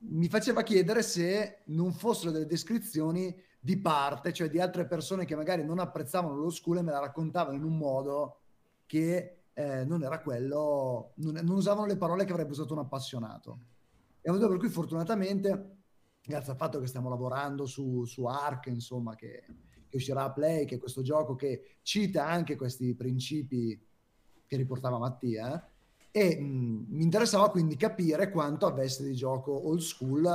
mi faceva chiedere se non fossero delle descrizioni di parte, cioè di altre persone che magari non apprezzavano lo school e me la raccontavano in un modo che eh, non era quello, non, non usavano le parole che avrebbe usato un appassionato. E motivo per cui fortunatamente, grazie al fatto che stiamo lavorando su, su Ark, insomma, che, che uscirà a Play, che è questo gioco che cita anche questi principi che riportava Mattia, e mh, mi interessava quindi capire quanto avesse di gioco old school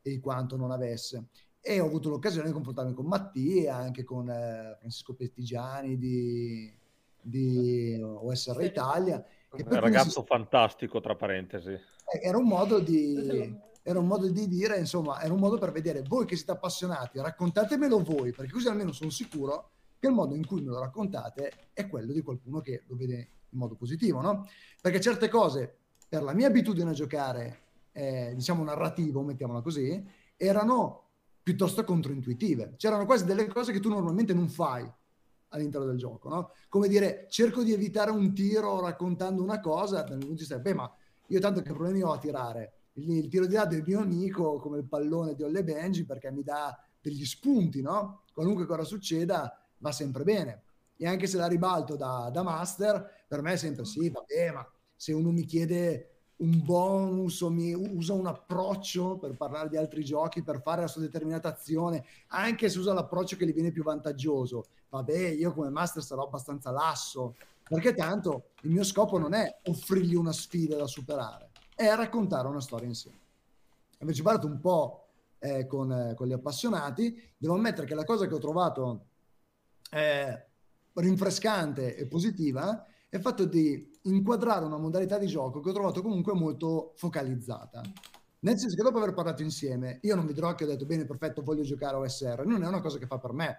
e quanto non avesse. E ho avuto l'occasione di confrontarmi con Mattia, anche con eh, Francisco Pettigiani di, di OSR Italia. E È un ragazzo si- fantastico, tra parentesi. Eh, era un modo di era un modo di dire insomma era un modo per vedere voi che siete appassionati raccontatemelo voi perché così almeno sono sicuro che il modo in cui me lo raccontate è quello di qualcuno che lo vede in modo positivo no? perché certe cose per la mia abitudine a giocare eh, diciamo narrativo mettiamola così erano piuttosto controintuitive c'erano quasi delle cose che tu normalmente non fai all'interno del gioco no? come dire cerco di evitare un tiro raccontando una cosa dal punto di vista beh ma io tanto che problemi ho a tirare il, il tiro di là del mio amico come il pallone di Olle Benji perché mi dà degli spunti, no? Qualunque cosa succeda va sempre bene. E anche se la ribalto da, da master, per me è sempre sì, vabbè, ma se uno mi chiede un bonus o mi usa un approccio per parlare di altri giochi, per fare la sua determinata azione, anche se usa l'approccio che gli viene più vantaggioso, vabbè, io come master sarò abbastanza lasso perché tanto il mio scopo non è offrirgli una sfida da superare, è raccontare una storia insieme. Invece parlato un po' eh, con, eh, con, gli appassionati, devo ammettere che la cosa che ho trovato eh, rinfrescante e positiva è il fatto di inquadrare una modalità di gioco che ho trovato comunque molto focalizzata. Nel senso che dopo aver parlato insieme, io non vedrò che ho detto bene, perfetto, voglio giocare OSR, non è una cosa che fa per me.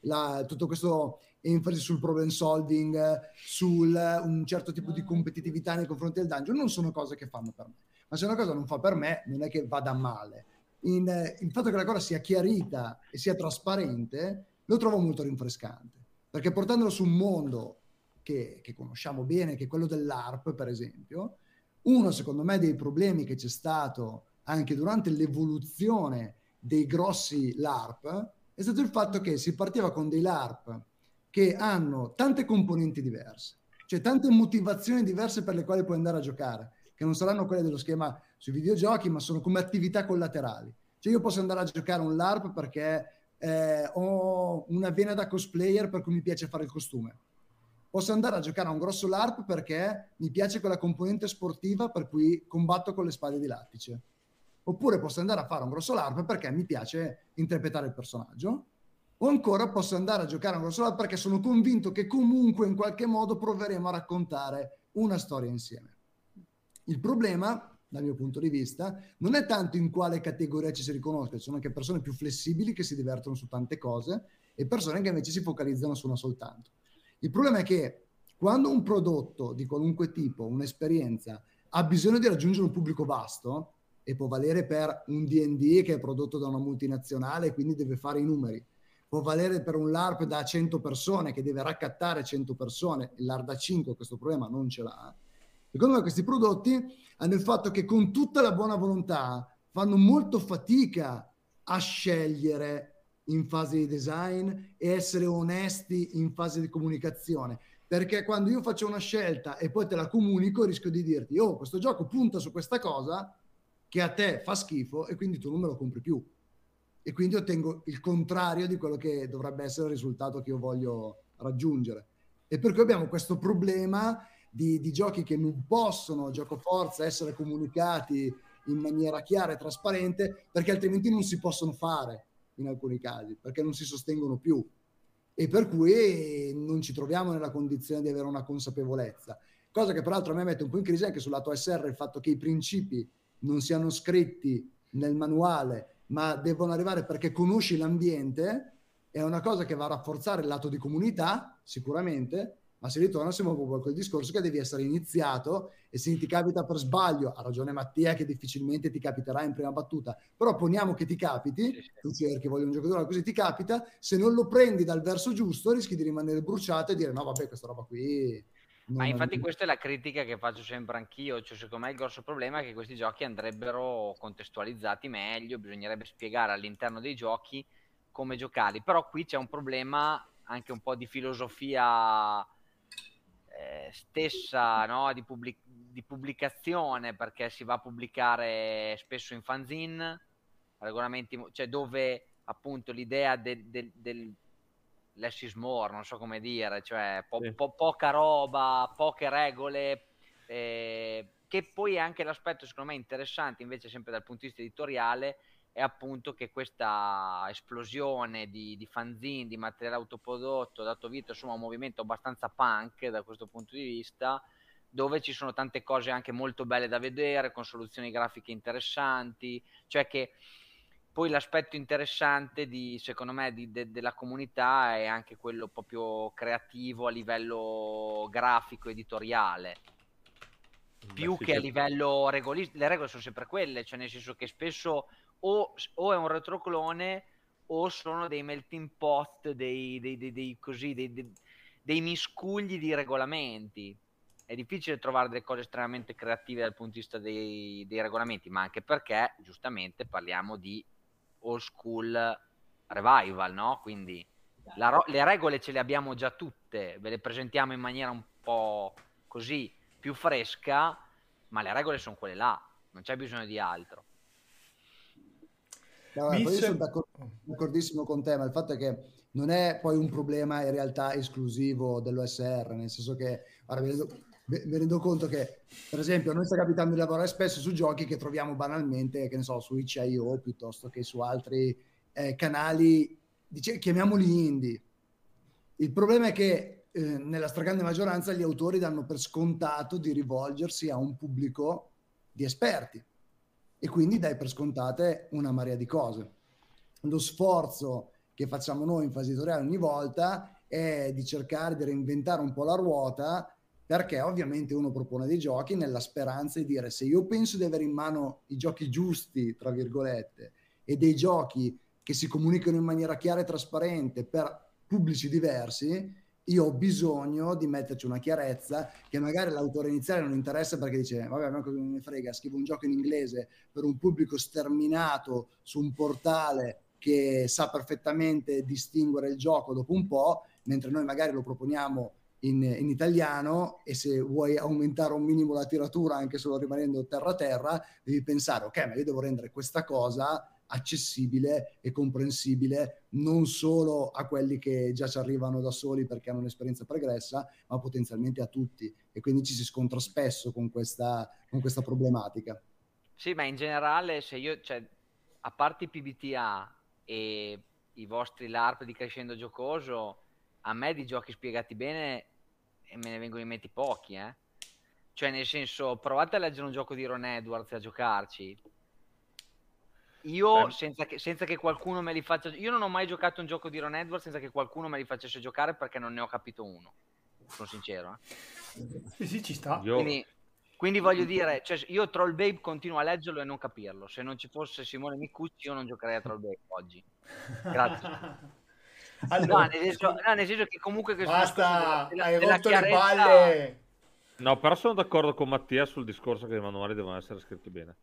La, tutto questo enfasi sul problem solving, sul un certo tipo di competitività nei confronti del dungeon, non sono cose che fanno per me. Ma se una cosa non fa per me, non è che vada male. In, il fatto che la cosa sia chiarita e sia trasparente, lo trovo molto rinfrescante. Perché portandolo su un mondo che, che conosciamo bene, che è quello dell'ARP, per esempio, uno, secondo me, dei problemi che c'è stato anche durante l'evoluzione dei grossi LARP è stato il fatto che si partiva con dei LARP che hanno tante componenti diverse, cioè tante motivazioni diverse per le quali puoi andare a giocare, che non saranno quelle dello schema sui videogiochi, ma sono come attività collaterali. Cioè io posso andare a giocare un LARP perché eh, ho una vena da cosplayer per cui mi piace fare il costume posso andare a giocare a un grosso LARP perché mi piace quella componente sportiva per cui combatto con le spade di lattice. Oppure posso andare a fare un grosso LARP perché mi piace interpretare il personaggio. O ancora posso andare a giocare a un grosso LARP perché sono convinto che comunque in qualche modo proveremo a raccontare una storia insieme. Il problema, dal mio punto di vista, non è tanto in quale categoria ci si riconosce, ci sono anche persone più flessibili che si divertono su tante cose e persone che invece si focalizzano su una soltanto. Il problema è che quando un prodotto di qualunque tipo, un'esperienza, ha bisogno di raggiungere un pubblico vasto, e può valere per un DD che è prodotto da una multinazionale e quindi deve fare i numeri, può valere per un LARP da 100 persone che deve raccattare 100 persone, il LARP da 5 questo problema non ce l'ha. Secondo me questi prodotti hanno il fatto che con tutta la buona volontà fanno molto fatica a scegliere in fase di design e essere onesti in fase di comunicazione. Perché quando io faccio una scelta e poi te la comunico, rischio di dirti: Oh, questo gioco punta su questa cosa che a te fa schifo e quindi tu non me lo compri più. E quindi ottengo il contrario di quello che dovrebbe essere il risultato che io voglio raggiungere. E per cui abbiamo questo problema di, di giochi che non possono, gioco forza, essere comunicati in maniera chiara e trasparente perché altrimenti non si possono fare in alcuni casi, perché non si sostengono più e per cui non ci troviamo nella condizione di avere una consapevolezza. Cosa che peraltro a me mette un po' in crisi anche sul lato SR il fatto che i principi non siano scritti nel manuale, ma devono arrivare perché conosci l'ambiente, è una cosa che va a rafforzare il lato di comunità, sicuramente, ma si ritorna sempre proprio a quel discorso che devi essere iniziato e se ti capita per sbaglio, ha ragione Mattia che difficilmente ti capiterà in prima battuta, però poniamo che ti capiti, tu cerchi, voglio un giocatore così ti capita, se non lo prendi dal verso giusto rischi di rimanere bruciato e dire no vabbè questa roba qui... Ma infatti questa è la critica che faccio sempre anch'io, cioè secondo me il grosso problema è che questi giochi andrebbero contestualizzati meglio, bisognerebbe spiegare all'interno dei giochi come giocarli, però qui c'è un problema anche un po' di filosofia eh, stessa no, di, pubblic- di, pubblicazione perché si va a pubblicare spesso in fanzine regolamenti cioè dove appunto l'idea del, del, del less is more non so come dire cioè po- sì. po- poca roba poche regole eh, che poi è anche l'aspetto secondo me interessante invece sempre dal punto di vista editoriale è appunto che questa esplosione di, di fanzine, di materiale autoprodotto, ha dato vita insomma, a un movimento abbastanza punk da questo punto di vista, dove ci sono tante cose anche molto belle da vedere, con soluzioni grafiche interessanti, cioè che poi l'aspetto interessante di, secondo me di, de, della comunità è anche quello proprio creativo a livello grafico, editoriale più Beh, che a livello regolista, le regole sono sempre quelle, cioè nel senso che spesso o, o è un retroclone o sono dei melting pot, dei, dei, dei, dei così, dei, miscugli di regolamenti. È difficile trovare delle cose estremamente creative dal punto di vista dei, regolamenti, ma anche perché giustamente parliamo di old school revival, no? Quindi ro- le regole ce le abbiamo già tutte, ve le presentiamo in maniera un po' così più fresca, ma le regole sono quelle là, non c'è bisogno di altro. No, io sono d'accordissimo con te, ma il fatto è che non è poi un problema in realtà esclusivo dell'OSR, nel senso che mi, rendo, mi, rendo, conto che, per esempio, a noi sta capitando di lavorare spesso su giochi che troviamo banalmente, che ne so, su itch.io piuttosto che su altri eh, canali, dice, chiamiamoli indie. Il problema è che eh, nella stragrande maggioranza gli autori danno per scontato di rivolgersi a un pubblico di esperti e quindi dai per scontate una marea di cose. Lo sforzo che facciamo noi in fase editoriale ogni volta è di cercare di reinventare un po' la ruota perché ovviamente uno propone dei giochi nella speranza di dire se io penso di avere in mano i giochi giusti, tra virgolette, e dei giochi che si comunicano in maniera chiara e trasparente per pubblici diversi, io ho bisogno di metterci una chiarezza che magari l'autore iniziale non interessa perché dice vabbè ma cosa mi frega scrivo un gioco in inglese per un pubblico sterminato su un portale che sa perfettamente distinguere il gioco dopo un po', mentre noi magari lo proponiamo in, in, italiano e se vuoi aumentare un minimo la tiratura anche solo rimanendo terra a terra, devi pensare, ok, ma io devo rendere questa cosa accessibile e comprensibile non solo a quelli che già ci arrivano da soli perché hanno un'esperienza pregressa, ma potenzialmente a tutti. E quindi ci si scontra spesso con questa, con questa problematica. Sì, ma in generale, se io, cioè, a parte i PBTA e i vostri LARP di Crescendo Giocoso, a me di giochi spiegati bene e me ne vengono in mente pochi, eh. Cioè, nel senso, provate a leggere un gioco di Ron Edwards e a giocarci. Io, senza che, senza che, qualcuno me li faccia... Io non ho mai giocato un gioco di Ron Edwards senza che qualcuno me li facesse giocare perché non ne ho capito uno. Sono sincero. Eh. Sì, sì, ci sta. Io... Quindi quindi voglio dire, cioè, io Troll Babe continuo a leggerlo e non capirlo. Se non ci fosse Simone Micucci, io non giocherei a Troll Babe oggi. Grazie. allora, no, nel senso, no, nel senso che comunque questo Basta, della, hai rotto chiarezza... le palle. No, però sono d'accordo con Mattia sul discorso che i manuali devono essere scritti bene.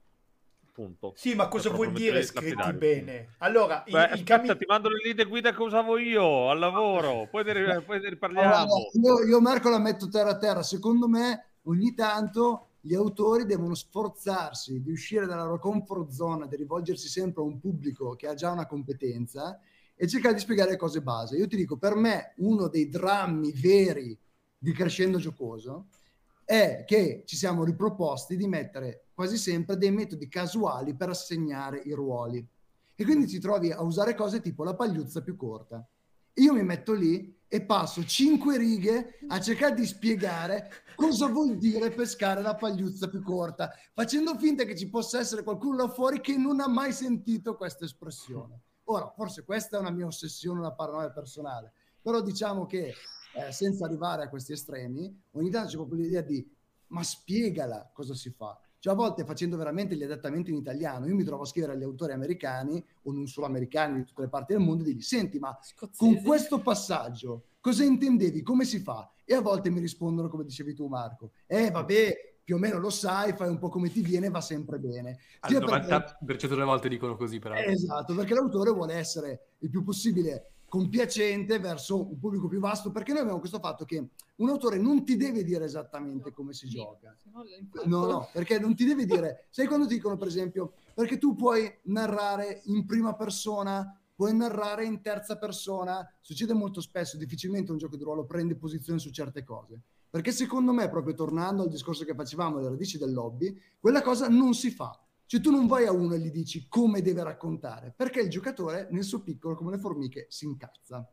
Punto. Sì, ma cosa vuol dire scritti bene? Allora, Beh, il aspetta, cami... ti mando le linee guida che usavo io al lavoro, poi ne, poi ne riparliamo. Allora, io, io Marco la metto terra a terra. Secondo me ogni tanto gli autori devono sforzarsi di uscire dalla loro comfort zone, di rivolgersi sempre a un pubblico che ha già una competenza e cercare di spiegare le cose base. Io ti dico, per me uno dei drammi veri di Crescendo Giocoso è che ci siamo riproposti di mettere quasi sempre dei metodi casuali per assegnare i ruoli. E quindi ti trovi a usare cose tipo la pagliuzza più corta. Io mi metto lì e passo cinque righe a cercare di spiegare cosa vuol dire pescare la pagliuzza più corta, facendo finta che ci possa essere qualcuno là fuori che non ha mai sentito questa espressione. Ora, forse questa è una mia ossessione, una paranoia personale, però diciamo che eh, senza arrivare a questi estremi, ogni tanto c'è proprio l'idea di ma spiegala cosa si fa. Cioè, a volte facendo veramente gli adattamenti in italiano, io mi trovo a scrivere agli autori americani o non solo americani di tutte le parti del mondo e digli: Senti, ma Scozzese. con questo passaggio cosa intendevi? Come si fa? E a volte mi rispondono come dicevi tu, Marco: Eh, vabbè, più o meno lo sai, fai un po' come ti viene, va sempre bene. Al 90% perché... delle volte dicono così, però. Esatto, perché l'autore vuole essere il più possibile compiacente verso un pubblico più vasto, perché noi abbiamo questo fatto che un autore non ti deve dire esattamente come si gioca. No, no, perché non ti deve dire, sai quando ti dicono per esempio, perché tu puoi narrare in prima persona, puoi narrare in terza persona, succede molto spesso, difficilmente un gioco di ruolo prende posizione su certe cose. Perché secondo me, proprio tornando al discorso che facevamo alle radici del lobby, quella cosa non si fa cioè tu non vai a uno e gli dici come deve raccontare, perché il giocatore nel suo piccolo, come le formiche, si incazza.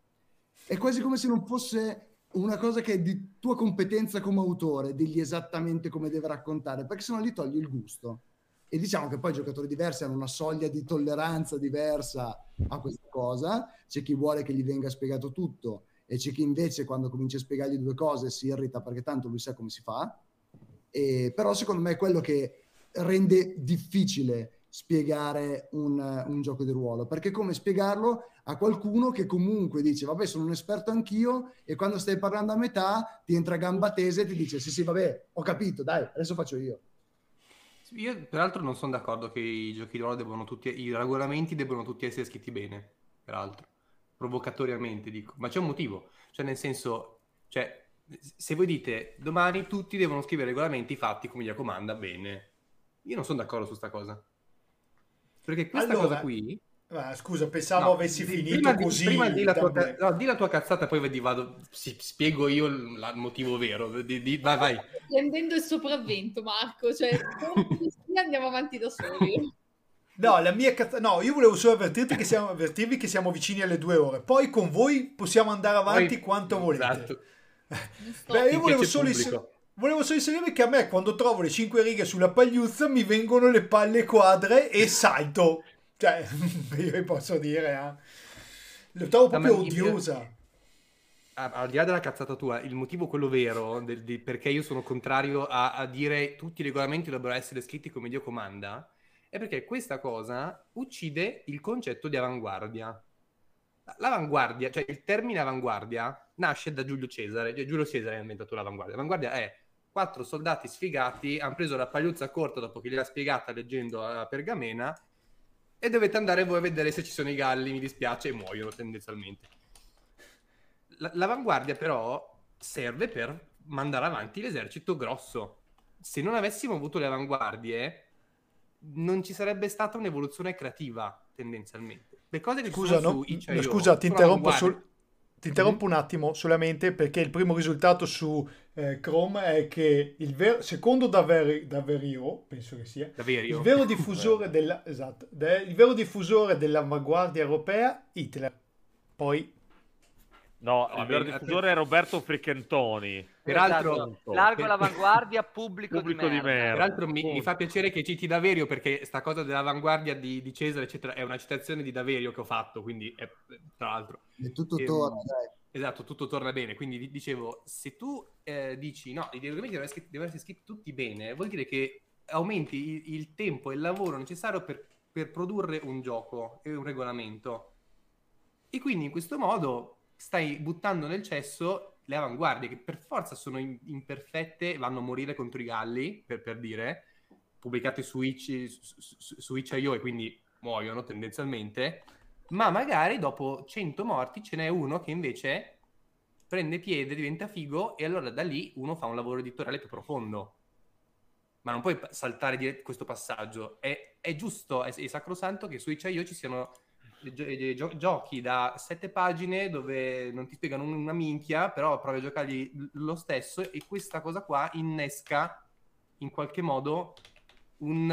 È quasi come se non fosse una cosa che è di tua competenza come autore, digli esattamente come deve raccontare, perché se no gli togli il gusto. E diciamo che poi giocatori diversi hanno una soglia di tolleranza diversa a questa cosa. C'è chi vuole che gli venga spiegato tutto e c'è chi invece quando comincia a spiegargli due cose si irrita perché tanto lui sa come si fa. E, però secondo me è quello che rende difficile spiegare un, un, gioco di ruolo perché come spiegarlo a qualcuno che comunque dice vabbè sono un esperto anch'io e quando stai parlando a metà ti entra a gamba tesa e ti dice sì sì vabbè ho capito dai adesso faccio io io peraltro non sono d'accordo che i giochi di ruolo devono tutti i regolamenti debbano tutti essere scritti bene peraltro provocatoriamente dico ma c'è un motivo cioè nel senso cioè se voi dite domani tutti devono scrivere regolamenti fatti come gli comanda bene io non sono d'accordo su sta cosa. Perché questa allora, cosa qui Ah, scusa, pensavo No, avessi di- finito prima di- così. prima di la, tua, no, di la tua cazzata, poi vedi, vado, si- spiego io il, il motivo vero. Di- di- vai, vai. Prendendo il sopravvento, Marco, cioè, andiamo avanti da soli. No, la mia cazz- no, io volevo solo avvertirti che siamo, avvertirvi che siamo vicini alle due ore. Poi con voi possiamo andare avanti Poi- quanto volete. Esatto. Beh, io volevo solo, inser- volevo solo inserire che a me quando trovo le cinque righe sulla pagliuzza mi vengono le palle quadre e salto. Cioè, io vi posso dire, eh. Lo trovo proprio io- odiosa. al di là della cazzata tua, il motivo quello vero del- di- perché io sono contrario a, a dire tutti i regolamenti dovrebbero essere scritti come Dio comanda è perché questa cosa uccide il concetto di avanguardia. L'avanguardia, cioè il termine avanguardia, nasce da Giulio Cesare. Cioè, Giulio Cesare ha inventato l'avanguardia. L'avanguardia è quattro soldati sfigati hanno preso la pagliuzza corta dopo che gliel'ha spiegata leggendo a Pergamena e dovete andare voi a vedere se ci sono i galli, mi dispiace, e muoiono tendenzialmente. La- l'avanguardia però serve per mandare avanti l'esercito grosso. Se non avessimo avuto le avanguardie, non ci sarebbe stata un'evoluzione creativa tendenzialmente. Le cose che Scusa, sono no? su itch.io scusa, ti interrompo, sul- ti interrompo un attimo solamente perché il primo risultato su eh, Chrome è che il ver- secondo Daver- Daverio, penso che sia, Davvero. il vero diffusore della, esatto, de- il vero diffusore dell'avanguardia europea, Hitler. Poi No, il vero diffusore è Roberto Friccantoni. Peraltro, Esatto. largo per- l'avanguardia, pubblico, Pubblico di di merda. merda. Peraltro mi, mi fa piacere che citi Daverio perché sta cosa dell'avanguardia di, di Cesare, eccetera, è una citazione di Daverio che ho fatto, quindi è, tra l'altro. E tutto Ehm, torna, dai. Esatto, tutto torna bene. Quindi di- dicevo, se tu eh, dici no, i regolamenti devono essere, devono essere scritti tutti bene, vuol dire che aumenti il, il tempo e il lavoro necessario per, per produrre un gioco e un regolamento. E quindi in questo modo stai buttando nel cesso le avanguardie che per forza sono in- imperfette, vanno a morire contro i galli, per, per dire, pubblicate su, itch, su, su, itch.io e quindi muoiono tendenzialmente ma magari dopo 100 morti ce n'è uno che invece prende piede, diventa figo e allora da lì uno fa un lavoro editoriale più profondo. Ma non puoi saltare questo passaggio. È, è giusto, è, è sacrosanto che su itch.io ci siano eh, gio- giochi da sette pagine dove non ti spiegano un- una minchia, però provi a giocarli lo stesso e questa cosa qua innesca in qualche modo un,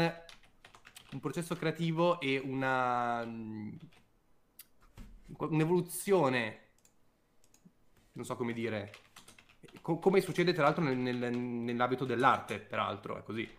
un processo creativo e una mm, un'evoluzione, non so come dire, co- come succede tra l'altro nel- nel- nell'ambito dell'arte, peraltro, è così.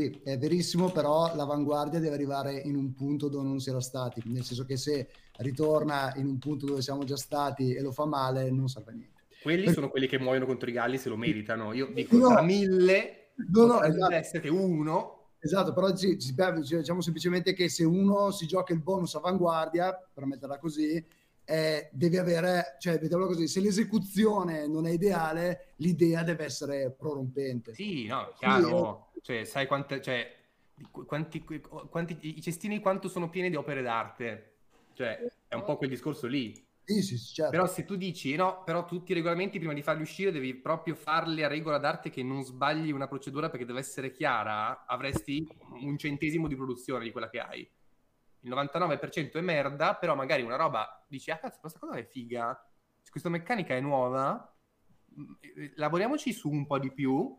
Sì, è verissimo, però l'avanguardia deve arrivare in un punto dove non si era stati, nel senso che se ritorna in un punto dove siamo già stati e lo fa male, non serve a niente. Quelli Per- sono quelli che muoiono contro i galli se lo meritano. Io dico, No. tra mille, No, no, esatto. essere uno, Esatto, però ci, ci- diciamo semplicemente che se uno si gioca il bonus avanguardia, per metterla così, eh, deve avere, cioè, vediamolo così, se l'esecuzione non è ideale, l'idea deve essere prorompente. sì, no, chiaro, cioè, sai quante, cioè, qu- quanti, quanti, i cestini quanto sono pieni di opere d'arte, cioè, è un po' quel discorso lì. Sì, sì, sì, certo. Però se tu dici no, però tutti i regolamenti prima di farli uscire devi proprio farli a regola d'arte che non sbagli una procedura perché deve essere chiara, avresti un centesimo di produzione di quella che hai. Il 99% è merda, però magari una roba dici ah cazzo, questa cosa è figa, questa meccanica è nuova, lavoriamoci su un po' di più.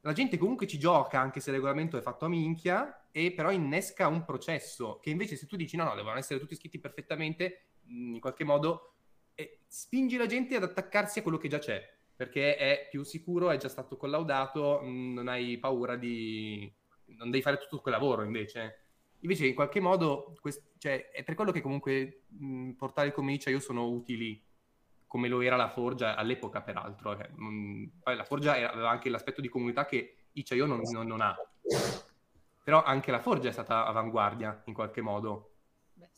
La gente comunque ci gioca anche se il regolamento è fatto a minchia e però innesca un processo che invece se tu dici no no, devono essere tutti scritti perfettamente in qualche modo eh, spingi la gente ad attaccarsi a quello che già c'è perché è più sicuro, è già stato collaudato, non hai paura di non devi fare tutto quel lavoro invece. Invece in qualche modo quest- cioè, è per quello che comunque mh, portali come Icia io sono utili come lo era la Forgia all'epoca peraltro. eh. Mh, poi la Forgia era- aveva anche l'aspetto di comunità che Icia non, non, non ha. Però anche la Forgia è stata avanguardia in qualche modo. Beh.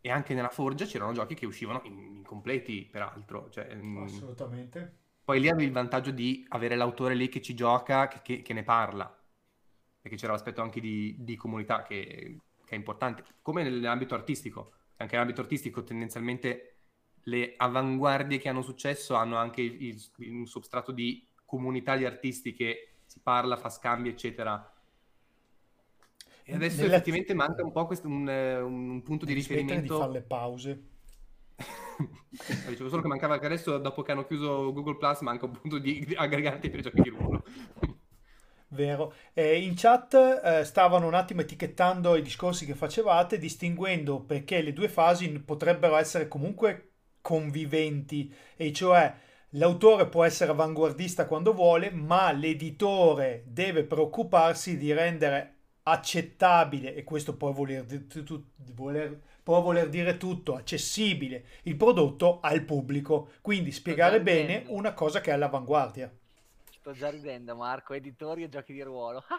E anche nella Forgia c'erano giochi che uscivano in- incompleti, peraltro. Cioè, mh, Assolutamente. poi lì avevi il vantaggio di avere l'autore lì che ci gioca, che, che- che ne parla. Perché c'era l'aspetto anche di, di comunità che, che è importante. Come nell'ambito artistico. Anche nell'ambito artistico tendenzialmente le avanguardie che hanno successo hanno anche il- il- un substrato di comunità di artisti che si parla, fa scambi, eccetera. E adesso Nella- effettivamente manca un po' questo, un, un punto di riferimento. di fare le pause. Dicevo solo che mancava che adesso, dopo che hanno chiuso Google Plus, manca un punto di, di aggregati per i giochi di ruolo. Vero. Eh, in chat eh, stavano un attimo etichettando i discorsi che facevate, distinguendo perché le due fasi potrebbero essere comunque conviventi, e cioè l'autore può essere avanguardista quando vuole, ma l'editore deve preoccuparsi di rendere accettabile, e questo può voler, tu- voler- può voler dire tutto, accessibile il prodotto al pubblico, quindi spiegare bene una cosa che è all'avanguardia. Sto già ridendo, Marco, editori e giochi di ruolo.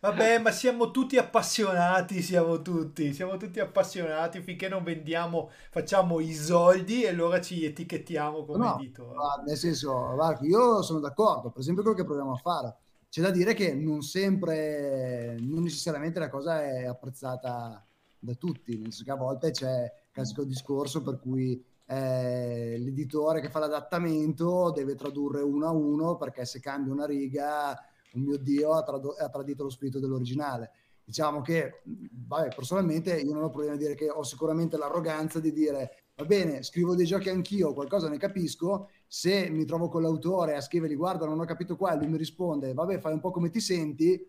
Vabbè, ma siamo tutti appassionati, siamo tutti, siamo tutti appassionati finché non vendiamo, facciamo i soldi e allora ci etichettiamo come No, editore. nel senso, Marco, io sono d'accordo, per esempio quello che proviamo a fare. C'è da dire che non sempre, non necessariamente la cosa è apprezzata da tutti, nel senso che a volte c'è il classico discorso per cui eh, l'editore che fa l'adattamento deve tradurre uno a uno perché se cambia una riga, oh mio Dio, ha, tradu- ha tradito lo spirito dell'originale. Diciamo che, vabbè, personalmente io non ho problema a dire che ho sicuramente l'arroganza di dire va bene, scrivo dei giochi anch'io, qualcosa ne capisco, se mi trovo con l'autore a scrivergli guarda non ho capito qua, lui mi risponde vabbè fai un po' come ti senti,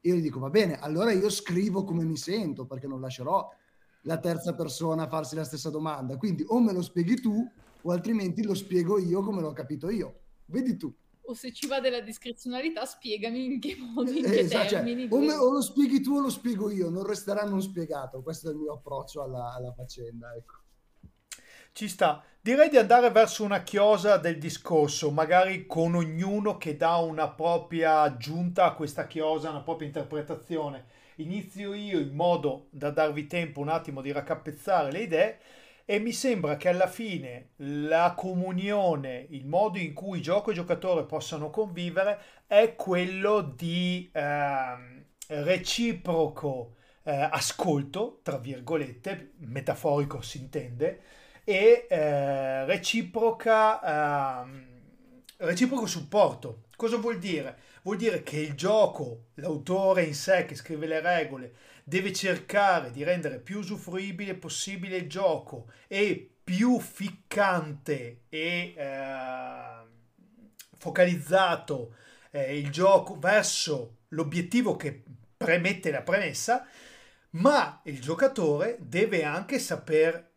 io gli dico va bene, allora io scrivo come mi sento perché non lascerò la terza persona farsi la stessa domanda, quindi o me lo spieghi tu o altrimenti lo spiego io come l'ho capito io, vedi tu. O se ci va della discrezionalità, spiegami in che modo, in che esatto, cioè, termini. o, me- o lo spieghi tu o lo spiego io, non resterà non spiegato, questo è il mio approccio alla, alla faccenda. Ecco. Ci sta. Direi di andare verso una chiosa del discorso, magari con ognuno che dà una propria aggiunta a questa chiosa, una propria interpretazione. Inizio io in modo da darvi tempo un attimo di raccapezzare le idee e mi sembra che alla fine la comunione, il modo in cui gioco e giocatore possano convivere è quello di ehm, reciproco eh, ascolto, tra virgolette, metaforico si intende, e eh, reciproca, ehm, reciproco supporto. Cosa vuol dire? Vuol dire che il gioco, l'autore in sé che scrive le regole, deve cercare di rendere più usufruibile possibile il gioco e più ficcante e eh, focalizzato eh, il gioco verso l'obiettivo che premette la premessa, ma il giocatore deve anche saper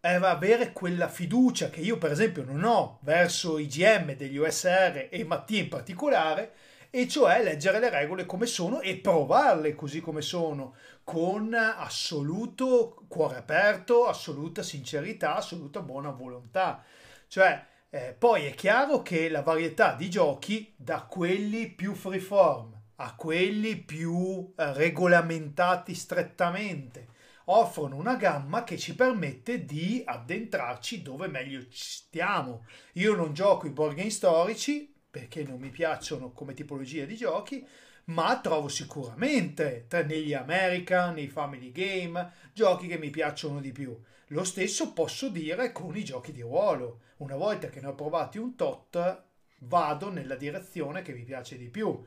eh, avere quella fiducia che io per esempio non ho verso i GM degli USR e Mattia in particolare, e cioè leggere le regole come sono e provarle così come sono, con assoluto cuore aperto, assoluta sincerità, assoluta buona volontà. Cioè, eh, poi è chiaro che la varietà di giochi, da quelli più freeform a quelli più eh, regolamentati strettamente, offrono una gamma che ci permette di addentrarci dove meglio ci stiamo. Io non gioco i board game storici perché non mi piacciono come tipologia di giochi, ma trovo sicuramente tra negli American, nei Family Game, giochi che mi piacciono di più. Lo stesso posso dire con i giochi di ruolo. Una volta che ne ho provati un tot, vado nella direzione che mi piace di più.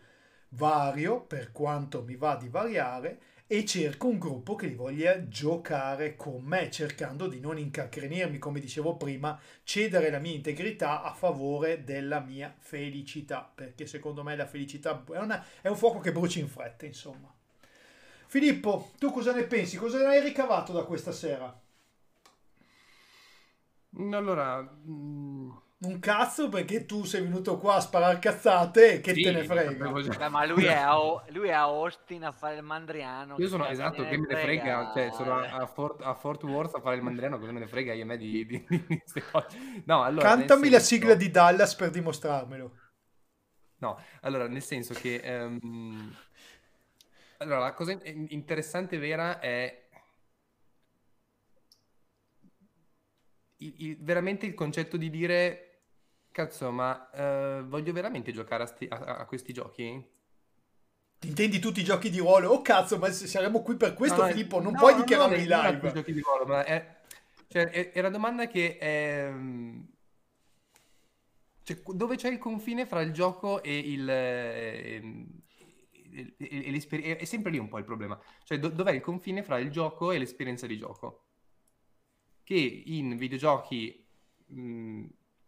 Vario per quanto mi va di variare e cerco un gruppo che li voglia giocare con me, cercando di non incacrenirmi, come dicevo prima, cedere la mia integrità a favore della mia felicità, perché secondo me la felicità è, una- è un fuoco che brucia in fretta, insomma. Filippo, tu cosa ne pensi? Cosa ne hai ricavato da questa sera? Allora, mm, Un cazzo perché tu sei venuto qua a sparare cazzate e che sì, te ne frega. Beh, ma lui è, a, lui è a Austin a fare il mandriano. Io sono che esatto, che me ne frega, cioè sono a, a Fort, a Fort Worth a fare il mandriano, cosa me ne frega io a me di, di, di queste cose. No, allora, Cantami la senso- sigla di Dallas per dimostrarmelo. No, allora, nel senso che... ehm, allora, la cosa in- interessante e vera è il- il- veramente il concetto di dire, cazzo, ma eh, voglio veramente giocare a, sti- a- a questi giochi? Ti intendi tutti i giochi di ruolo? Oh cazzo, ma se saremo qui per questo, No, no, Filippo, non no, puoi no, dichiararmi no, non è live. giochi di ruolo, ma è, cioè, è, è una domanda che è... cioè, dove c'è il confine fra il gioco e il, ehm, e- e l'esper- è sempre lì un po' il problema. Cioè, do- dov'è il confine fra il gioco e l'esperienza di gioco? Che in videogiochi mh,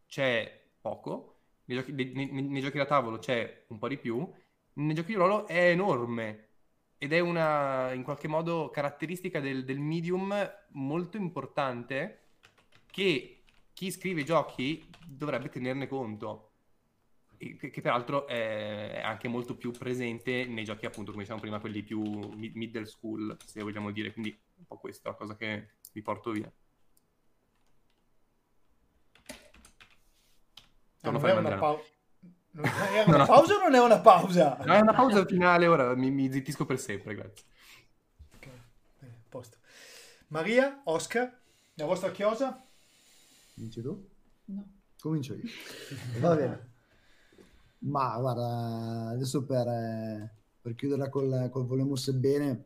c'è poco, nei giochi, nei- nei- giochi da tavolo c'è un po' di più, nei giochi di ruolo è enorme ed è una, in qualche modo, caratteristica del, del medium molto importante che chi scrive i giochi dovrebbe tenerne conto. Che, che peraltro è anche molto più presente nei giochi, appunto, come dicevamo prima, quelli più mid- middle school, se vogliamo dire. Quindi un po' questa è la cosa che vi porto via. Torno a non fare è pau- non è una no. pausa o non è una pausa? No, è una pausa finale, ora mi, mi zittisco per sempre, grazie. Ok, bene, a posto. Maria, Oscar, la vostra chiosa? Dici tu? No. Comincio io. Va bene. Ma guarda, adesso per, eh, per chiuderla col, col volemo sebbene,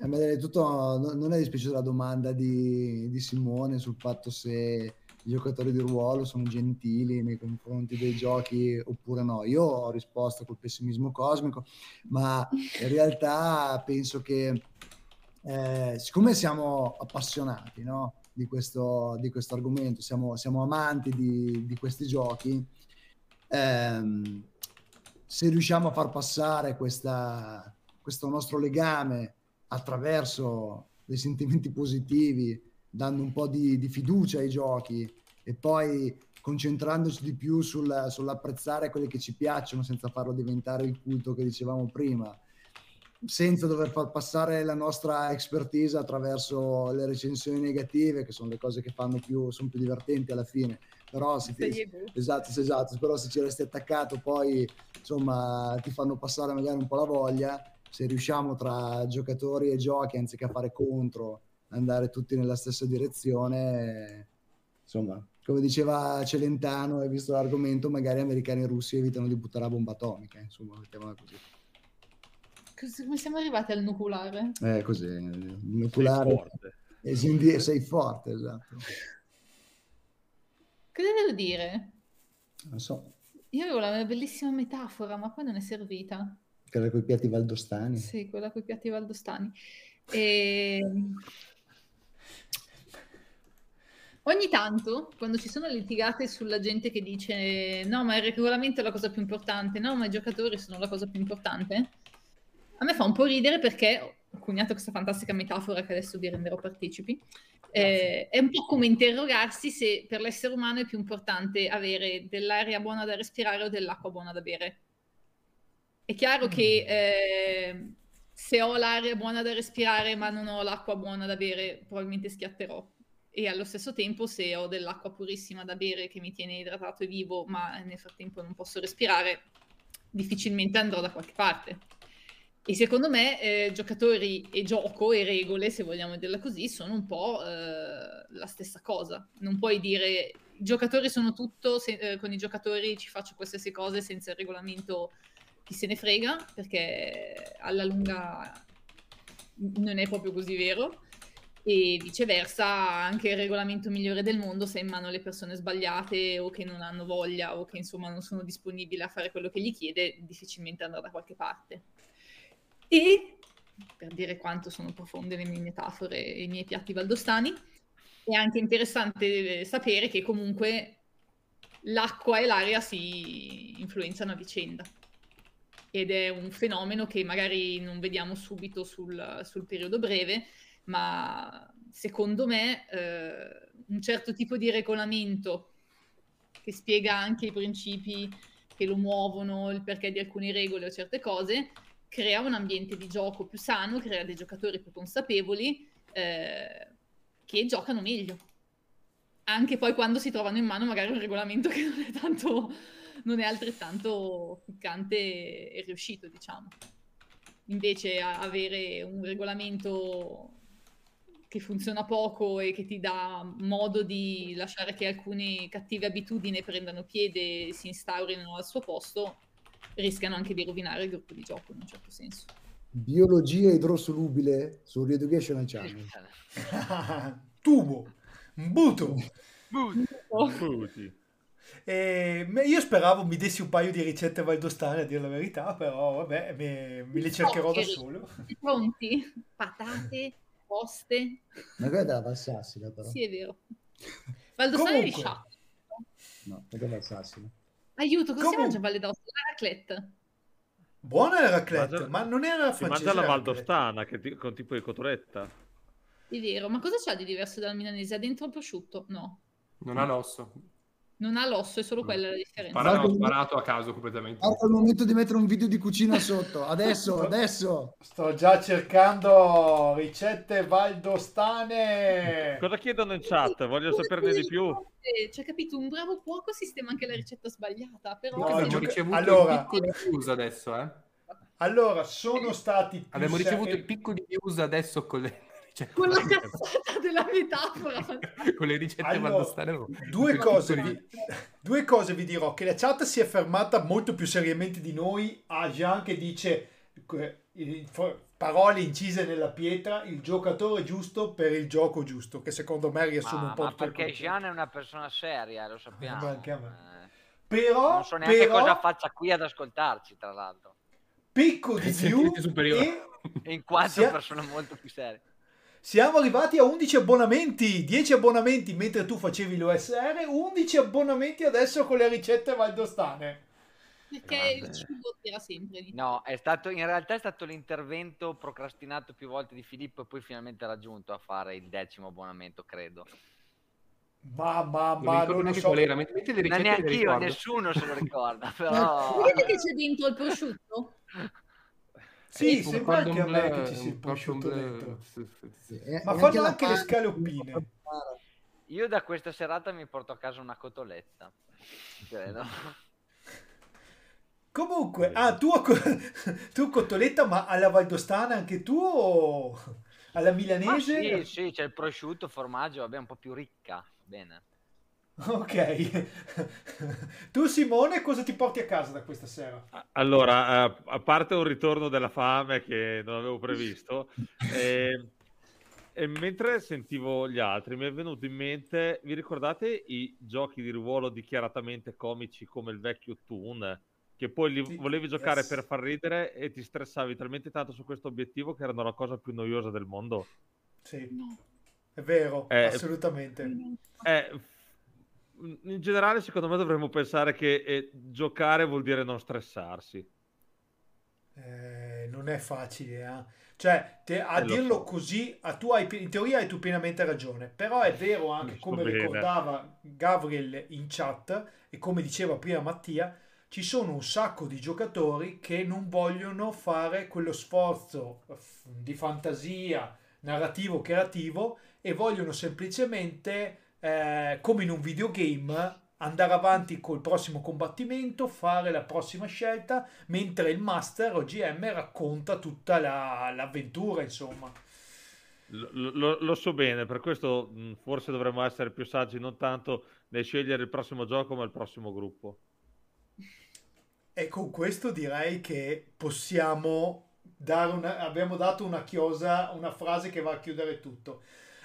a me del tutto no- non è dispiaciuta la domanda di, di Simone sul fatto se i giocatori di ruolo sono gentili nei confronti dei giochi oppure no. Io ho risposto col pessimismo cosmico, ma in realtà penso che eh, siccome siamo appassionati no, di, questo, di questo argomento, siamo, siamo amanti di, di questi giochi, ehm, se riusciamo a far passare questa- questo nostro legame attraverso dei sentimenti positivi, dando un po' di, di fiducia ai giochi e poi concentrandoci di più sul- sull'apprezzare quelli che ci piacciono senza farlo diventare il culto che dicevamo prima, senza dover far passare la nostra expertise attraverso le recensioni negative, che sono le cose che fanno più, sono più divertenti alla fine. Però se ti, esatto, esatto, però se ci resti attaccato poi insomma ti fanno passare magari un po' la voglia. Se riusciamo tra giocatori e giochi, anziché fare contro, andare tutti nella stessa direzione, insomma, come diceva Celentano, hai visto l'argomento, magari americani e russi evitano di buttare la bomba atomica, insomma, mettiamola così. Cos- Come siamo arrivati al nucleare? È così, Sei nucleare forte. e quindi sei forte, esatto. Cosa devo dire? Non so, Io avevo la mia bellissima metafora, ma poi non è servita. era con i piatti valdostani. Sì, quella con i piatti valdostani. E... Ogni tanto, quando ci sono litigate sulla gente che dice no, ma il regolamento è la cosa più importante, no, ma i giocatori sono la cosa più importante, a me fa un po' ridere perché ho coniato questa fantastica metafora che adesso vi renderò partecipi. Eh, è un po' come interrogarsi se per l'essere umano è più importante avere dell'aria buona da respirare o dell'acqua buona da bere. È chiaro che eh, se ho l'aria buona da respirare ma non ho l'acqua buona da bere, probabilmente schiatterò. E allo stesso tempo, se ho dell'acqua purissima da bere che mi tiene idratato e vivo, ma nel frattempo non posso respirare, difficilmente andrò da qualche parte. E secondo me, eh, giocatori e gioco e regole, se vogliamo dirla così, sono un po' eh, la stessa cosa. Non puoi dire i giocatori sono tutto, se- eh, con i giocatori ci faccio qualsiasi cosa senza il regolamento chi se ne frega, perché alla lunga non è proprio così vero. E viceversa, anche il regolamento migliore del mondo, se è in mano alle persone sbagliate o che non hanno voglia o che insomma non sono disponibili a fare quello che gli chiede, difficilmente andrà da qualche parte. E per dire quanto sono profonde le mie metafore e i miei piatti valdostani, è anche interessante eh, sapere che comunque l'acqua e l'aria si influenzano a vicenda. Ed è un fenomeno che magari non vediamo subito sul, sul periodo breve, ma secondo me eh, un certo tipo di regolamento che spiega anche i principi che lo muovono, il perché di alcune regole o certe cose, crea un ambiente di gioco più sano, crea dei giocatori più consapevoli eh, che giocano meglio. Anche poi quando si trovano in mano magari un regolamento che non è tanto, non è altrettanto piccante e riuscito, diciamo. Invece avere un regolamento che funziona poco e che ti dà modo di lasciare che alcune cattive abitudini prendano piede e si instaurino al suo posto, rischiano anche di rovinare il gruppo di gioco in un certo senso. Biologia idrosolubile su Reeducational Channel. Tubo. Oh, Frutti. E io speravo mi dessi un paio di ricette valdostane a dire la verità, però vabbè, me, me le cercherò da solo. Pronti? Patate, poste. Ma quella è della Valsassina però. Sì, è vero. Valdostane di sciacquo. No, quella è Valsassina. Aiuto, cosa Comun- si mangia a Valle d'Aosta? La raclette. Buona la raclette, Mangia- ma non era Si francese. mangia la valdostana che ti- con tipo di cotoletta. È vero, ma cosa c'ha di diverso dal milanese? Ha dentro il prosciutto? No. Non ha l'osso. Non ha l'osso, è solo quella la differenza. Sparato, Marco- sparato a caso completamente. Marco, è il momento di mettere un video di cucina sotto. Adesso, adesso. Sto già cercando ricette valdostane. Cosa chiedono in chat? Voglio saperne di più. Cioè, capito, un bravo cuoco sistema anche la ricetta sbagliata, però... No, abbiamo ricevuto allora- il picco di views adesso, eh. Allora, sono stati Abbiamo ricevuto il picco di views adesso con le ricette, Con la cazzata della metafora. con le ricette Allora, valdostane. no. Due cose, vi, due cose vi dirò, che la chat si è fermata molto più seriamente di noi, a Jean che dice eh, parole incise nella pietra, il giocatore giusto per il gioco giusto, che secondo me riassume Ma, un po' ma perché. Jean è una persona seria, lo sappiamo. Ma anche a me. Eh, Però, non so neanche però, cosa faccia qui ad ascoltarci, tra l'altro. picco di più superiore. e In quanto Sia- persona molto più seria. Siamo arrivati a 11 abbonamenti, 10 abbonamenti mentre tu facevi l'OSR, 11 abbonamenti adesso con le ricette valdostane. Perché il Vabbè. cibo tira sempre di No, è stato, in realtà è stato l'intervento procrastinato più volte di Filippo e poi finalmente raggiunto a fare il decimo abbonamento, credo. Ma, ma, Non ma ricordo non neanche so. qual era. Metti metti le Non ricette neanche le io, nessuno se lo ricorda, però... Vedete che c'è dentro il prosciutto? Sì, sembra anche a me bleu, che ci sia il un prosciutto dentro. sì, sì, sì. Ma fanno la anche le scaloppine. Io da questa serata mi porto a casa una cotoletta, credo. Comunque, ah, tu, tu cotoletta, ma alla Valdostana anche tu o alla Ma milanese? sì, sì, c'è il prosciutto, formaggio, vabbè, un po' più ricca, bene. Ok. tu Simone, cosa ti porti a casa da questa sera? Allora, eh, a parte un ritorno della fame che non avevo previsto, eh, e mentre sentivo gli altri mi è venuto in mente, vi ricordate i giochi di ruolo dichiaratamente comici come il vecchio Toon? Che poi li volevi giocare yes. per far ridere e ti stressavi talmente tanto su questo obiettivo che erano la cosa più noiosa del mondo. Sì, No. è vero, Eh, assolutamente. Eh, f- in generale, secondo me dovremmo pensare che eh, giocare vuol dire non stressarsi. Eh, non è facile, eh. Cioè, te- a Eh, lo dirlo so. così, a tu hai, in teoria hai tu pienamente ragione, però è vero anche, so come bene. ricordava Gabriel in chat e come diceva prima Mattia, ci sono un sacco di giocatori che non vogliono fare quello sforzo di fantasia narrativo creativo e vogliono semplicemente, eh, come in un videogame, andare avanti col prossimo combattimento, fare la prossima scelta, mentre il master o GM racconta tutta la- l'avventura, insomma. Lo, lo- lo so bene, per questo mh, forse dovremmo essere più saggi, non tanto nel scegliere il prossimo gioco, ma il prossimo gruppo. E con questo direi che possiamo dare una, abbiamo dato una chiosa, una frase che va a chiudere tutto.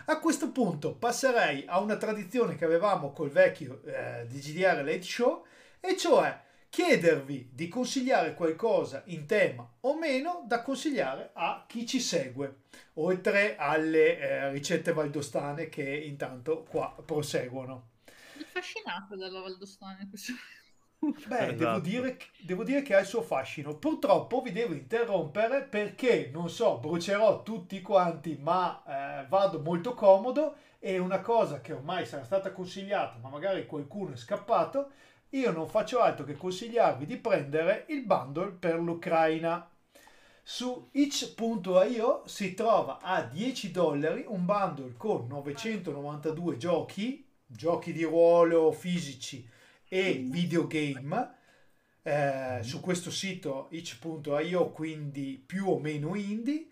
A questo punto passerei a una tradizione che avevamo col vecchio eh, di GDR Late Show, e cioè chiedervi di consigliare qualcosa in tema o meno da consigliare a chi ci segue, oltre alle eh, ricette valdostane che intanto qua proseguono. affascinato dalla Valdostana. questo- Beh, devo, Esatto. dire, che- devo dire che ha il suo fascino. Purtroppo vi devo interrompere perché, non so, brucerò tutti quanti, ma eh, vado molto comodo e una cosa che ormai sarà stata consigliata, ma magari qualcuno è scappato, io non faccio altro che consigliarvi di prendere il bundle per l'Ucraina. Su itch.io si trova a 10 dollari un bundle con 992 giochi, giochi di ruolo fisici e videogame eh, su questo sito itch.io, quindi più o meno indie.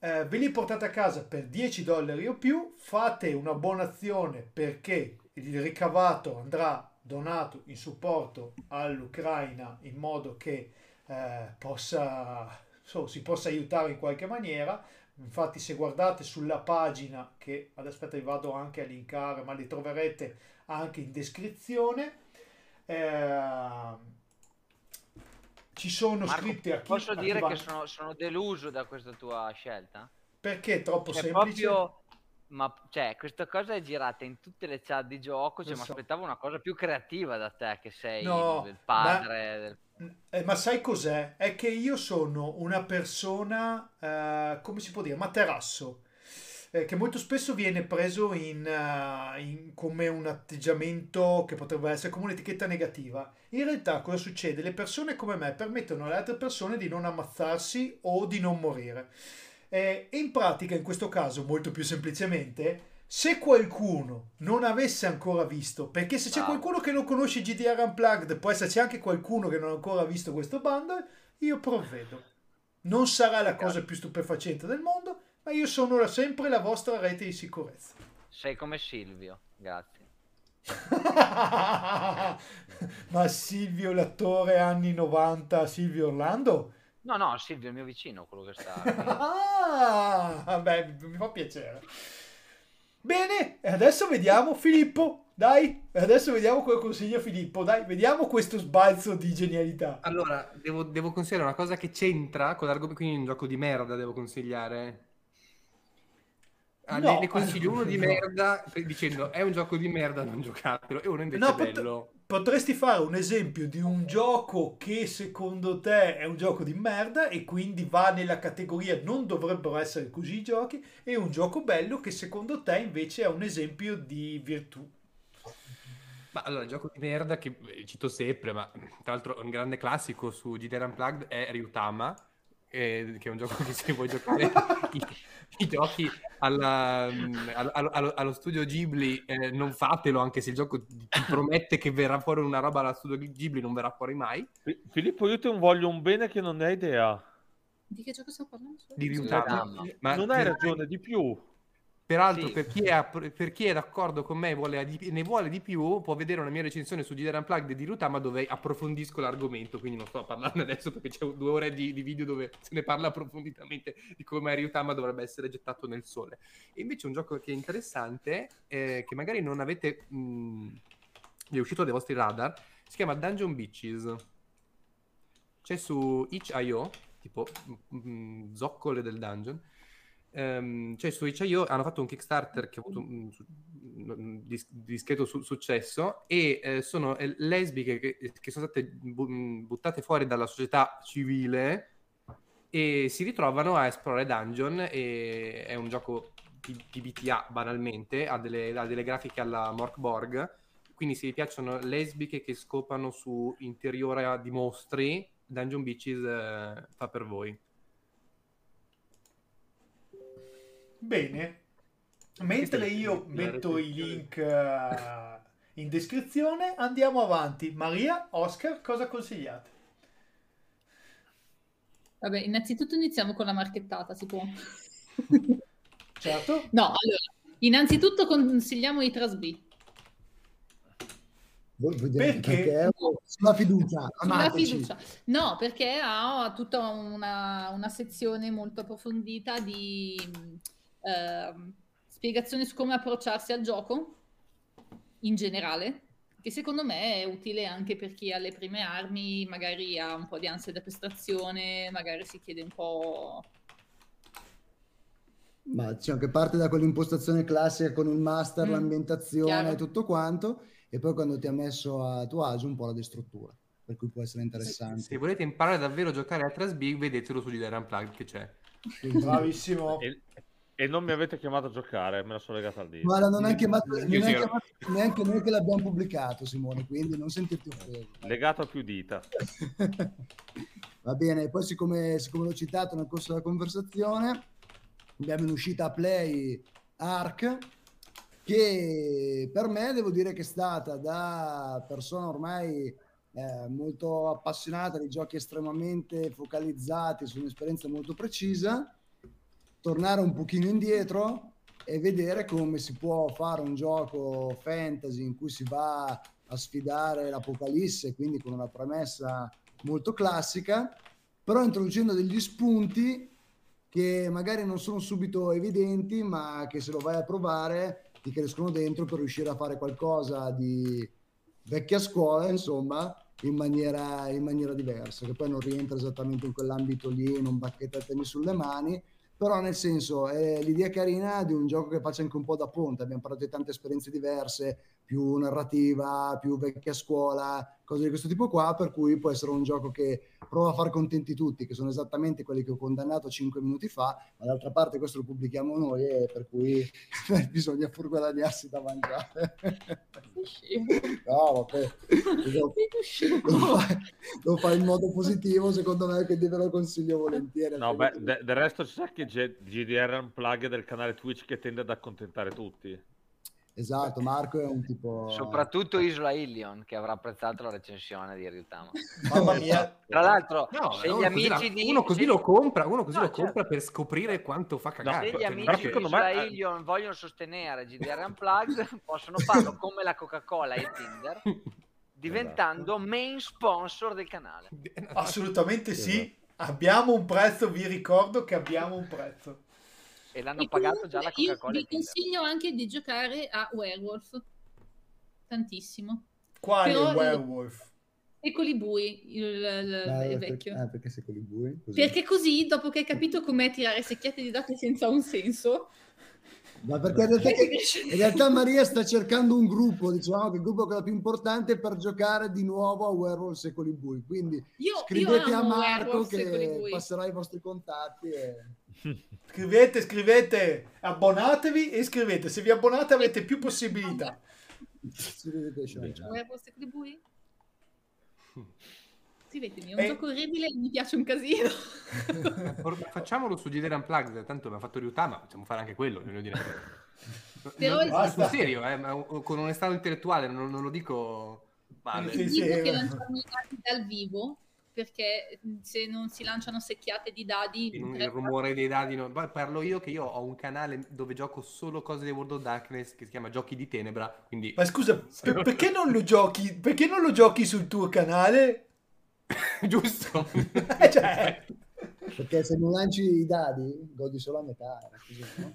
Eh, ve li portate a casa per 10 dollari o più, fate un'abbonazione perché il ricavato andrà donato in supporto all'Ucraina in modo che eh, possa, so, si possa aiutare in qualche maniera. Infatti, se guardate sulla pagina, che adesso aspetta, vi vado anche a linkare, ma li troverete anche in descrizione. Eh, ci sono Marco, scritti a chi posso a chi dire va- che sono, sono deluso da questa tua scelta? perché è troppo Cioè, semplice proprio... Ma cioè, questa cosa è girata in tutte le chat di gioco. Cioè, mi aspettavo una cosa più creativa da te, che sei No, il padre. del- Eh, ma sai cos'è? È che io sono una persona, eh, come si può dire, materasso, eh, che molto spesso viene preso in, eh, in- come un atteggiamento che potrebbe essere come un'etichetta negativa. In realtà cosa succede? Le persone come me permettono alle altre persone di non ammazzarsi o di non morire. Eh, e in pratica, in questo caso, molto più semplicemente, se qualcuno non avesse ancora visto, perché se c'è Bravo. qualcuno che non conosce GDR Unplugged, può esserci anche qualcuno che non ha ancora visto questo bundle, io provvedo. Non sarà la cosa più stupefacente del mondo, ma io sono la- sempre la vostra rete di sicurezza. Sei come Silvio. Grazie. ma Silvio, l'attore anni 90, Silvio Orlando? No, no, Silvio è il mio vicino, quello che sta. Ah, vabbè, mi fa piacere. Bene, e adesso vediamo Filippo, dai, e adesso vediamo cosa consiglia Filippo, dai, vediamo questo sbalzo di genialità. Allora, devo, devo consigliare una cosa che c'entra con l'argomento, quindi un gioco di merda devo consigliare. Ah, No. ne, consiglio uno di merda dicendo è un gioco di merda, non giocatelo, e uno invece No, pot- bello. potresti fare un esempio di un gioco che secondo te è un gioco di merda e quindi va nella categoria non dovrebbero essere così i giochi, e un gioco bello che secondo te invece è un esempio di virtù. Ma allora, il gioco di merda che eh, cito sempre, ma tra l'altro un grande classico su GDR Unplugged è Ryutama, eh, che è un gioco che se vuoi giocare i, i giochi alla- mm, al- al- allo, allo studio Ghibli, eh, non fatelo, anche se il gioco ti promette che verrà fuori una roba allo studio Ghibli, non verrà fuori mai. Fi- Filippo, io ti voglio un bene che non ne hai idea. Di che gioco stiamo parlando? Di. Ryutama. Ma non hai ragione, di più. Peraltro, Sì. per, chi è, per chi è d'accordo con me e ne vuole di più, può vedere una mia recensione su GDR Unplugged di Rutama dove approfondisco l'argomento, quindi non sto a parlarne adesso perché c'è due ore di, di video dove se ne parla approfonditamente di come Ryutama dovrebbe essere gettato nel sole. E invece un gioco che è interessante, eh, che magari non avete... mh, vi è uscito dai vostri radar, si chiama Dungeon Beaches. C'è su itch.io, tipo mh, zoccole del dungeon, Ehm, cioè su itch.io hanno fatto un Kickstarter che ha avuto un, su- un dis- discreto su- successo e eh, sono eh, lesbiche che, che sono state bu- mh, buttate fuori dalla società civile e si ritrovano a esplorare dungeon e è un gioco di, di BTA banalmente, ha delle, ha delle grafiche alla Mork Borg, quindi se vi piacciono lesbiche che scopano su interiore di mostri, Dungeon Beaches eh, fa per voi. Bene, mentre io metto i link eh, in descrizione, andiamo avanti. Maria, Oscar, cosa consigliate? Vabbè, innanzitutto iniziamo con la marchettata, si può? Certo? No, allora, innanzitutto consigliamo i Trasb. Direte, Perché? Sulla fiducia, Sulla fiducia. No, perché ha tutta una, una sezione molto approfondita di ehm, spiegazioni su come approcciarsi al gioco in generale, che secondo me è utile anche per chi ha le prime armi, magari ha un po' di ansia da prestazione, magari si chiede un po'... Ma diciamo che parte da quell'impostazione classica con il master, Mm, l'ambientazione e tutto quanto, e poi quando ti ha messo a tuo agio un po' la destruttura, per cui può essere interessante. Se volete imparare davvero a giocare a Trasbig, vedetelo su GDR Unplugged che c'è. Bravissimo. E, non mi avete chiamato a giocare, me la sono legata al dito. Guarda, non è chiamato, non sì, chiamato neanche noi che l'abbiamo pubblicato, Simone, quindi non sentirti offeso. Legato a più dita. Va bene, poi siccome, siccome l'ho citato nel corso della conversazione, abbiamo in uscita a Play Arc, che per me devo dire che è stata da persona ormai eh, molto appassionata di giochi estremamente focalizzati su un'esperienza molto precisa, tornare un pochino indietro e vedere come si può fare un gioco fantasy in cui si va a sfidare l'apocalisse, quindi con una premessa molto classica, però introducendo degli spunti che magari non sono subito evidenti, ma che se lo vai a provare ti crescono dentro per riuscire a fare qualcosa di vecchia scuola, insomma, in maniera, in maniera diversa, che poi non rientra esattamente in quell'ambito lì, non bacchetta temi sulle mani, però nel senso è l'idea carina di un gioco che faccia anche un po' da ponte, abbiamo parlato di tante esperienze diverse, più narrativa, più vecchia scuola, cose di questo tipo qua, per cui può essere un gioco che prova a far contenti tutti, che sono esattamente quelli che ho condannato 5 minuti fa, ma d'altra parte questo lo pubblichiamo noi e per cui bisogna pur guadagnarsi da mangiare. no, vabbè, lo, lo, fa, lo, fa, in modo positivo, secondo me, quindi ve lo consiglio volentieri. No, beh, del resto c'è che GDR Unplug del canale Twitch che tende ad accontentare tutti. Esatto, Marco è un tipo... Soprattutto Isla Illion, che avrà apprezzato la recensione di Ryutama. Mamma mia! Tra l'altro, no, se gli amici la, di... Uno così se... lo compra, uno così no, lo certo. compra per scoprire quanto fa cagare. se gli Cioè, amici di Isla me... Illion vogliono sostenere GDR Unplugged, possono farlo come la Coca-Cola e Tinder, diventando esatto. main sponsor del canale. Assolutamente sì. Esatto. Abbiamo un prezzo, vi ricordo che abbiamo un prezzo e l'hanno e pagato già la Coca-Cola. Vi consiglio anche di giocare a Werewolf tantissimo. Quale Però Werewolf? Secoli bui, il, il, ah, il vecchio. Ah, perché secoli bui? Così. Perché così, dopo che hai capito com'è tirare secchiate di date senza un senso... Ma perché in realtà, in realtà, Maria sta cercando un gruppo, diciamo che il gruppo è più importante per giocare di nuovo a Werewolf Secoli Bui. Quindi io, scrivete io a Marco che passerà i vostri contatti. E... Scrivete, scrivete, abbonatevi e scrivete. Se vi abbonate avete più possibilità. Secoli Bui? Scrivetemi, è un eh. gioco orribile e mi piace un casino. Facciamolo su GDR Unplugged, tanto abbiamo fatto Ryutama, possiamo fare anche quello, voglio dire. Però no, sul serio, eh, con onestà intellettuale, non, non lo dico male. Sì, sì, che lanciamo i dadi dal vivo, perché se non si lanciano secchiate di dadi... Il, il rumore dei dadi, no. parlo io che io ho un canale dove gioco solo cose di World of Darkness che si chiama Giochi di Tenebra, quindi... Ma scusa, per, perché non lo giochi? Perché non lo giochi sul tuo canale? Giusto? cioè... Perché se non lanci i dadi, godi solo a metà. Così, no?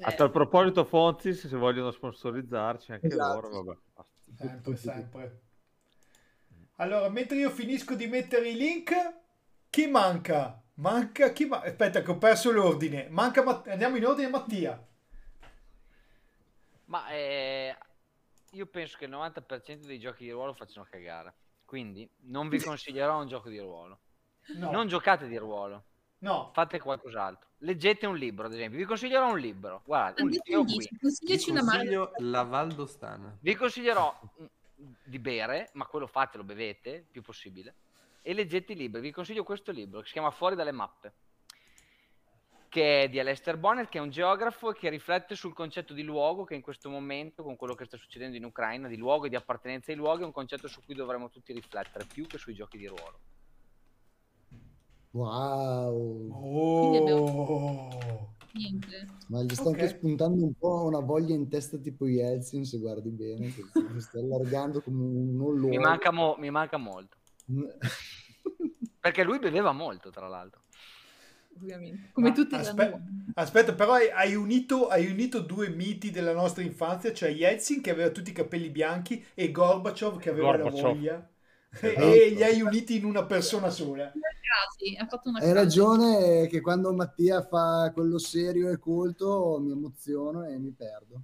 a tal proposito, Fonzi, se vogliono sponsorizzarci anche esatto. loro, vabbè. Sempre, sempre. Allora, mentre io finisco di mettere i link, chi manca? Manca chi ma- Aspetta, che ho perso l'ordine. Manca Matt- Andiamo in ordine, Mattia. Ma eh, io penso che il 90% dei giochi di ruolo facciano cagare. Quindi non vi consiglierò un gioco di ruolo. No. Non giocate di ruolo. No. Fate qualcos'altro. Leggete un libro, ad esempio. Vi consiglierò un libro. Guardate, un libro qui. Consigliaci una consiglio La Valdostana. Vi consiglierò di bere, ma quello fatelo, bevete il più possibile. E leggete i libri. Vi consiglio questo libro che si chiama Fuori dalle mappe che è di Alester Bonner, che è un geografo che riflette sul concetto di luogo che in questo momento, con quello che sta succedendo in Ucraina, di luogo e di appartenenza ai luoghi, è un concetto su cui dovremmo tutti riflettere, più che sui giochi di ruolo. Wow! Oh. Niente. Ma gli sta okay. anche spuntando un po' una voglia in testa tipo Yeltsin, se guardi bene, che si sta allargando come un non luogo. Mi manca, mo- mi manca molto. Perché lui beveva molto, tra l'altro ovviamente. Come Ma tutti aspe- Aspetta, però hai, hai, unito, hai, unito, due miti della nostra infanzia, cioè Yeltsin che aveva tutti i capelli bianchi e Gorbaciov che aveva Gorbaciov. la voglia. Esatto. E li hai uniti in una persona sola. Hai ragione che quando Mattia fa quello serio e colto mi emoziono e mi perdo.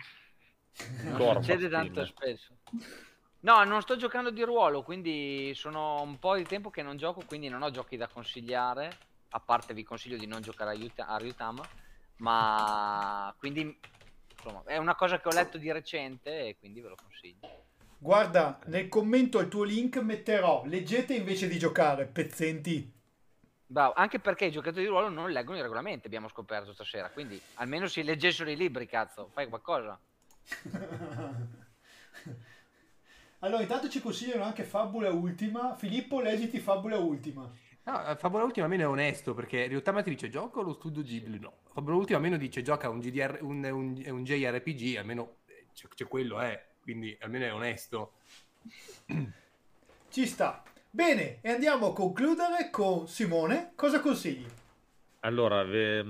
Succede tanto spesso. No, non sto giocando di ruolo, quindi sono un po' di tempo che non gioco, quindi non ho giochi da consigliare a parte vi consiglio di non giocare a, Yuta, a Ryutama, ma quindi insomma, è una cosa che ho letto di recente e quindi ve lo consiglio. Guarda, nel commento al tuo link metterò leggete invece di giocare, pezzenti. Bravo, anche perché i giocatori di ruolo non leggono i regolamenti, abbiamo scoperto stasera, quindi almeno si leggessero i libri, cazzo, fai qualcosa. allora, intanto ci consigliano anche Fabula Ultima. Filippo, leggiti Fabula Ultima. No, eh, Fabula Ultima almeno è onesto perché Ryutama ti dice gioca lo studio Ghibli, no. Fabula Ultima almeno dice gioca un, GDR, un, un, un JRPG, almeno c'è, c'è quello, eh, quindi almeno è onesto. Ci sta. Bene, e andiamo a concludere con Simone. Cosa consigli? Allora, ve,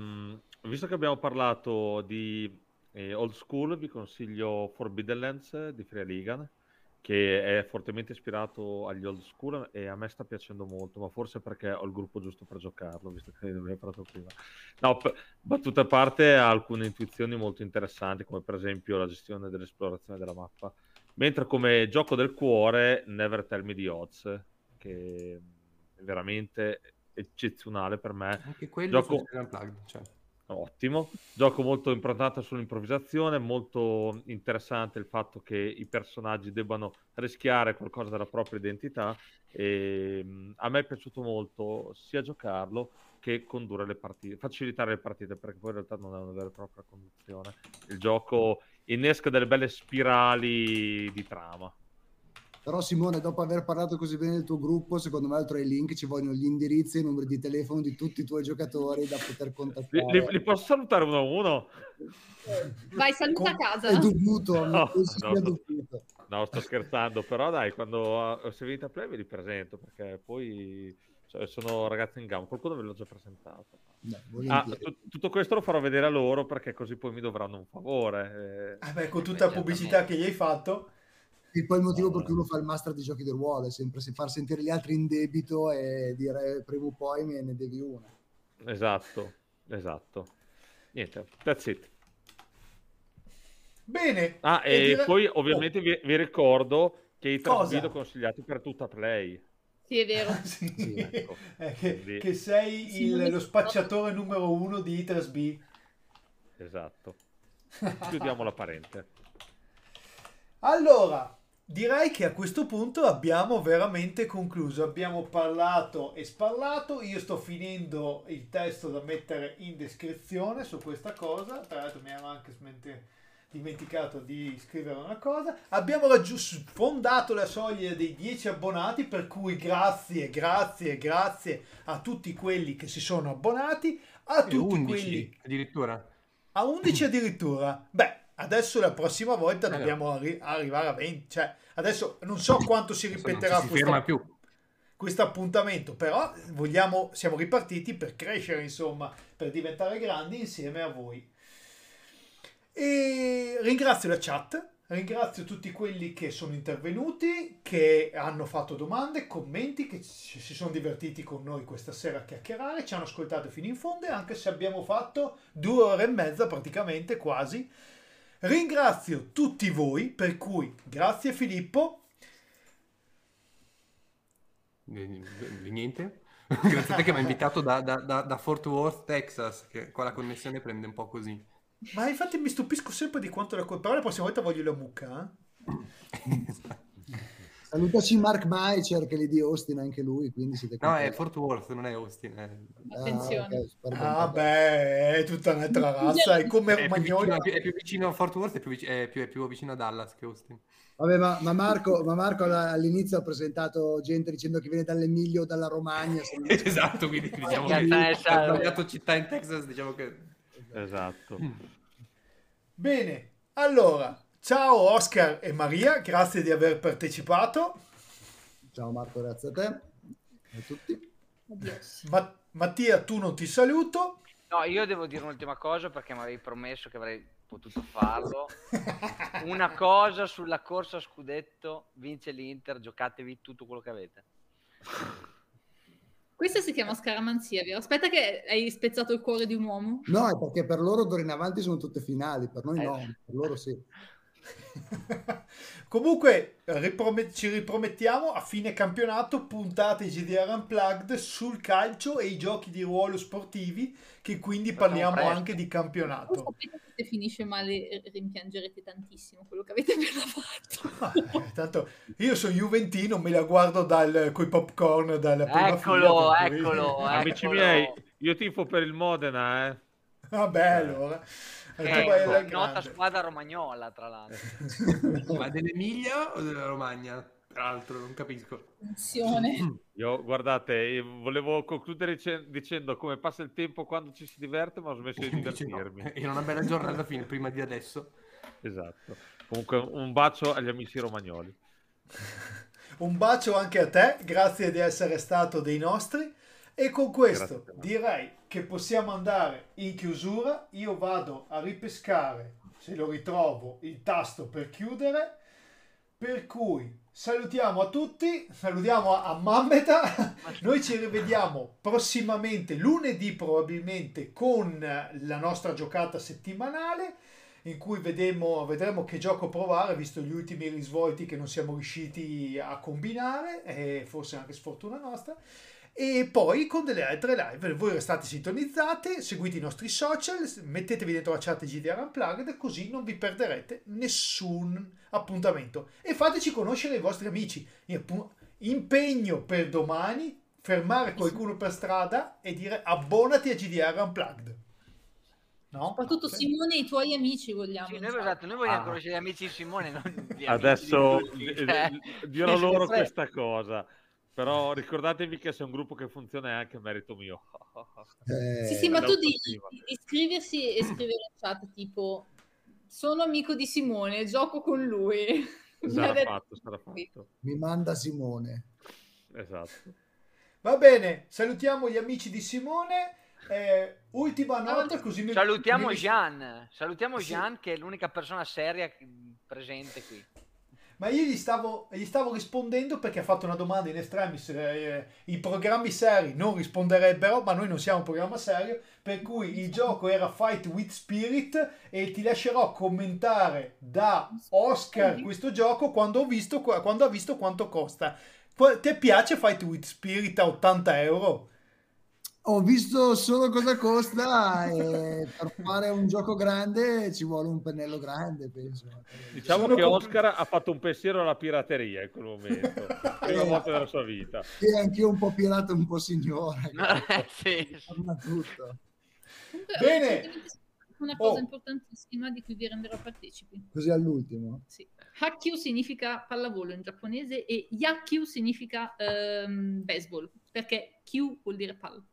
visto che abbiamo parlato di E old school vi consiglio Forbidden Lands di Free Ligan, che è fortemente ispirato agli old school e a me sta piacendo molto, ma forse perché ho il gruppo giusto per giocarlo, visto che ne abbiamo parlato prima. No, p- battute a parte ha alcune intuizioni molto interessanti, come per esempio la gestione dell'esplorazione della mappa. Mentre come gioco del cuore, Never Tell Me the Odds, che è veramente eccezionale per me. Anche quello Gioco- Unplugged, cioè. Ottimo, gioco molto improntato sull'improvvisazione, molto interessante il fatto che i personaggi debbano rischiare qualcosa della propria identità e mh, a me è piaciuto molto sia giocarlo che condurre le partite, facilitare le partite perché poi in realtà non è una vera e propria conduzione. Il gioco innesca delle belle spirali di trama. Però Simone, dopo aver parlato così bene del tuo gruppo, secondo me oltre ai link ci vogliono gli indirizzi e i numeri di telefono di tutti i tuoi giocatori da poter contattare. li- li posso salutare uno a uno? Vai, saluta a casa. È dovuto, No, no, dovuto. No, sto scherzando, però dai, quando uh, se venite a play ve li presento perché poi cioè, sono ragazzi in gamba, qualcuno ve l'ho già presentato. Beh, Ah, tu- tutto questo lo farò vedere a loro perché così poi mi dovranno un favore. eh. Ah, beh, con tutta la pubblicità che gli hai fatto. E poi il motivo per cui uno fa il master di giochi di ruolo è sempre se far sentire gli altri in debito e dire prima o poi me ne devi una. Esatto, esatto. Niente, that's it. Bene. Ah, E e dire- poi Oh, ovviamente vi, vi ricordo che i tre video consigliati per tutta play. Sì, è vero. sì, Sì, ecco. eh, che, che sei Sì, il- lo spacciatore numero uno di Iters B. Esatto. Chiudiamo la parente. Allora, direi che a questo punto abbiamo veramente concluso. Abbiamo parlato e sparlato. Io sto finendo il testo da mettere in descrizione su questa cosa. Tra l'altro mi ero anche dimenticato di scrivere una cosa. Abbiamo raggiunto, sfondato la soglia dei 10 abbonati, per cui grazie, grazie, grazie a tutti quelli che si sono abbonati, a E tutti 11 quelli addirittura. a 11 addirittura. Beh, adesso la prossima volta Eh, no. dobbiamo arri- arrivare a 20. Cioè, adesso non so quanto si ripeterà si questo, appuntamento, però vogliamo, siamo ripartiti per crescere, insomma, per diventare grandi insieme a voi. E ringrazio la chat, ringrazio tutti quelli che sono intervenuti, che hanno fatto domande, commenti, che ci- si sono divertiti con noi questa sera a chiacchierare, ci hanno ascoltato fino in fondo, anche se abbiamo fatto due ore e mezza praticamente quasi. Ringrazio tutti voi, per cui grazie Filippo, niente. Grazie a te che mi hai invitato da, da, da, da Fort Worth, Texas, che qua la connessione prende un po' così. ma infatti mi stupisco sempre di quanto la... Però la prossima volta voglio la mucca, eh? Salutaci Mark Maicer che è lì di Austin anche lui, quindi siete No, è. Fort Worth, non è Austin. è- Ah, Attenzione. ok, pardon, Ah beh, è tutta un'altra razza, è come È più, vicino, è più vicino a Fort Worth, è più, è più- è più vicino a Dallas che Austin. Vabbè, ma, ma Marco, ma Marco all'inizio ha presentato gente dicendo che viene dall'Emilia o dalla Romagna. esatto, quindi diciamo Che ha sai? sbagliato città in Texas, diciamo che... Esatto. Bene, allora, ciao Oscar e Maria, grazie di aver partecipato. Ciao Marco, grazie a te. A tutti. Ma- Mattia, tu non ti saluto. No, io devo dire un'ultima cosa perché mi avevi promesso che avrei potuto farlo. Una cosa sulla corsa a scudetto, vince l'Inter, giocatevi tutto quello che avete. Questo si chiama scaramanzia, vero? Aspetta che hai spezzato il cuore di un uomo. No, è perché per loro d'ora in avanti sono tutte finali, per noi Eh. no, per loro sì. Comunque, riprome- ci ripromettiamo a fine campionato puntate GDR Unplugged sul calcio e i giochi di ruolo sportivi, che quindi Facciamo parliamo presto. anche di Voi campionato. sapete che se finisce male eh, rimpiangerete tantissimo quello che avete appena fatto. Ah, eh, tanto io sono Juventino, me la guardo dal, coi popcorn dalla prima Eccolo, fila, cui- eccolo, Amici eccolo. miei, io tifo per il Modena, eh. Vabbè, allora. Tu è nota grande. squadra romagnola, tra l'altro. Ma dell'Emilia o della Romagna? Tra l'altro, non capisco. Attenzione. Io, guardate, io volevo concludere dice- dicendo come passa il tempo quando ci si diverte, ma ho smesso di Invece no. divertirmi. Era una bella giornata fine, prima di adesso. Esatto. Comunque un bacio agli amici romagnoli. Un bacio anche a te, grazie di essere stato dei nostri. E con questo direi che possiamo andare in chiusura. Io vado a ripescare se lo ritrovo, il tasto per chiudere. Per cui salutiamo a tutti, salutiamo a, a Mammeta. Noi ci rivediamo prossimamente lunedì probabilmente con la nostra giocata settimanale in cui vedremo, vedremo che gioco provare, visto gli ultimi risvolti che non siamo riusciti a combinare, e forse anche sfortuna nostra. E poi con delle altre live, voi restate sintonizzate, seguite i nostri social, mettetevi dentro la chat GDR Unplugged, così non vi perderete nessun appuntamento. E fateci conoscere i vostri amici. Impegno per domani, fermare qualcuno per strada e dire abbonati a GDR Unplugged. No? Soprattutto Simone e i tuoi amici vogliamo. Sì, noi, esatto, noi vogliamo ah. conoscere gli amici di Simone. Non gli Adesso di cioè... dirò loro questa cosa. Però ricordatevi che se è un gruppo che funziona è anche merito mio. Eh, sì, sì, ma tu di, di iscriversi e scrivere in chat tipo sono amico di Simone, gioco con lui. Sarà fatto, sarà fatto. Mi manda Simone. Esatto. Va bene, salutiamo gli amici di Simone. Eh, ultima nota, così mi... Salutiamo Jean, salutiamo sì. Jean che è l'unica persona seria presente qui. Ma io gli stavo, gli stavo rispondendo perché ha fatto una domanda in estremis. Eh, I programmi seri non risponderebbero, ma noi non siamo un programma serio. Per cui il gioco era Fight with Spirit e ti lascerò commentare da Oscar questo gioco quando, ho visto, quando ha visto quanto costa. Ti piace Fight with Spirit a 80 euro? Ho visto solo cosa costa e per fare un gioco grande ci vuole un pennello grande, penso. Diciamo Sono che Oscar ha fatto un pensiero alla pirateria in quel momento, prima volta della sua vita. E anch'io un po' pirata, un po' signora. sì. tutto. Bene. Una cosa oh. importantissima di cui vi renderò partecipi. Così all'ultimo? Sì. Hakyu significa pallavolo in giapponese e Yakyu significa um, baseball, perché Q vuol dire palla.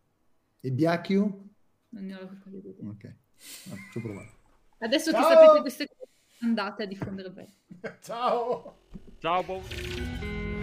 E Biacchio? Non ne ho la idea. Ok, ah, faccio provare. Adesso Ciao! che sapete queste cose, andate a diffondere bene. Ciao! Ciao!